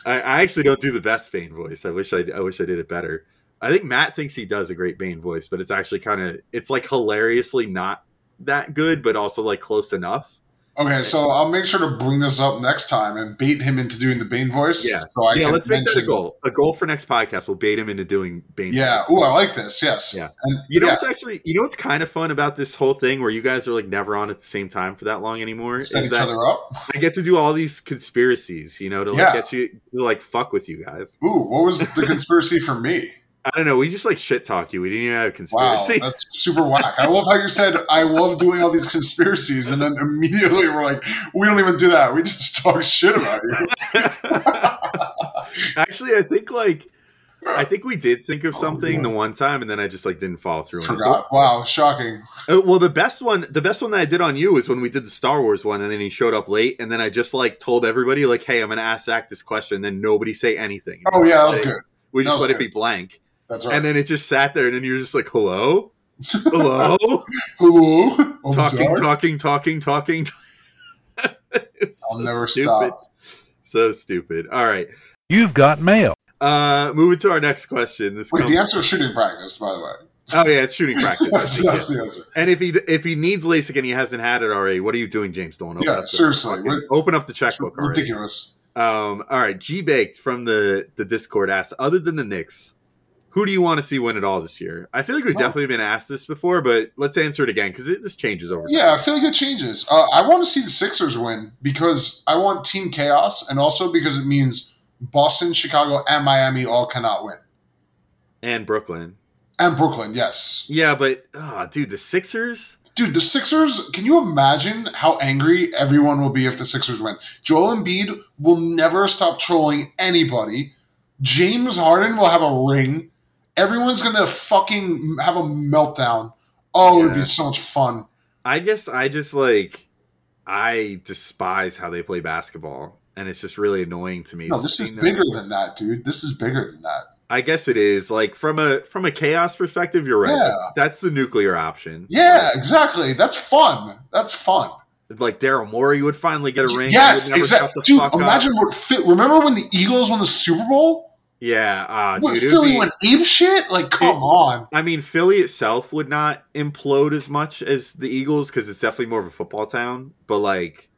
I, I actually don't do the best Bane voice. I wish I, I wish I did it better. I think Matt thinks he does a great Bane voice, but it's actually kind of it's like hilariously not that good, but also like close enough. Okay, so I'll make sure to bring this up next time and bait him into doing the Bane voice. Yeah. so I yeah, let's make that a goal. A goal for next podcast. We'll bait him into doing Bane. Yeah. voice. Ooh, I like this. Yes. Yeah. And You know yeah, what's actually you know what's kind of fun about this whole thing where you guys are like never on at the same time for that long anymore set is each that other up. I get to do all these conspiracies, you know, to like Yeah. get you to like fuck with you guys. Ooh, what was the conspiracy for me? I don't know. We just like shit talk you. We didn't even have a conspiracy. Wow, that's super whack. I love how you said I love doing all these conspiracies, and then immediately we're like, we don't even do that. We just talk shit about you. Actually, I think like I think we did think of Oh, something yeah. the one time, and then I just like didn't follow through. Forgot. Wow, shocking. Uh, Well, the best one, the best one that I did on you was when we did the Star Wars one, and then he showed up late, and then I just like told everybody like, "Hey, I'm gonna ask Zach this question," and then nobody say anything. Oh yeah, that was good. We That just let it be blank, That's right. and then it just sat there, and then you're just like, "Hello, hello." Hello. I'm talking, sorry. talking, talking, talking. It's I'll so never stupid. stop. So stupid. All right. You've got mail. Uh moving to our next question. This Wait, comes- the answer is shooting practice, by the way. Oh yeah, it's shooting practice. That's, that's the answer. And if he if he needs LASIK and he hasn't had it already, what are you doing, James Dolan? Open Yeah, up the seriously. fucking- What- open up the It's checkbook already. ridiculous. Um, all right, G Baked from the the Discord asks, other than the Knicks, who do you want to see win it all this year? I feel like we've Well- definitely been asked this before, but let's answer it again because this changes over. Yeah, I feel like it changes. Uh, I want to see the Sixers win because I want team chaos, and also because it means Boston, Chicago, and Miami all cannot win, and Brooklyn. and Brooklyn. Yes, Yeah, but oh, dude, the Sixers. dude, the Sixers. Can you imagine how angry everyone will be if the Sixers win? Joel Embiid will never stop trolling anybody. James Harden will have a ring. Everyone's gonna fucking have a meltdown. Oh, it'd be so much fun. I guess I just like I despise how they play basketball, and it's just really annoying to me. No, this is bigger than that, dude. This is bigger than that. I guess it is like from a from a chaos perspective. You're right. Yeah. That's, that's the nuclear option. Yeah, exactly. That's fun. That's fun. Like, like Daryl Morey would finally get a ring. Yes, He would never exactly. Dude, imagine what fit. Remember when the Eagles won the Super Bowl? Yeah, uh, When dude. Philly be- went ape shit? Like, come on. I mean, Philly itself would not implode as much as the Eagles because it's definitely more of a football town. But like,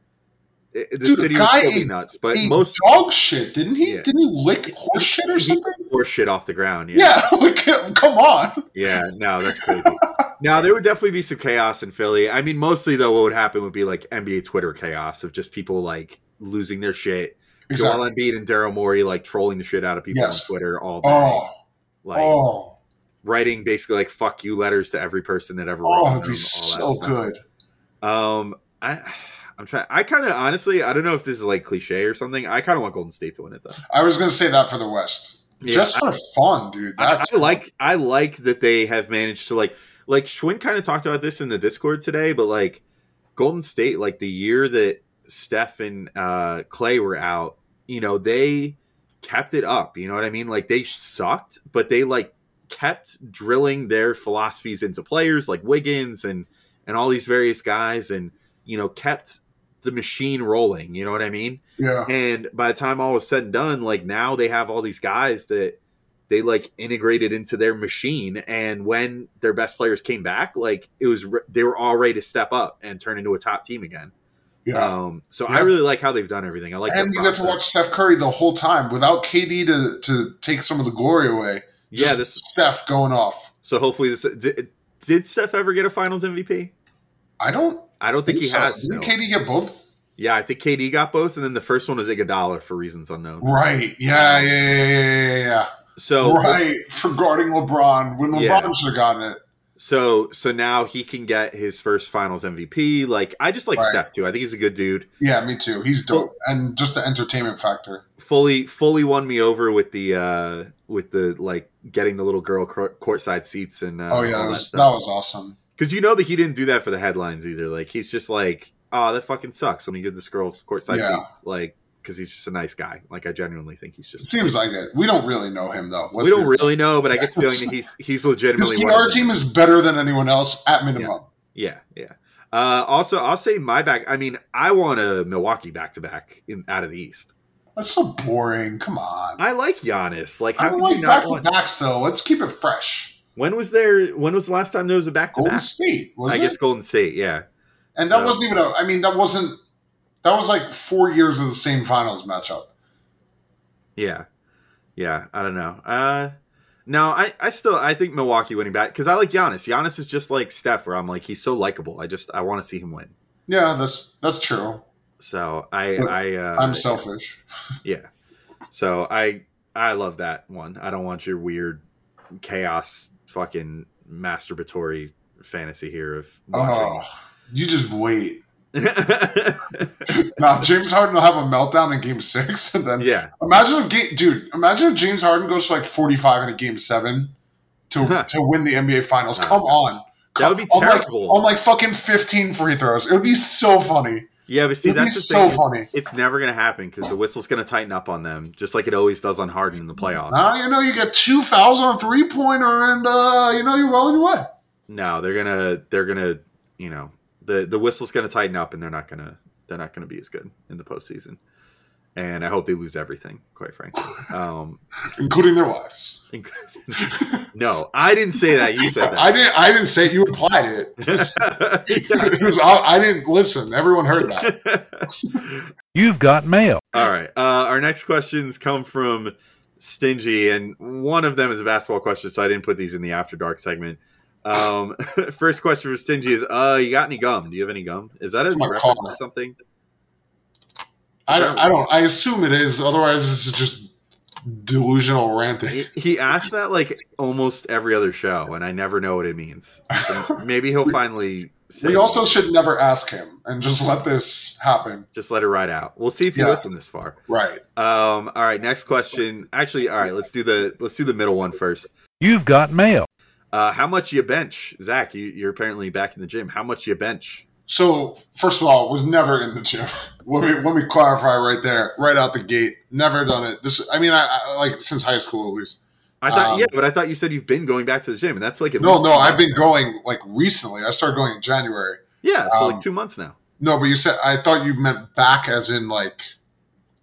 it, the Dude, city would still be nuts. But most dog shit, didn't he? Yeah. Didn't he lick horse shit or something? Horse shit off the ground. Yeah, Yeah, like, come on. yeah. No, that's crazy. now there would definitely be some chaos in Philly. I mean, mostly though, what would happen would be like NBA Twitter chaos of just people like losing their shit. Exactly. Joel Embiid and Daryl Morey like trolling the shit out of people Yes. on Twitter all day, Oh, like oh, writing basically like "fuck you" letters to every person that ever. wrote oh, them, it'd be that so good. Um, I, I'm trying. I kind of honestly, I don't know if this is like cliche or something. I kind of want Golden State to win it though. I was gonna say that for the West, Yeah, just for fun, dude. I, I like. I like that they have managed to like. Like Schwinn kind of talked about this in the Discord today, but like Golden State, like the year that Steph and uh, Clay were out, you know, they kept it up. You know what I mean? Like they sucked, but they like kept drilling their philosophies into players like Wiggins and and all these various guys, and you know, kept the machine rolling. You know what I mean? yeah. And by the time all was said and done, like now they have all these guys that they like integrated into their machine. And when their best players came back, like it was re- they were all ready to step up and turn into a top team again. Yeah. Um, so I really like how they've done everything. I like and you get to watch. Steph Curry the whole time without KD to, to take some of the glory away. Yeah, this. Steph going off. So hopefully this did, did Steph ever get a Finals MVP? I don't I don't think, he so. has. Didn't no. KD get both? Yeah, I think KD got both, and then the first one was Iguodala for reasons unknown. Right. Yeah, yeah, yeah, yeah, yeah, yeah. So right. For guarding LeBron when LeBron Yeah. should have gotten it. So so now he can get his first Finals MVP. Like I just like Right. Steph too. I think he's a good dude. Yeah, me too. He's dope. And just the entertainment factor. Fully fully won me over with the uh with the like getting the little girl court- courtside seats and uh, oh yeah, that was, that was awesome. because you know that he didn't do that for the headlines either. Like he's just like oh that fucking sucks Let me get this girl courtside Yeah. seats like because he's just a nice guy. Like I genuinely think he's just. seems like it. We don't really know him though. we don't really know, but I get the feeling that he's he's legitimately. Our team is better than anyone else at minimum. Yeah, yeah. Uh, also, I'll say my back. I mean, I want a Milwaukee back to back out of the East. That's so boring. Come on. I like Giannis. Like, I like back to backs though. Let's keep it fresh. When was there? When was the last time there was a back to back? Golden? State, I wasn't guess it? Golden State. Yeah, And that so- wasn't even a. I mean, that wasn't. That was like four years of the same finals matchup. yeah, yeah. I don't know. Uh, no, I, I still I think Milwaukee winning back because I like Giannis. Giannis is just like Steph, where I'm like he's so likable. I just I want to see him win. Yeah, that's that's true. So I I uh, I'm selfish. Yeah. So I I love that one. I don't want your weird chaos fucking masturbatory fantasy here of Oh, you just wait. Now James Harden will have a meltdown in Game Six, and then yeah, imagine if game, dude, imagine if James Harden goes for like forty five in a Game Seven to to win the NBA Finals. Oh, Come gosh. on, That would be on like, terrible. on like fucking fifteen free throws. It would be so funny. yeah, but see It'd that's the so thing. funny. It's never gonna happen because the whistle's gonna tighten up on them, just like it always does on Harden in the playoffs. Now you know you get two fouls on a three pointer, and uh, you know you're well on your way. No, they're gonna they're gonna you know the the whistle's gonna tighten up and they're not gonna they're not gonna be as good in the postseason. And I hope they lose everything, quite frankly. Um, including their wives. no, I didn't say that. You said that. I didn't. I didn't say it. you implied it. It was- I, I didn't listen. Everyone heard that. You've got mail. All right. Uh, our next questions come from Stingy, and one of them is a basketball question, so I didn't put these in the After Dark segment. Um, first question for Stingy is, uh, you got any gum? Do you have any gum? Is that a reference car. to something? I don't, I don't. I assume it is. Otherwise, this is just delusional ranting. He, he asked that like almost every other show, and I never know what it means. So maybe he'll finally. Say We it. also should never ask him and just let this happen. just let it ride out. We'll see if you Yeah. listen this far. Right. Um, all right, next question. Actually, all right, let's do the let's do the middle one first. You've got mail. Uh, how much you bench, Zach? You, you're apparently back in the gym. How much you bench? So, first of all, was never in the gym. Let me let me clarify right there, right out the gate. Never done it. This, I mean, I, I like since high school at least. I thought, Um, yeah, but I thought you said you've been going back to the gym, and that's like No, no, I've been now. going like recently. I started going in January. Yeah, so um, like two months now. No, but you said I thought you meant back as in like.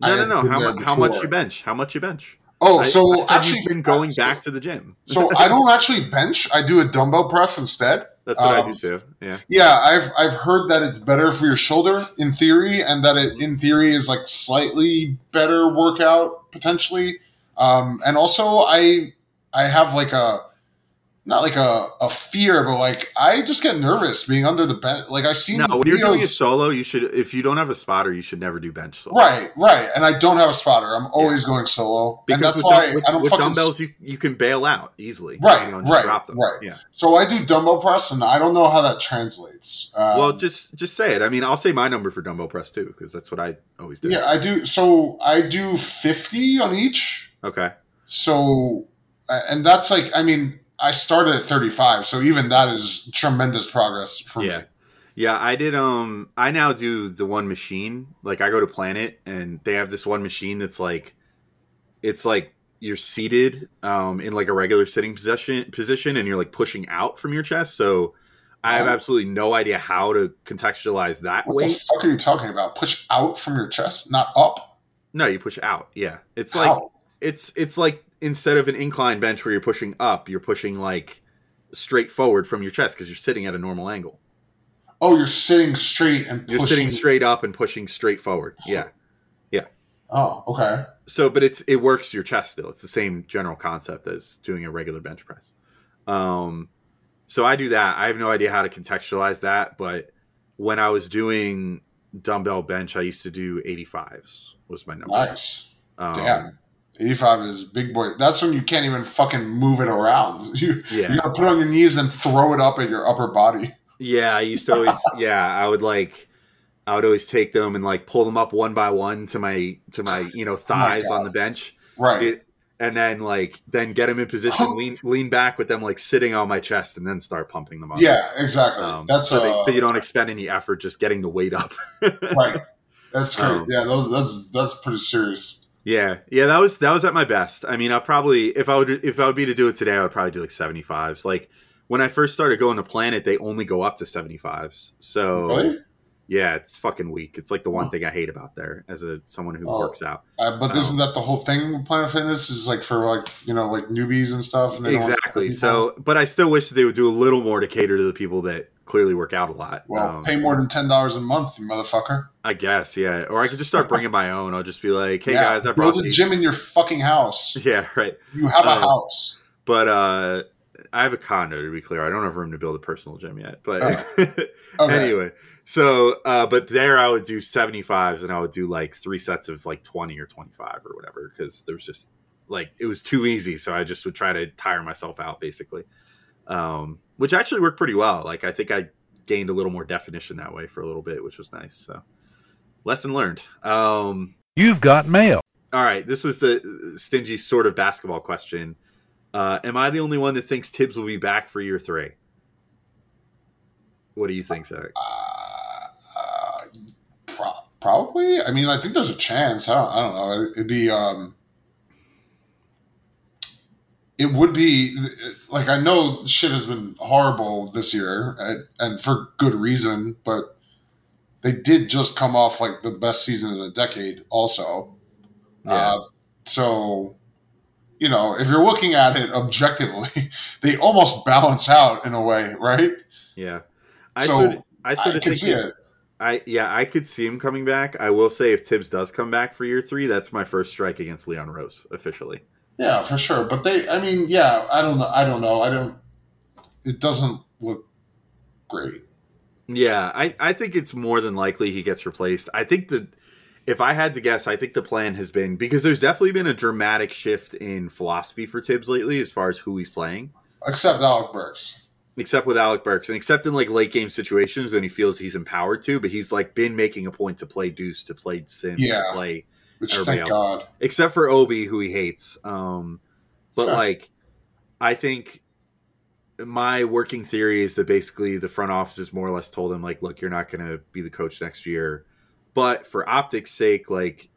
I No, no, no. How, mu- how much you bench? How much you bench? Oh, so I said actually, been going so- back to the gym. So I don't actually bench. I do a dumbbell press instead. That's what I um, do too. Yeah. Yeah, I've I've heard that it's better for your shoulder in theory, and that it in theory is like slightly better workout potentially. Um, and also, I I have like a not like a, a fear, but like I just get nervous being under the bench. Like I've seen No, when you're doing it solo, you should. If you don't have a spotter, you should never do bench solo. right, right, and I don't have a spotter. I'm always going solo, and Because that's with, why with, I don't with fucking dumbbells, you, you can bail out easily. Right, you know, right, drop them. right. Yeah. So I do dumbbell press, and I don't know how that translates. Um, well, just just say it. I mean, I'll say my number for dumbbell press too, because that's what I always do. yeah, I do. So I do fifty on each. Okay. So, and that's like, I mean, I started at thirty-five, so even that is tremendous progress for Yeah. me. Yeah, I did. Um, I now do the one machine. Like, I go to Planet, and they have this one machine that's like, it's like you're seated, um, in like a regular sitting position, position, and you're like pushing out from your chest. So, I have absolutely no idea how to contextualize that What the fuck are you talking about? Push out from your chest, not up. No, you push out. Yeah, it's like How? it's it's like instead of an incline bench where you're pushing up, you're pushing like straight forward from your chest because you're sitting at a normal angle. Oh, you're sitting straight and You're sitting straight up and pushing straight forward. Yeah, yeah. Oh, okay. So, but it's it works your chest still. It's the same general concept as doing a regular bench press. Um, so I do that. I have no idea how to contextualize that, but when I was doing dumbbell bench, I used to do 85s was my number. Nice. Um, Damn. 85 is big boy. That's when you can't even fucking move it around. You, Yeah. you gotta put it on your knees and throw it up at your upper body. Yeah, I used to always. yeah, I would like. I would always take them and like pull them up one by one to my to my you know thighs on the bench, Right. It- and then like then get them in position, lean lean back with them like sitting on my chest, and then start pumping them up. yeah, exactly. Um, that's so, they- uh, so you don't expend any effort just getting the weight up. right. That's great. Um, yeah, those, that's that's pretty serious. Yeah, yeah, that was that was at my best. I mean, I probably if I would if I would be to do it today, I would probably do like seventy fives. Like when I first started going to Planet, they only go up to seventy fives. So Really? yeah, it's fucking weak. It's like the one thing I hate about there as a someone who Oh. works out. Uh, but Um, isn't that the whole thing with Planet Fitness? Is like for like you know like newbies and stuff. And they don't Exactly. So, but I still wish they would do a little more to cater to the people that clearly work out a lot. well, Um, pay more than ten dollars a month, you motherfucker. I guess, yeah. Or I could just start bringing my own. I'll just be like, hey yeah, guys, I brought build a these. gym in your fucking house. Yeah, right. You have a Uh, house. But uh I have a condo to be clear. I don't have room to build a personal gym yet. But Okay. anyway, so uh but there I would do 75s and I would do like three sets of like 20 or 25 or whatever because there's just like it was too easy, so I just would try to tire myself out basically. Um, which actually worked pretty well. Like I think I gained a little more definition that way for a little bit, which was nice. So lesson learned. Um, You've got mail. all right, this was the stingy sort of basketball question. Uh, am I the only one that thinks Tibbs will be back for year three? What do you think, Zach? Uh, uh, pro- probably. I mean, I think there's a chance. I don't. I don't know. It'd be. Um, it would be like I know shit has been horrible this year, and, and for good reason. But they did just come off like the best season in a decade, also. Yeah. Uh, so, you know, if you're looking at it objectively, they almost balance out in a way, right? Yeah, I so sort of, I sort of think see it. I yeah, I could see him coming back. I will say if Tibbs does come back for year three, that's my first strike against Leon Rose officially. Yeah, for sure. But they, I mean, yeah, I don't know. I don't know. I don't. It doesn't look great. Yeah, I, I think it's more than likely he gets replaced. I think that if I had to guess, I think the plan has been because there's definitely been a dramatic shift in philosophy for Tibbs lately as far as who he's playing. Except Alec Burks. Except with Alec Burks, and except in like late game situations when he feels he's empowered to, but he's like been making a point to play Deuce, to play Sims, Yeah. to play Which Everybody thank else. God. except for Obi, who he hates. Um, but Sure. like, I think my working theory is that basically the front office has more or less told him like, look, you're not going to be the coach next year, but for optics' sake, like,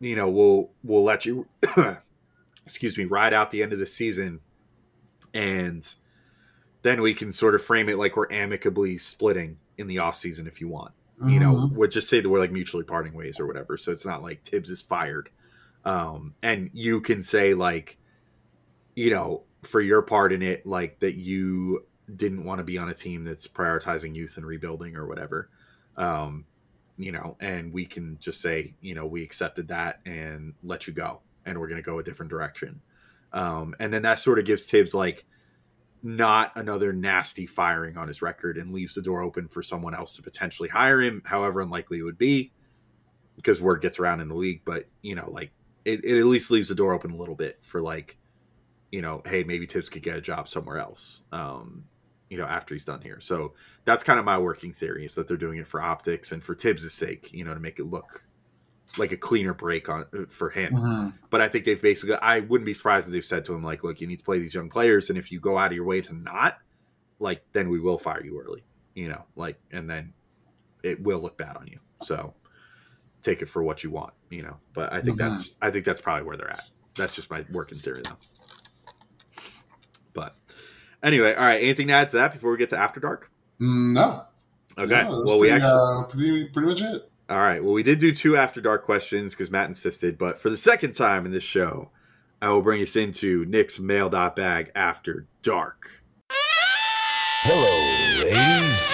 you know, we'll we'll let you, excuse me, ride out the end of the season, and then we can sort of frame it like we're amicably splitting in the off season if you want you know, Mhm. we'll just say that we're like mutually parting ways or whatever. So it's not like Tibbs is fired. Um, and you can say like, you know, for your part in it, like that you didn't want to be on a team that's prioritizing youth and rebuilding or whatever. Um, you know, and we can just say, you know, we accepted that and let you go, and we're going to go a different direction. Um, and then that sort of gives Tibbs like not another nasty firing on his record and leaves the door open for someone else to potentially hire him, however unlikely it would be, because word gets around in the league. But you know, like it, it at least leaves the door open a little bit for like, you know, hey, maybe Tibbs could get a job somewhere else. Um, you know, after he's done here. So that's kind of my working theory is that they're doing it for optics and for Tibbs' sake, you know, to make it look like a cleaner break on uh, for him Mhm. but I think they've basically I wouldn't be surprised if they've said to him like, look, you need to play these young players, and if you go out of your way to not, like, then we will fire you early, you know, like, and then it will look bad on you. So take it for what you want, you know. But I think Mhm. that's I think that's probably where they're at. That's just my working theory though. But anyway, all right. Anything to add to that before we get to After Dark? Mm, No. Okay. No, well, we pretty, actually uh, pretty, pretty much it. All right. Well, we did do two after dark questions because Matt insisted, but for the second time in this show, I will bring us into Knicks mail dot bag after dark. Hello, ladies.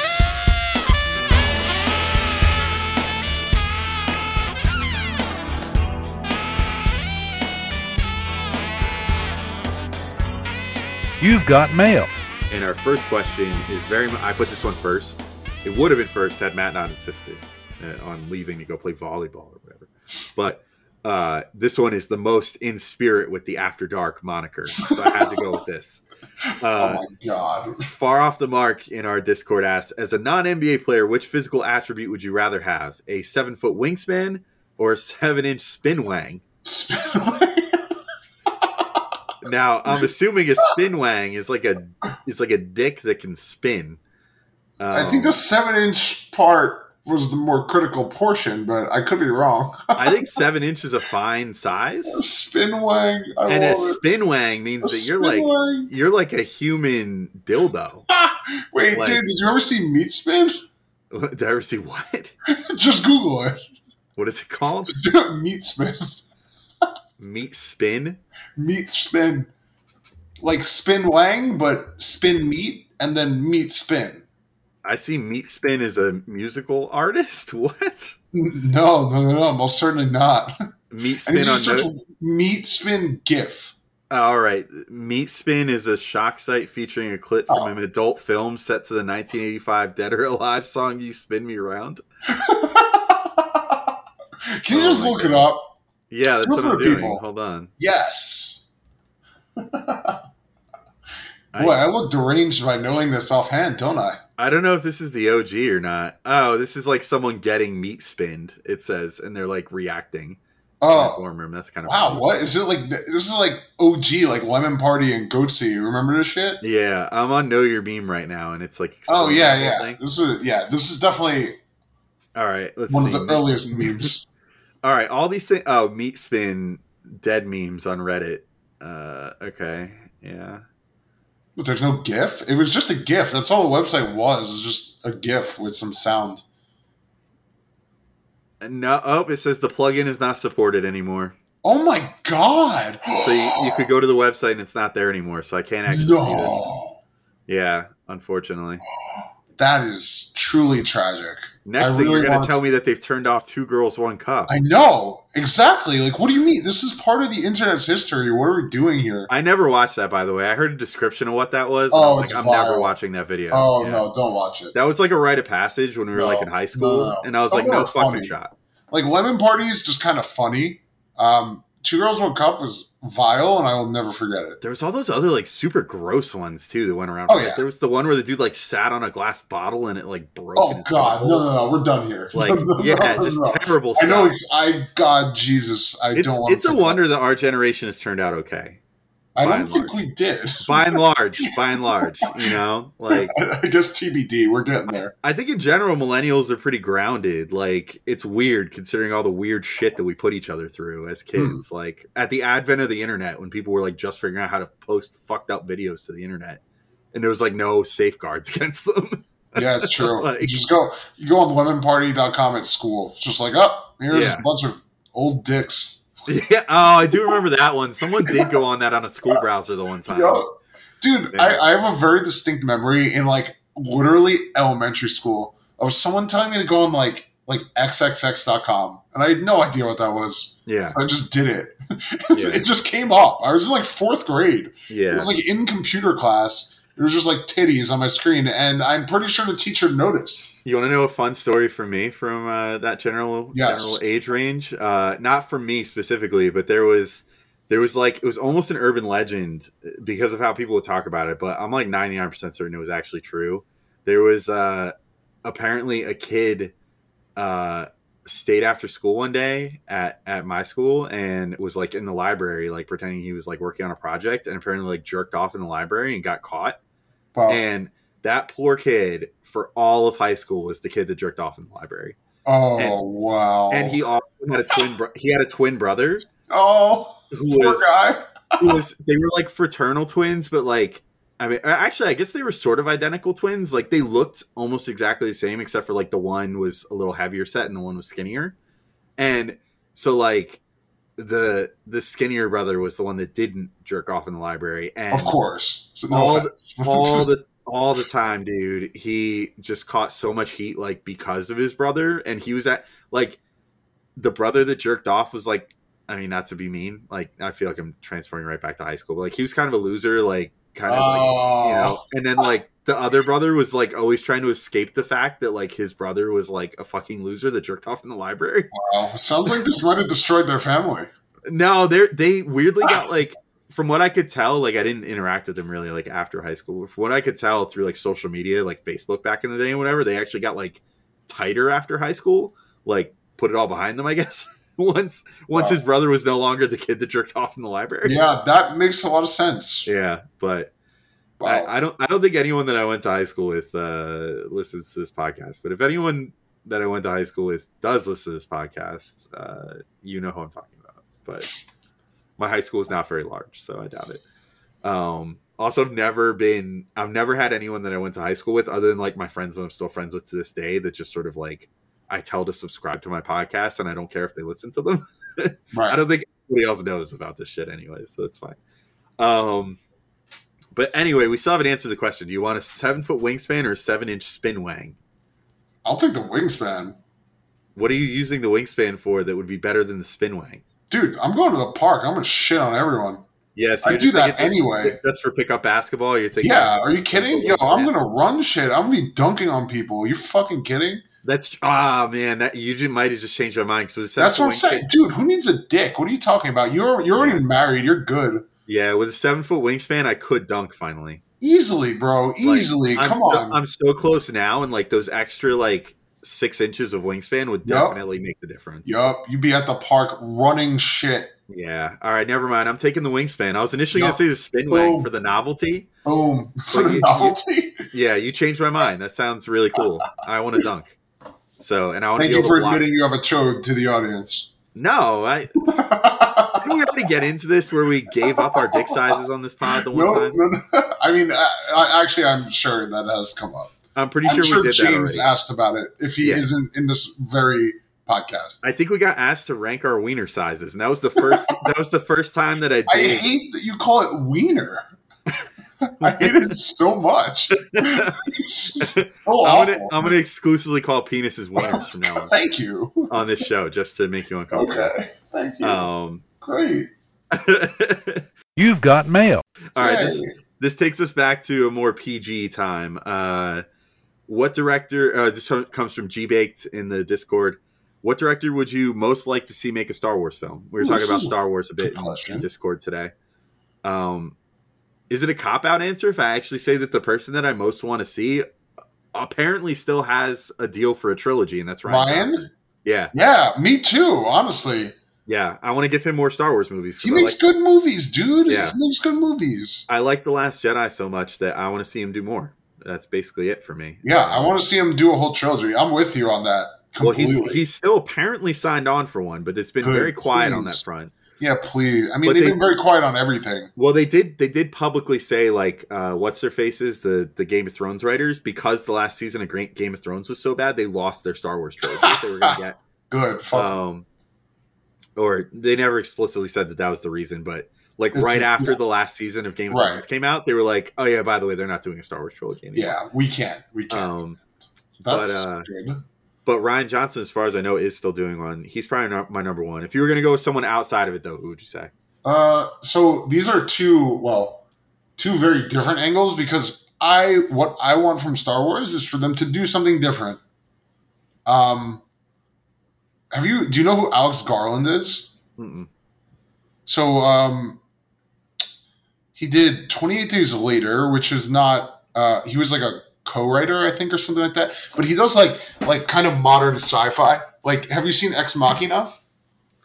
You've got mail. And our first question is very much, I put this one first. It would have been first had Matt not insisted on leaving to go play volleyball or whatever. But uh, this one is the most in spirit with the After Dark moniker. So I had to go with this. oh Uh, my god. far off the mark in our Discord asks, as a non NBA player, which physical attribute would you rather have? A seven foot wingspan or a seven inch spin wang? Spin away. Now I'm assuming a spin wang is like a is like a dick that can spin. I think Um, the seven inch part was the more critical portion, but I could be wrong. I think seven inches is a fine size, spin wang. I and a spin wang means A that you're like wang. you're like a human dildo. Wait, like- dude, did you ever see Meat Spin? Did I ever see what? Just Google it. What is it called? Just do it. Meat Spin. Meat spin? Meat Spin. Like Spin Wang, but spin meat and then meat spin. I see Meat Spin as a musical artist. What? No, no, no, no, most certainly not. Meat Spin on no- Meat Spin GIF. All right. Meat Spin is a shock site featuring a clip from Oh. an adult film set to the 1985 Dead or Alive song You Spin Me Around. Can you Oh just look God. it up? Yeah, that's Good what I'm doing. people. Hold on. Yes. Boy, I look deranged by knowing this offhand, don't I? I don't know if this is the OG or not. Oh, this is like someone getting meat spinned. It says, and they're like reacting. Oh, form room. That's kind of wow. funny. What is it like? This is like OG, like Lemon Party and Goatse. Remember this shit? Yeah, I'm on Know Your Meme right now, and it's like Oh yeah, yeah. thing. This is yeah. This is definitely All right, let's one see. of the earliest memes. All right, all these things. Oh, meat spin dead memes on Reddit. Uh, okay, yeah. But there's no GIF. It was just a GIF. That's all the website was. Was just a GIF with some sound. No, oh, it says the plugin is not supported anymore. Oh my god! So you, you could go to the website and it's not there anymore. So I can't actually see this. No, Yeah, unfortunately. that is truly tragic. Next I thing really you're going to tell me that they've turned off two girls, one cup. I know exactly. Like, what do you mean? This is part of the internet's history. What are we doing here? I never watched that, by the way. I heard a description of what that was. Oh, I was it's like, I'm never watching that video. oh Yeah. no, don't watch it. That was like a rite of passage when we were No, like in high school, no, no. and I was Some like, no are fucking funny. shot. Like lemon parties, just kind of funny. Um, Two girls, one cup was vile, and I will never forget it. There was all those other like super gross ones too that went around. Oh, Like, yeah. There was the one where the dude like sat on a glass bottle and it like broke. Oh God, no, no, no, we're done here. Like No, no, yeah, no, just terrible. I know it's I God Jesus. I It's, don't. want it's a wonder that our generation has turned out okay. I don't think large. we did. By and large, by and large, you know, like I guess TBD. We're getting there. I think in general millennials are pretty grounded. Like it's weird considering all the weird shit that we put each other through as kids. Hmm. Like at the advent of the internet, when people were like just figuring out how to post fucked up videos to the internet, and there was like no safeguards against them. Yeah, it's true. Like- you just go. You go on lemonparty.com at school. It's just like, oh, here's Yeah. a bunch of old dicks. Yeah. Oh, I do remember that one. Someone did go on that on a school browser the one time. Yo, dude, Yeah. I, I have a very distinct memory in like literally elementary school of someone telling me to go on like like xxx.com and I had no idea what that was. Yeah. I just did it. Yeah. it just came up. I was in like fourth grade. Yeah. It was like in computer class. It was just like titties on my screen, and I'm pretty sure the teacher noticed. You want to know a fun story from me from uh, that general Yes. general age range? Uh, not for me specifically, but there was there was like it was almost an urban legend because of how people would talk about it. But I'm like 99 percent certain it was actually true. There was uh, apparently a kid uh, stayed after school one day at at my school and was like in the library, like pretending he was like working on a project, and apparently like jerked off in the library and got caught. Wow. And that poor kid for all of high school was the kid that jerked off in the library. oh and- wow! And he also had a twin. Bro- he had a twin brother oh who poor was, guy. who was. They were like fraternal twins, but like I mean, uh, actually, I guess they were sort of identical twins. Like they looked almost exactly the same, except for like the one was a little heavier set and the one was skinnier. And so like the the skinnier brother was the one that didn't jerk off in the library, and Of course. So no all offense. all the all the time, dude. He just caught so much heat like because of his brother, and he was at like the brother that jerked off was like. I mean, not to be mean, like I feel like I'm transporting right back to high school, but like he was kind of a loser, like kind of like oh, you know. Oh. And then like the other brother was like always trying to escape the fact that like his brother was like a fucking loser that jerked off in the library. wow. Sounds like this might have destroyed their family. No, they they weirdly got like from what I could tell, like I didn't interact with them really like after high school. From what I could tell through like social media, like Facebook back in the day and whatever, they actually got like tighter after high school. Like put it all behind them, I guess. once once Wow. his brother was no longer the kid that jerked off in the library. Yeah, that makes a lot of sense. Yeah, but Wow. I, I don't I don't think anyone that I went to high school with uh listens to this podcast. But if anyone that I went to high school with does listen to this podcast, uh, you know who I'm talking about. But my high school is not very large, so I doubt it. Um also I've never been I've never had anyone that I went to high school with other than like my friends that I'm still friends with to this day that just sort of like I tell to subscribe to my podcast and I don't care if they listen to them. I don't think anybody else knows about this shit anyway, so it's fine. Um, but anyway, we still haven't answered the question. Do you want a seven foot wingspan or a seven inch spin wang? I'll take the wingspan. What are you using the wingspan for that would be better than the spin wang? Dude, I'm going to the park. I'm going to shit on everyone. Yes, I do that anyway. That's for pickup basketball. You're thinking, Yeah, are you kidding? Yo, I'm going to run shit. I'm going to be dunking on people. Are you fucking kidding? That's ah man, that you might have just changed my mind. So That's what I'm saying. Dude, who needs a dick? What are you talking about? You're, you're already married. You're good. Yeah, with a seven foot wingspan, I could dunk finally. Easily, bro. Like, Easily. I'm Come so, on. I'm so close now, and like those extra like six inches of wingspan would Yup. definitely make the difference. yup. you'd be at the park running shit. Yeah. All right. Never mind. I'm taking the wingspan. I was initially Yup. gonna say the spin wing for the novelty. Boom. For the you- novelty. Yeah, you changed my mind. That sounds really cool. I want to dunk. So, and I want to Thank be you for to block. admitting you have a chode to the audience. No, I. Didn't we already get into this where we gave up our dick sizes on this pod the one no, time? no, no. I mean, I, I, actually, I'm sure that has come up. I'm pretty I'm sure, sure we did that James asked about it if he Yeah. isn't in this very podcast. I think we got asked to rank our wiener sizes, and that was the first. that was the first time that I Did. I hate that you call it wiener. I hate it so much. So I'm gonna, awful. I'm gonna exclusively call penises wieners from now on, Thank you. on this show, just to make you uncomfortable. Okay. Thank you. Um. Great. You've got mail. All right. Yay. This this takes us back to a more PG time. Uh, what director? Uh, this comes from G Baked in the Discord. What director would you most like to see make a Star Wars film? We were Ooh, talking about Star Wars a bit in, question. in Discord today. Um, is it a cop out answer if I actually say that the person that I most want to see apparently still has a deal for a trilogy, and that's Rian. Rian? Johnson? Yeah, Yeah, me too, honestly. yeah. I want to give him more Star Wars movies. He makes like, good movies, dude. Yeah. He makes good movies. I like the Last Jedi so much that I want to see him do more. That's basically it for me. Yeah, I want to see him do a whole trilogy. I'm with you on that. Well, he's he's still apparently signed on for one, but it's been Good, very quiet on that front. Yeah, please. I mean, But they've they- been very quiet on everything. Well, they did they did publicly say like uh, what's their faces the the Game of Thrones writers because the last season of Game of Thrones was so bad they lost their Star Wars trilogy they were going to get. Good. Fuck. Um, or they never explicitly said that that was the reason, but like It's- right after yeah. the last season of Game of Right. Thrones came out, they were like, "Oh yeah, by the way, they're not doing a Star Wars trilogy anymore." yeah, we can't. We can't. Um, That's but, uh, good. But Rian Johnson, as far as I know, is still doing one. He's probably not my number one. If you were going to go with someone outside of it, though, who would you say? Uh, so these are two, well, two very different angles because I what I want from Star Wars is for them to do something different. Um, have you? Do you know who Alex Garland is? Mm-mm. So um, he did 28 Days Later, which is not. Uh, he was like a co-writer, I think, or something like that. But he does like like kind of modern sci-fi. Like, have you seen Ex Machina?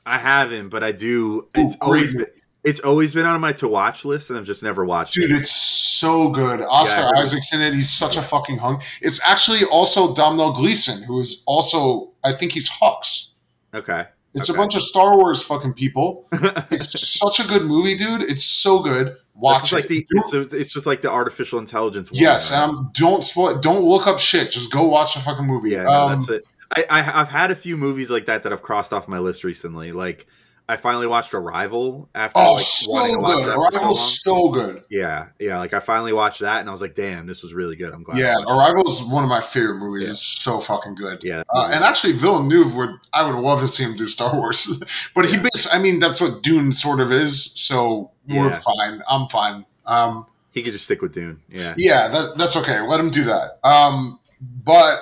I haven't, but I do. It's Ooh, always been, it's always been on my to watch list, and I've just never watched Dude, it. it's so good. Oscar Yeah, Isaac's in it. He's such a fucking hunk. It's actually also Domhnall Gleeson, who is also, I think he's Hux. Okay, It's Okay. a bunch of Star Wars fucking people. It's such a good movie, dude. It's so good. Watch it's it. like the it's, it's just like the artificial intelligence. one, yes, right? and I'm, don't spoil. Don't look up shit. Just go watch the fucking movie. Yeah, no, um, that's it. I, I I've had a few movies like that that I've crossed off my list recently. Like I finally watched Arrival after Oh, like so wanting to watch good. that so so good. Yeah, yeah. Like I finally watched that, and I was like, "Damn, this was really good." I'm glad. Yeah. Arrival is one of my favorite movies. Yeah. It's so fucking good. Yeah, Uh, and actually, Villeneuve would I would love to see him do Star Wars, but he Yeah. bas I mean, that's what Dune sort of is. So we're Yeah. fine. I'm fine. Um, he could just stick with Dune. Yeah, yeah, that, that's okay. Let him do that. Um, but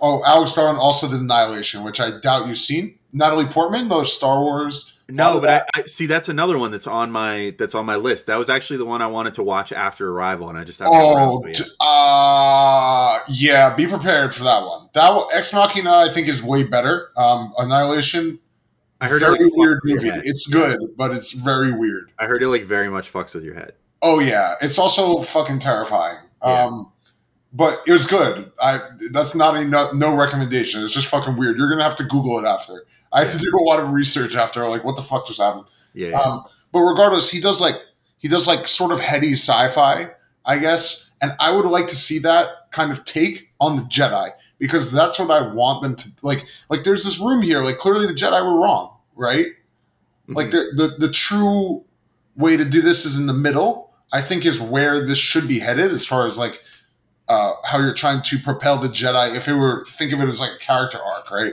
oh, Alex Garland also did Annihilation, which I doubt you've seen. Natalie Portman, most Star Wars. No, but I, I see that's another one that's on my that's on my list. That was actually the one I wanted to watch after Arrival, and I just haven't. Oh, d- uh, yeah. Be prepared for that one. That one, Ex Machina, I think, is way better. Um, Annihilation, I heard very it like, weird fucks with your movie. It's good, but it's very weird. I heard it like very much fucks with your head. Oh yeah, it's also fucking terrifying. Yeah. Um, but it was good. I that's not a no, no recommendation. It's just fucking weird. You're gonna have to Google it after. I had to do a lot of research after. Like, what the fuck just happened? Yeah, yeah. Um, but regardless, he does like he does like sort of heady sci-fi, I guess. And I would like to see that kind of take on the Jedi because that's what I want them to like. Like, there's this room here. Like, clearly the Jedi were wrong, right? Like Mhm. the, the the true way to do this is in the middle. I think is where this should be headed as far as like uh, how you're trying to propel the Jedi. If it were think of it as like a character arc, right?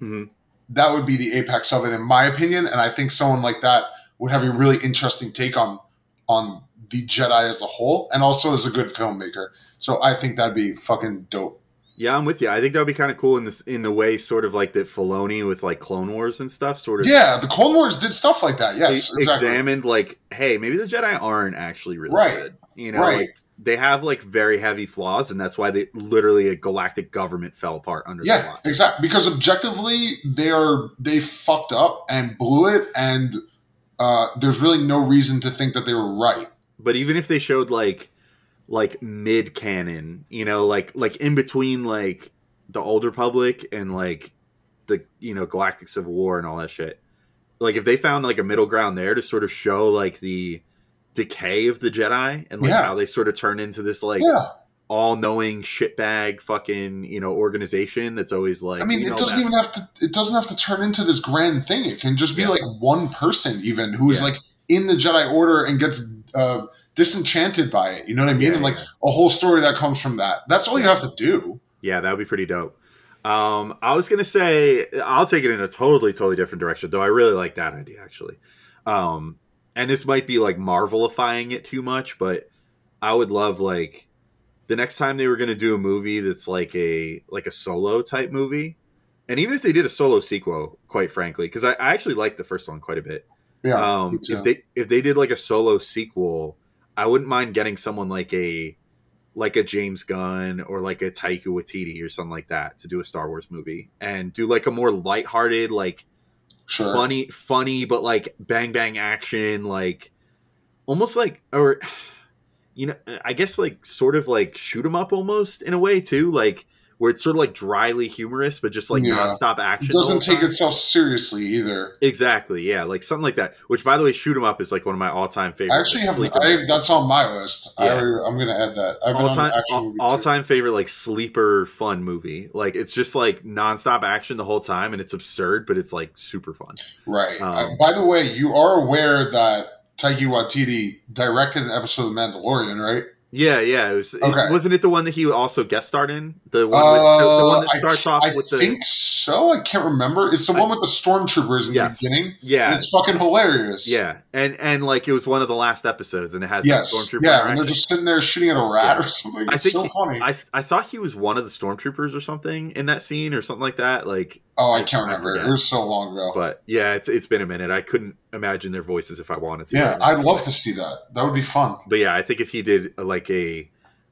Mhm. That would be the apex of it, in my opinion. And I think someone like that would have a really interesting take on on the Jedi as a whole, and also as a good filmmaker. So I think that'd be fucking dope. Yeah, I'm with you. I think that would be kind of cool in this in the way, sort of like that Filoni with like Clone Wars and stuff. Sort of, Yeah, the Clone Wars did stuff like that. Yes, exactly. examined like, hey, maybe the Jedi aren't actually really Right. good. You know, Right. like they have like very heavy flaws, and that's why they literally a galactic government fell apart under Yeah, exactly. Because objectively, they are they fucked up and blew it, and uh, there's really no reason to think that they were right. But even if they showed like like mid canon, you know, like like in between like the Old Republic and like the you know Galactic Civil War and all that shit. Like if they found like a middle ground there to sort of show like the decay of the Jedi and like Yeah. how they sort of turn into this like yeah, all knowing shitbag fucking you know organization that's always like I mean, it doesn't best. even have to. It doesn't have to turn into this grand thing. It can just be Yeah. like one person, even who is Yeah. like in the Jedi Order and gets uh, disenchanted by it. You know what I mean? And like a whole story that comes from that. That's all you have to do. Yeah, that would be pretty dope. Um, I was gonna say I'll take it in a totally, totally different direction, though. I really like that idea actually. Um, and this might be like Marvelifying it too much, but I would love like the next time they were gonna do a movie that's like a like a solo type movie, and even if they did a solo sequel, quite frankly, because I, I actually liked the first one quite a bit. Yeah. um, if they if they did like a solo sequel, I wouldn't mind getting someone like a like a James Gunn or like a Taika Waititi or something like that to do a Star Wars movie and do like a more lighthearted, like sure. funny, funny, but like bang bang action, like almost like or you know, I guess like sort of like shoot 'em up almost in a way too, like where it's sort of like dryly humorous, but just like Yeah. nonstop action. whole doesn't take time. itself seriously either. Exactly, yeah, like something like that. Which, by the way, shoot 'em up is like one of my all-time favorite. I actually like, have. I, that's on my list. Yeah. I, I'm going to add that. I've all-time, all, all-time favorite like sleeper fun movie. Like it's just like nonstop action the whole time, and it's absurd, but it's like super fun. Right. Um, Uh, by the way, you are aware that Taika Waititi directed an episode of The Mandalorian, right? Yeah, yeah. It was, it- Okay. wasn't it the one that he also guest starred in? The one, with, the, the one that Uh, starts I, off I with the think so. I can't remember. It's the I- one with the stormtroopers in Yes. the beginning. yeah, It's fucking hilarious. yeah, and and like it was one of the last episodes, and it has Yes. stormtrooper Yeah. And they're just sitting there shooting at a rat Yeah. or something. I think so he- I I thought he was one of the stormtroopers or something in that scene or something like that. Like oh, I can't remember. it was so long ago. But yeah, it's it's been a minute. I couldn't imagine their voices if I wanted to. yeah, I'd love to see that. That would be fun. But yeah, I think if he did uh, like a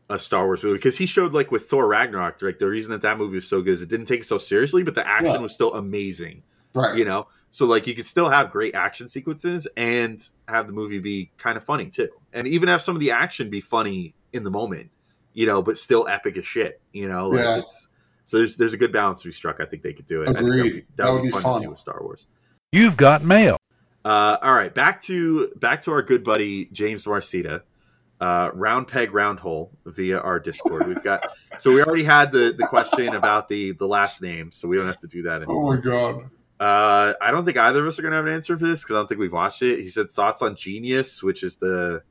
a Star Wars movie, because he showed like with Thor Ragnarok, like the reason that that movie was so good is it didn't take it so seriously, but the action Yeah. was still amazing. Right. You know, so like you could still have great action sequences and have the movie be kind of funny too, and even have some of the action be funny in the moment. You know, but still epic as shit. You know, like Yeah. it's so there's there's a good balance we struck. I think they could do it. I think that would Agreed. be, that would be fun, to see with Star Wars. You've got mail. Uh, all right, back to back to our good buddy James Marcita. Uh, round peg, round hole via our Discord. We've got so we already had the the question about the the last name, so we don't have to do that Oh my god. Uh, I don't think either of us are gonna have an answer for this because I don't think we've watched it. He said thoughts on Genius, which is the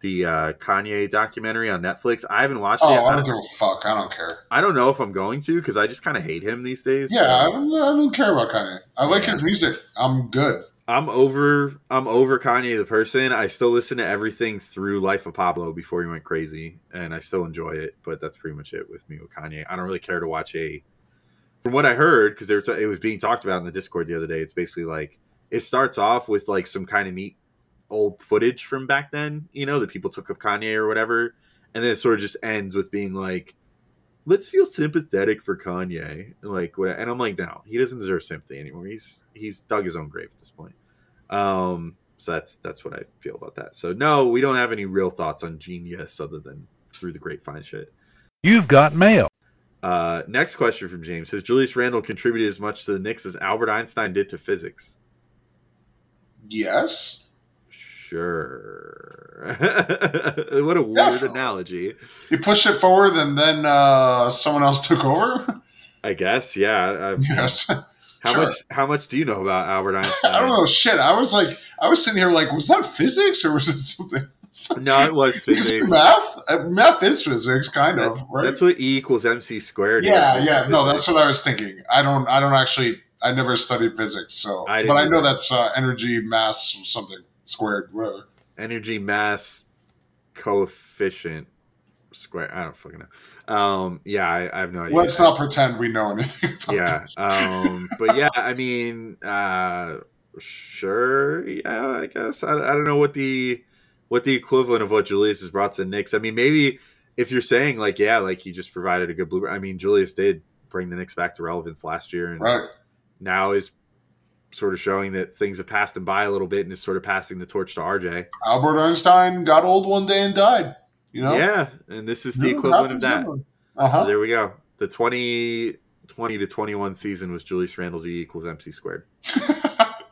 the uh, Kanye documentary on Netflix. I haven't watched Oh, it. I I don't give a fuck. I don't care. I don't know if I'm going to because I just kind of hate him these days. Yeah, I don't, I don't care about Kanye. I like his music. I'm good. I'm over I'm over Kanye the person. I still listen to everything through Life of Pablo before he went crazy, and I still enjoy it. But that's pretty much it with me with Kanye. I don't really care to watch a. From what I heard, because it was being talked about in the Discord the other day, it's basically like it starts off with like some kind of neat old footage from back then, you know, that people took of Kanye or whatever, and then it sort of just ends with being like, "Let's feel sympathetic for Kanye," like what? And I'm like, no, he doesn't deserve sympathy anymore. He's he's dug his own grave at this point. Um, so that's that's what I feel about that. So no, we don't have any real thoughts on Genius other than through the grapevine shit. You've got mail. Uh, next question from James: Has Julius Randle contributed as much to the Knicks as Albert Einstein did to physics? Yes. Sure. what a weird Definitely. analogy. You pushed it forward and then uh, someone else took over? I guess. Yeah. Yes. how Sure. much? How much do you know about Albert Einstein? I don't know. Shit. I was like, I was sitting here like, was that physics or was it something? No, it was Is physics. math? Uh, Math is physics, kind of, right? That's what E equals MC squared. is. yeah, It's yeah. No, that's what I was thinking. I don't. I don't actually. I never studied physics, so I but I know either. that's uh, energy, mass, something squared, whatever. energy mass coefficient square. I don't fucking know. Um, yeah, I, I have no idea. Let's not pretend we know anything. About yeah. Um, but yeah, I mean, uh, sure. Yeah, I guess I, I don't know what the what the equivalent of what Julius has brought to the Knicks. I mean, maybe if you're saying like, yeah, like he just provided a good blueprint. I mean, Julius did bring the Knicks back to relevance last year, and right. now is sort of showing that things have passed him by a little bit and is sort of passing the torch to RJ. Albert Einstein got old one day and died. You know, Yeah, and this is the equivalent of that. Uh So there we go. The 20, 20 to 21 season was Julius Randle's E equals MC squared.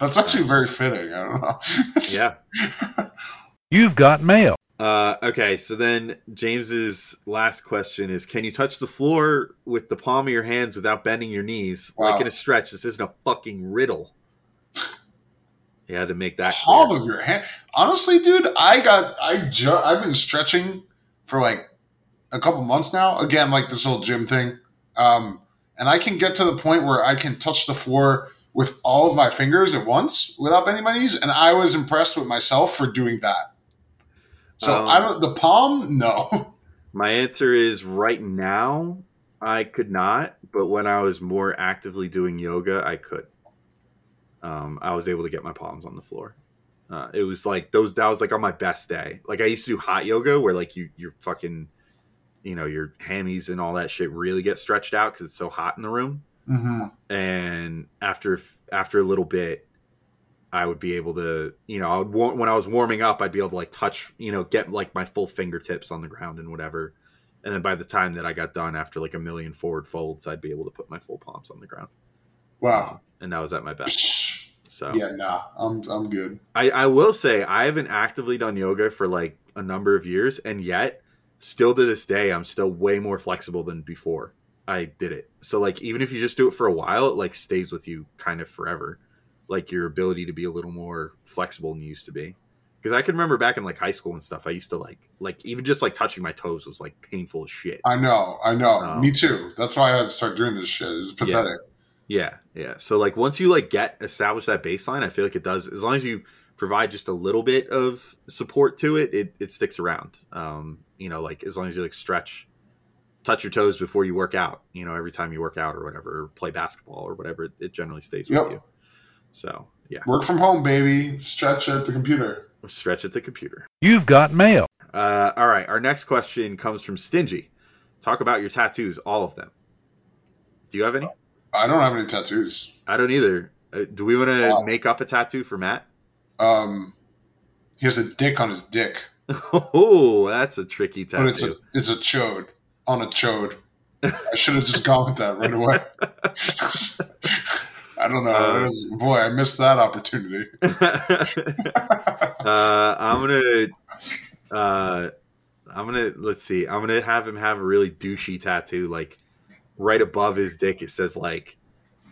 That's actually very fitting. I don't know. Yeah. You've got mail. Uh, okay, so then James's last question is: Can you touch the floor with the palm of your hands without bending your knees, Wow. like in a stretch? This isn't a fucking riddle. He had to make that. palm clear. of your hand. Honestly, dude, I got I ju- I've been stretching for like a couple months now. Again, like this whole gym thing, um, and I can get to the point where I can touch the floor with all of my fingers at once without bending my knees, and I was impressed with myself for doing that. So Um, I don't the palm, no. My answer is right now I could not, but when I was more actively doing yoga, I could. Um, I was able to get my palms on the floor. Uh, it was like those. That was like on my best day. Like I used to do hot yoga, where like you you're fucking, you know, your hammies and all that shit really get stretched out because it's so hot in the room. hmm And after after a little bit, I would be able to, you know, I would, war- when I was warming up, I'd be able to like touch, you know, get like my full fingertips on the ground and whatever. And then by the time that I got done, after like a million forward folds, I'd be able to put my full palms on the ground, Wow. and that was at my best. So Yeah, nah, I'm I'm good. I, I will say I haven't actively done yoga for like a number of years, and yet still to this day, I'm still way more flexible than before I did it. So like even if you just do it for a while, it like stays with you kind of forever. Like your ability to be a little more flexible than you used to be. Because I can remember back in like high school and stuff, I used to like like even just like touching my toes was like painful as shit. I know, I know. Um, Me too. That's why I had to start doing this shit. It's pathetic. Yeah, yeah. Yeah. So like once you like get established that baseline, I feel like it does as long as you provide just a little bit of support to it, it, it sticks around. Um, you know, like as long as you like stretch, touch your toes before you work out, you know, every time you work out or whatever, or play basketball or whatever, it, it generally stays with Yep. you. So yeah, Work from home, baby. Stretch at the computer. stretch at the computer. You've got mail. Uh, all right, our next question comes from Stingy. Talk about your tattoos, all of them. Do you have any? I don't have any tattoos. I don't either. Uh, do we want to Wow. make up a tattoo for Matt? Um, he has a dick on his dick, Oh, that's a tricky but it's a tattoo. it's a chode on a chode. I should have just gone with that right away. I don't know. Uh, boy, I missed that opportunity. uh, I'm gonna, uh, I'm gonna let's see. I'm gonna have him have a really douchey tattoo, like right above his dick. It says like,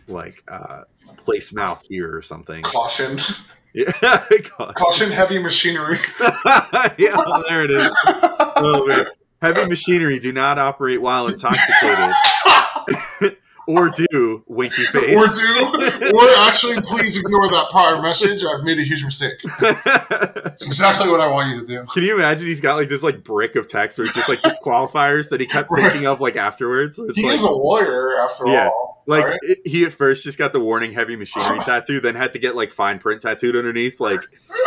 like uh, place mouth here or something. Caution, Yeah, caution, heavy machinery. yeah, well, there it is. Oh. Heavy machinery do not operate while intoxicated. Or do winky face. or do, or actually, please ignore that prior message. I've made a huge mistake. It's exactly what I want you to do. Can you imagine he's got like this like brick of text it's just like disqualifiers that he kept Right. thinking of like afterwards? It's He like, is a lawyer, after Yeah. all. like right? it- he at first just got the warning heavy machinery tattoo, then had to get like fine print tattooed underneath, like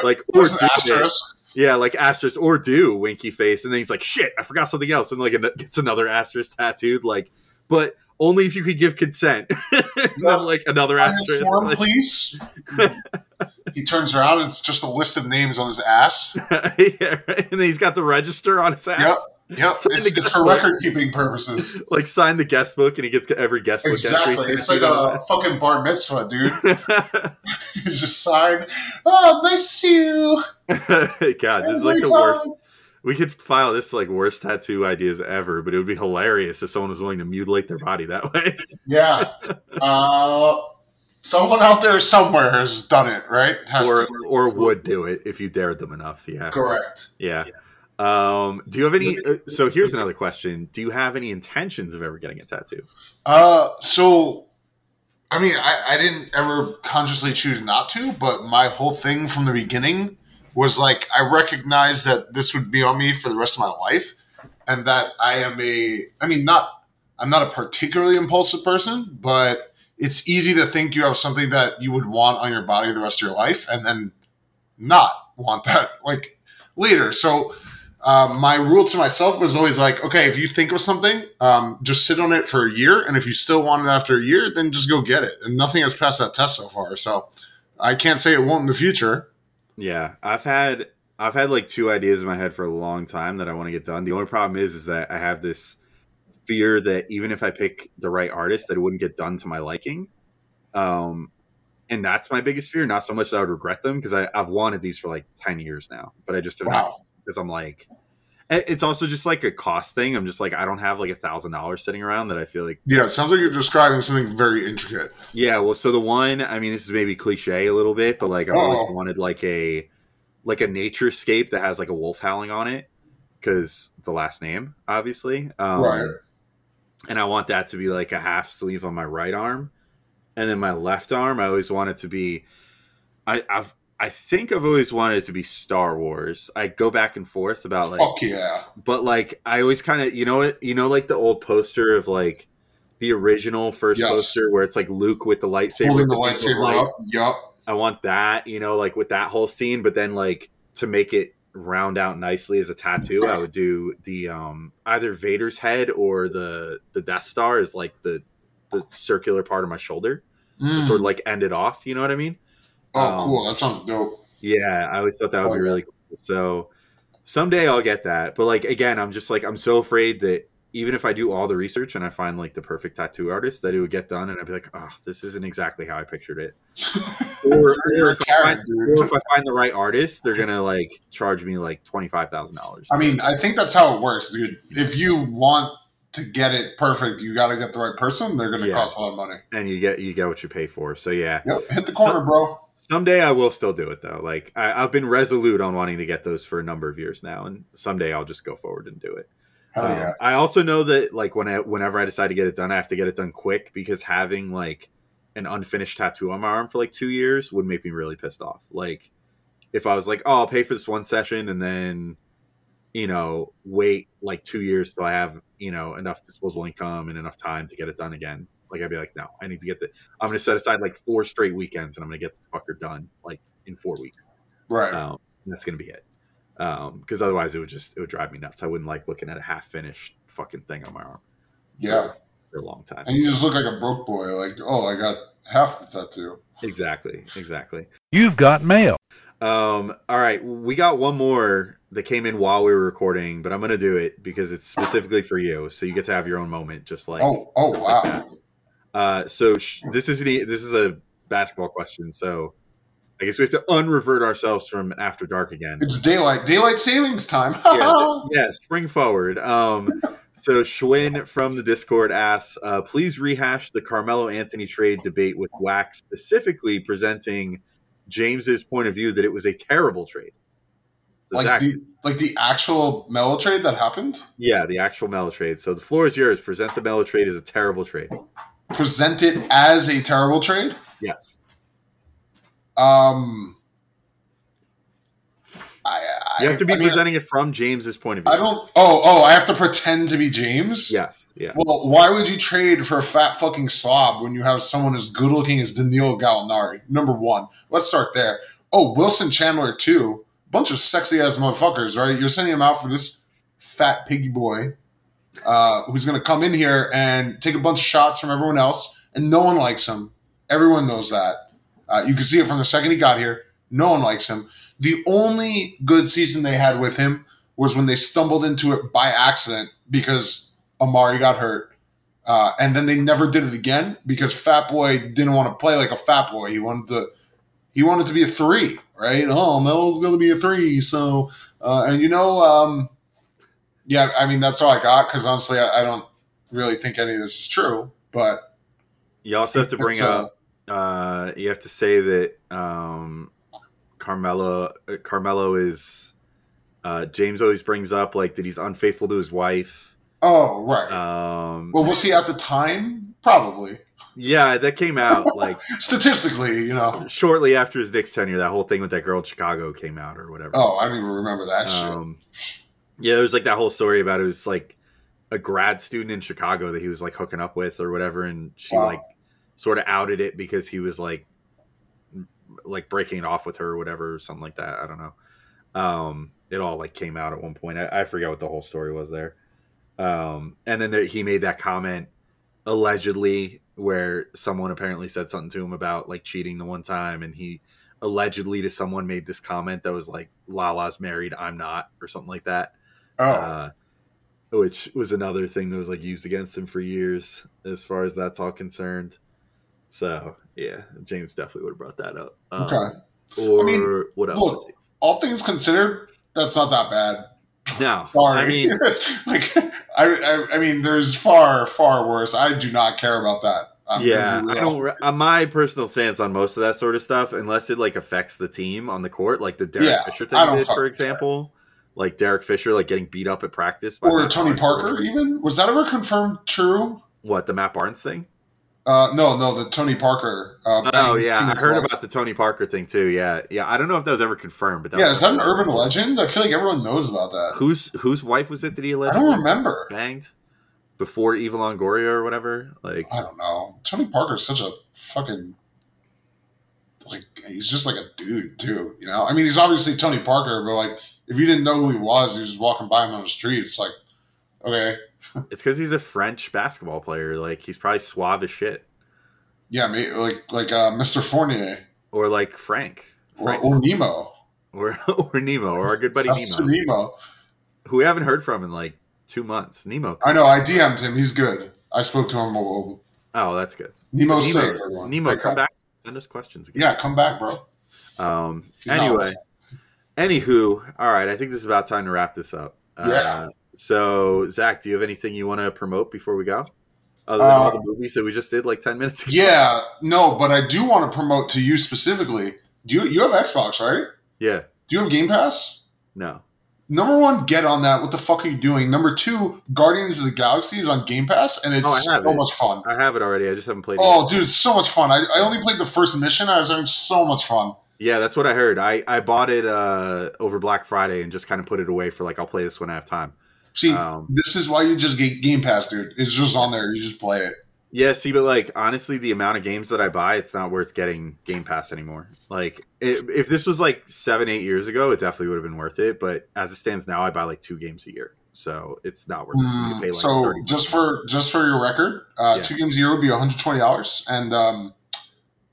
like or do asterisk. Yeah, like asterisk or do winky face, and then he's like, "Shit, I forgot something else," and like gets another asterisk tattooed, like, but only if you could give consent. then like another asterisk. form, like- please. he turns around and it's just a list of names on his ass. yeah, right? and then he's got the register on his ass. Yep. Yep. Sign It's, it's for record keeping purposes. Like sign the guest book, and he gets every guest book Exactly. entry. It's like a fucking bar mitzvah, dude. just signed. Oh, nice to see you. God, this is like the worst. Time. We could file this like worst tattoo ideas ever, but it would be hilarious if someone was willing to mutilate their body that way. Yeah. Uh, someone out there somewhere has done it, right? Has or to. or would do it if you dared them enough. Yeah. Correct. Yeah. Um, do you have any? Uh, so here's another question: Do you have any intentions of ever getting a tattoo? Uh, so, I mean, I, I didn't ever consciously choose not to, but my whole thing from the beginning was like I recognized that this would be on me for the rest of my life, and that I am a. I mean, not. I'm not a particularly impulsive person, but it's easy to think you have something that you would want on your body the rest of your life, and then not want that like later. So um, my rule to myself was always like, okay, if you think of something, um, just sit on it for a year, and if you still want it after a year, then just go get it. And nothing has passed that test so far, so I can't say it won't in the future. Yeah, I've had I've had like two ideas in my head for a long time that I want to get done. The only problem is is that I have this fear that even if I pick the right artist, that it wouldn't get done to my liking. Um, and that's my biggest fear. Not so much that I would regret them because I've wanted these for like ten years now, but I just have not because I'm like, it's also just like a cost thing. I'm just like, I don't have like a thousand dollars sitting around that I feel like, Yeah, it sounds like you're describing something very intricate. yeah. Well, so the one, I mean, this is maybe cliche a little bit, but like I've always Oh. wanted like a like a nature scape that has like a wolf howling on it because the last name, obviously, um, Right. And I want that to be like a half sleeve on my right arm, and then my left arm, I always want it to be. I, I've I think I've always wanted it to be Star Wars. I go back and forth about like Fuck yeah. but like I always kind of you know what you know like the old poster of like the original first Yes. poster where it's like Luke with the lightsaber Holding the lightsaber light. up. Yup. I want that you know like with that whole scene but then like to make it round out nicely as a tattoo I would do the um either Vader's head or the the Death Star is like the the circular part of my shoulder to Mm. sort of like end it off you know what I mean Oh, um, cool. That sounds dope. yeah, I always thought that would Oh, be really cool. So someday I'll get that. But like again, I'm just like I'm so afraid that even if I do all the research and I find like the perfect tattoo artist, that it would get done and I'd be like, oh, this isn't exactly how I pictured it. Or, or, if I find, or if I find the right artist, they're gonna like charge me like twenty five thousand dollars. I mean, I think that's how it works, dude. If you want to get it perfect, you got to get the right person. They're going to Yeah. cost a lot of money. and you get you get what you pay for. So yeah, Yep. Hit the corner, bro. Someday I will still do it though. Like I, I've been resolute on wanting to get those for a number of years now, and someday I'll just go forward and do it. Hell Um, yeah. I also know that like when I whenever I decide to get it done, I have to get it done quick because having like an unfinished tattoo on my arm for like two years would make me really pissed off. Like if I was like, oh, I'll pay for this one session and then you know wait like two years till I have you know enough disposable income and enough time to get it done again. Like I'd be like, no, I need to get the. I'm going to set aside like four straight weekends and I'm going to get this fucker done like in four weeks. Right. Um, that's gonna be it. Because otherwise, it would just it would drive me nuts. I wouldn't like looking at a half finished fucking thing on my arm yeah. for a long time. And you just look like a broke boy. Like, oh, I got half the tattoo. Exactly, exactly. You've got mail. Um, all right, we got one more that came in while we were recording, but I'm gonna do it because it's specifically for you, so you get to have your own moment, just like. oh, oh, wow. Uh, so sh- this is an, this is a basketball question, so I guess we have to unrevert ourselves from after dark again. It's daylight. Daylight savings time. yeah, yeah, spring forward. Um, so Schwinn from the Discord asks, uh, please rehash the Carmelo Anthony trade debate with Wax, specifically presenting James's point of view that it was a terrible trade. So like Zach, the like the actual Melo trade that happened. yeah, the actual Melo trade. So the floor is yours. Present the Melo trade as a terrible trade. Present it as a terrible trade. Yes. Um, I, I You have to be I mean, presenting it from James's point of view. I don't. Oh, oh, I have to pretend to be James. Yes. Yeah. Well, why would you trade for a fat fucking slob when you have someone as good looking as Danilo Gallinari? Number one. Let's start there. Oh, Wilson Chandler too. Bunch of sexy ass motherfuckers, right? You're sending him out for this fat piggy boy uh, who's going to come in here and take a bunch of shots from everyone else, and no one likes him. Everyone knows that. Uh, you can see it from the second he got here. No one likes him. The only good season they had with him was when they stumbled into it by accident because Amar'e got hurt. Uh, and then they never did it again because Fat Boy didn't want to play like a Fat Boy. He wanted to, he wanted to be a three, right? Oh, Melo's going to be a three. So, uh, and you know, um, yeah, I mean that's all I got because honestly, I, I don't really think any of this is true. But You also have to bring uh, up. Uh, you have to say that um, Carmelo uh, Carmelo is. Uh, James always brings up like that he's unfaithful to his wife. oh, right. Um, well, was he at the time? Probably. yeah, that came out like Statistically, you know. shortly after his Knicks tenure. That whole thing with that girl in Chicago came out or whatever. Oh, I don't even remember that shit. Yeah, there was like that whole story about it was like a grad student in Chicago that he was like hooking up with or whatever, and she Wow. like sort of outed it because he was like like breaking it off with her or whatever or something like that. I don't know. Um, it all like came out at one point. I, I forget what the whole story was there. Um, and then there, he made that comment allegedly where someone apparently said something to him about like cheating the one time, and he allegedly to someone made this comment that was like Lala's married, I'm not, or something like that Oh, uh, which was another thing that was like used against him for years, as far as that's all concerned. So yeah, James definitely would have brought that up. Um, okay. Or I mean, what else? look, All things considered, that's not that bad. no, Sorry. I mean, like, I, I, I mean, there's far, far worse. I do not care about that. I'm yeah, I don't. Uh, my personal stance on most of that sort of stuff, unless it like affects the team on the court, like the Derek Yeah, Fisher thing did, for example. Like Derek Fisher, like getting beat up at practice, by Or Matt Tony Barnes Parker, whatever. even was that ever confirmed true? What the Matt Barnes thing? Uh, no, no, the Tony Parker. Uh, Oh yeah, I heard wife. about the Tony Parker thing too. Yeah, yeah. I don't know if that was ever confirmed, but that Yeah, is that an urban legend? I feel like everyone knows about that. Whose whose wife was it that he I allegedly don't remember. banged before Eva Longoria or whatever? Like, I don't know. Tony Parker's such a fucking like he's just like a dude too. You know, I mean, he's obviously Tony Parker, but like if you didn't know who he was, you're just walking by him on the street. It's like, okay, it's because he's a French basketball player. Like, he's probably suave as shit, yeah, maybe, like like uh, Mr. Fournier or like Frank, or, or Nemo, or or Nemo, or our good buddy Nemo, Nemo. who we haven't heard from in like two months. Nemo. I know. I DM'd him. He's good. I spoke to him. Oh, that's good. Nemo's Nemo, safe. Everyone. Nemo, come back. Send us questions again. Yeah, come back, bro. Um. He's Anyway. Anywho, all right. I think this is about time to wrap this up. Yeah. Uh, so, Zach, do you have anything you want to promote before we go? Other than Uh, all the movies that we just did like ten minutes ago. Yeah, no, but I do want to promote to you specifically. Do you you have Xbox, right? Yeah. Do you have Game Pass? No. Number one, get on that. What the fuck are you doing? Number two, Guardians of the Galaxy is on Game Pass, and it's Oh, so it. much fun. I have it already. I just haven't played Oh, it. dude, it's so much fun. I, I only played the first mission. I was having so much fun. Yeah, that's what I heard. I, I bought it uh, over Black Friday and just kind of put it away for like I'll play this when I have time. See, Um, this is why you just get Game Pass, dude. It's just on there. You just play it. Yeah, see, but like honestly, the amount of games that I buy, it's not worth getting Game Pass anymore. Like, if, if this was like seven, eight years ago, it definitely would have been worth it. But as it stands now, I buy like two games a year, so it's not worth it for me to pay Mm, like so just for just for your record, uh, Yeah. two games a year would be one hundred twenty dollars, and um,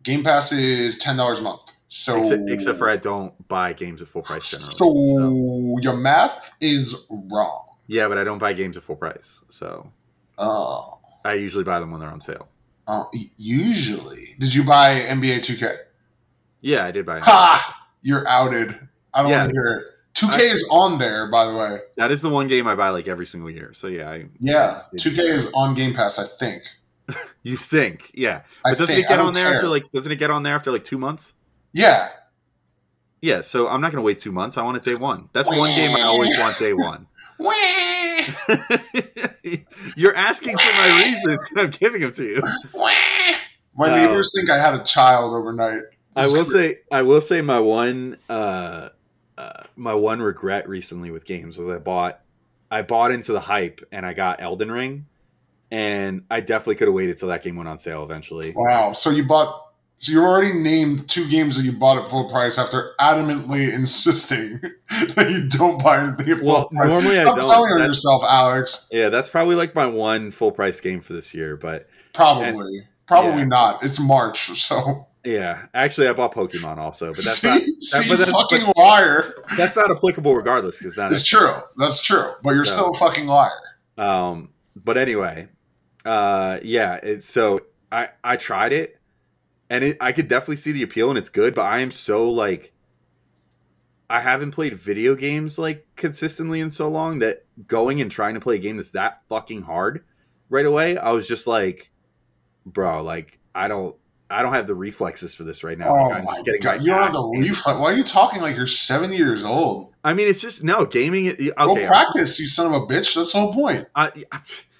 Game Pass is ten dollars a month. So except, except for I don't buy games at full price generally. So so. your math is wrong. yeah, but I don't buy games at full price, so Oh, I usually buy them when they're on sale. uh, usually. Did you buy NBA Two K? Yeah, I did buy. It Ha! You're outed. I don't Yeah. want to hear it. Two K I- is on there, by the way. That is the one game I buy like every single year. So yeah, I, Yeah, Two K is on Game Pass. I think. you think, yeah, I but doesn't think. it get on there care. after like? Doesn't it get on there after like two months? Yeah. Yeah, so I'm not going to wait two months. I want it day one. That's one game I always want day one. You're asking for my reasons, and I'm giving them to you. My neighbors think I had a child overnight. I will say, I will say, my one, uh, uh, my one regret recently with games was I bought, I bought into the hype, and I got Elden Ring, and I definitely could have waited till that game went on sale eventually. Wow. So you bought. So you already named two games that you bought at full price after adamantly insisting that you don't buy anything at full Well, price. normally I Stop don't. telling on yourself, Alex. Yeah, that's probably like my one full price game for this year, but Probably. Probably yeah. not. It's March, so yeah, actually, I bought Pokemon also, but that's see, not see, but that's- fucking liar. that's not applicable regardless because that It's true. That's true. But you're No. still a fucking liar. Um, but anyway, uh, yeah. It's so I I tried it, and it I could definitely see the appeal, and it's good. But I am so like, I haven't played video games like consistently in so long that going and trying to play a game that's that fucking hard right away, I was just like, bro, like I don't. I don't have the reflexes for this right now. oh Like, I'm oh my just getting god. You don't have the reflex. Why are you talking like you're seven years old? I mean, it's just no gaming. Okay, Go practice, you son of a bitch. That's the whole point. I,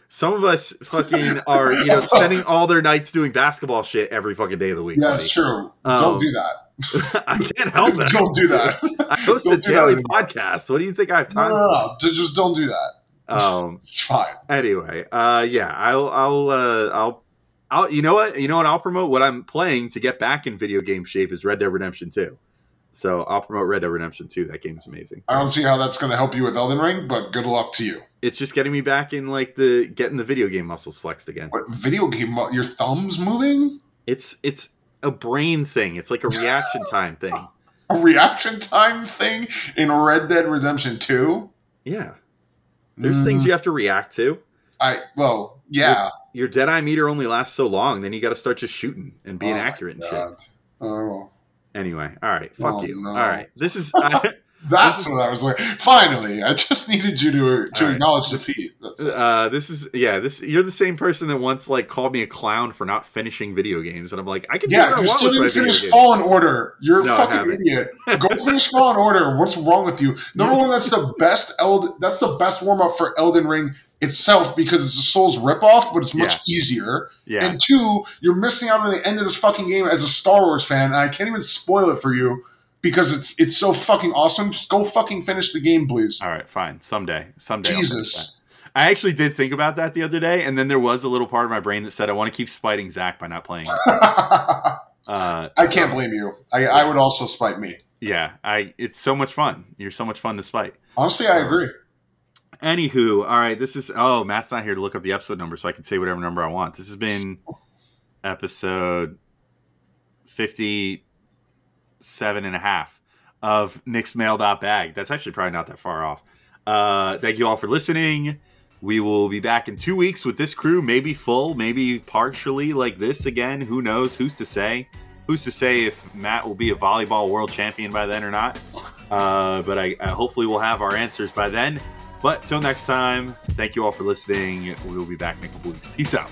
Some of us fucking are, you know, spending all their nights doing basketball shit every fucking day of the week. Yeah, buddy. it's true. Um, Don't do that. I can't help it. Don't do that. I host a Don't do that daily podcast. What do you think I have time no, no, no. Just don't do that. Um, It's fine. anyway, uh, yeah, I'll, I'll, uh, I'll, I'll, you know what, you know what, I'll promote what I'm playing to get back in video game shape is Red Dead Redemption 2. So I'll promote Red Dead Redemption 2. That game's amazing. I don't see how that's going to help you with Elden Ring, but good luck to you. It's just getting me back in like the getting the video game muscles flexed again. What video game? mo- Your thumbs moving? It's it's a brain thing. It's like a reaction time thing. A reaction time thing in Red Dead Redemption Two? Yeah. There's things mm. you have to react to. I well, yeah. Your dead eye meter only lasts so long. Then you got to start just shooting and being Oh accurate and shit. Oh, Anyway, all right, fuck Oh, you. no. All right, this is I, that's This is- what I was like. Finally, I just needed you to to right. acknowledge defeat. Uh, this is yeah. This you're the same person that once like called me a clown for not finishing video games, and I'm like, I can Yeah, you still didn't finish. Fallen Order. You're a No, I fucking idiot. Go finish Fallen Order. What's wrong with you? Number one, that's the best Eld. That's the best warm up for Elden Ring itself because it's a Souls ripoff, but it's much Yeah. easier. Yeah, And two, you're missing out on the end of this fucking game as a Star Wars fan, and I can't even spoil it for you because it's it's so fucking awesome. Just go fucking finish the game, please. all right, fine. Someday, someday. I'll finish that. Jesus. I actually did think about that the other day, and then there was a little part of my brain that said I want to keep spiting Zach by not playing. it. I Uh, can't blame you. I, I would also spite me. Yeah, I. It's so much fun. You're so much fun to spite. Honestly, I agree. Anywho, all right, this is oh, Matt's not here to look up the episode number, so I can say whatever number I want. This has been episode 57 and a half of Knicks Mail.bag. That's actually probably not that far off. Uh, thank you all for listening. We will be back in two weeks with this crew, maybe full, maybe partially like this again. Who knows? Who's to say? Who's to say if Matt will be a volleyball world champion by then or not? Uh, but I, I hopefully we'll have our answers by then. But till next time, thank you all for listening. We will be back in a couple weeks. Peace out.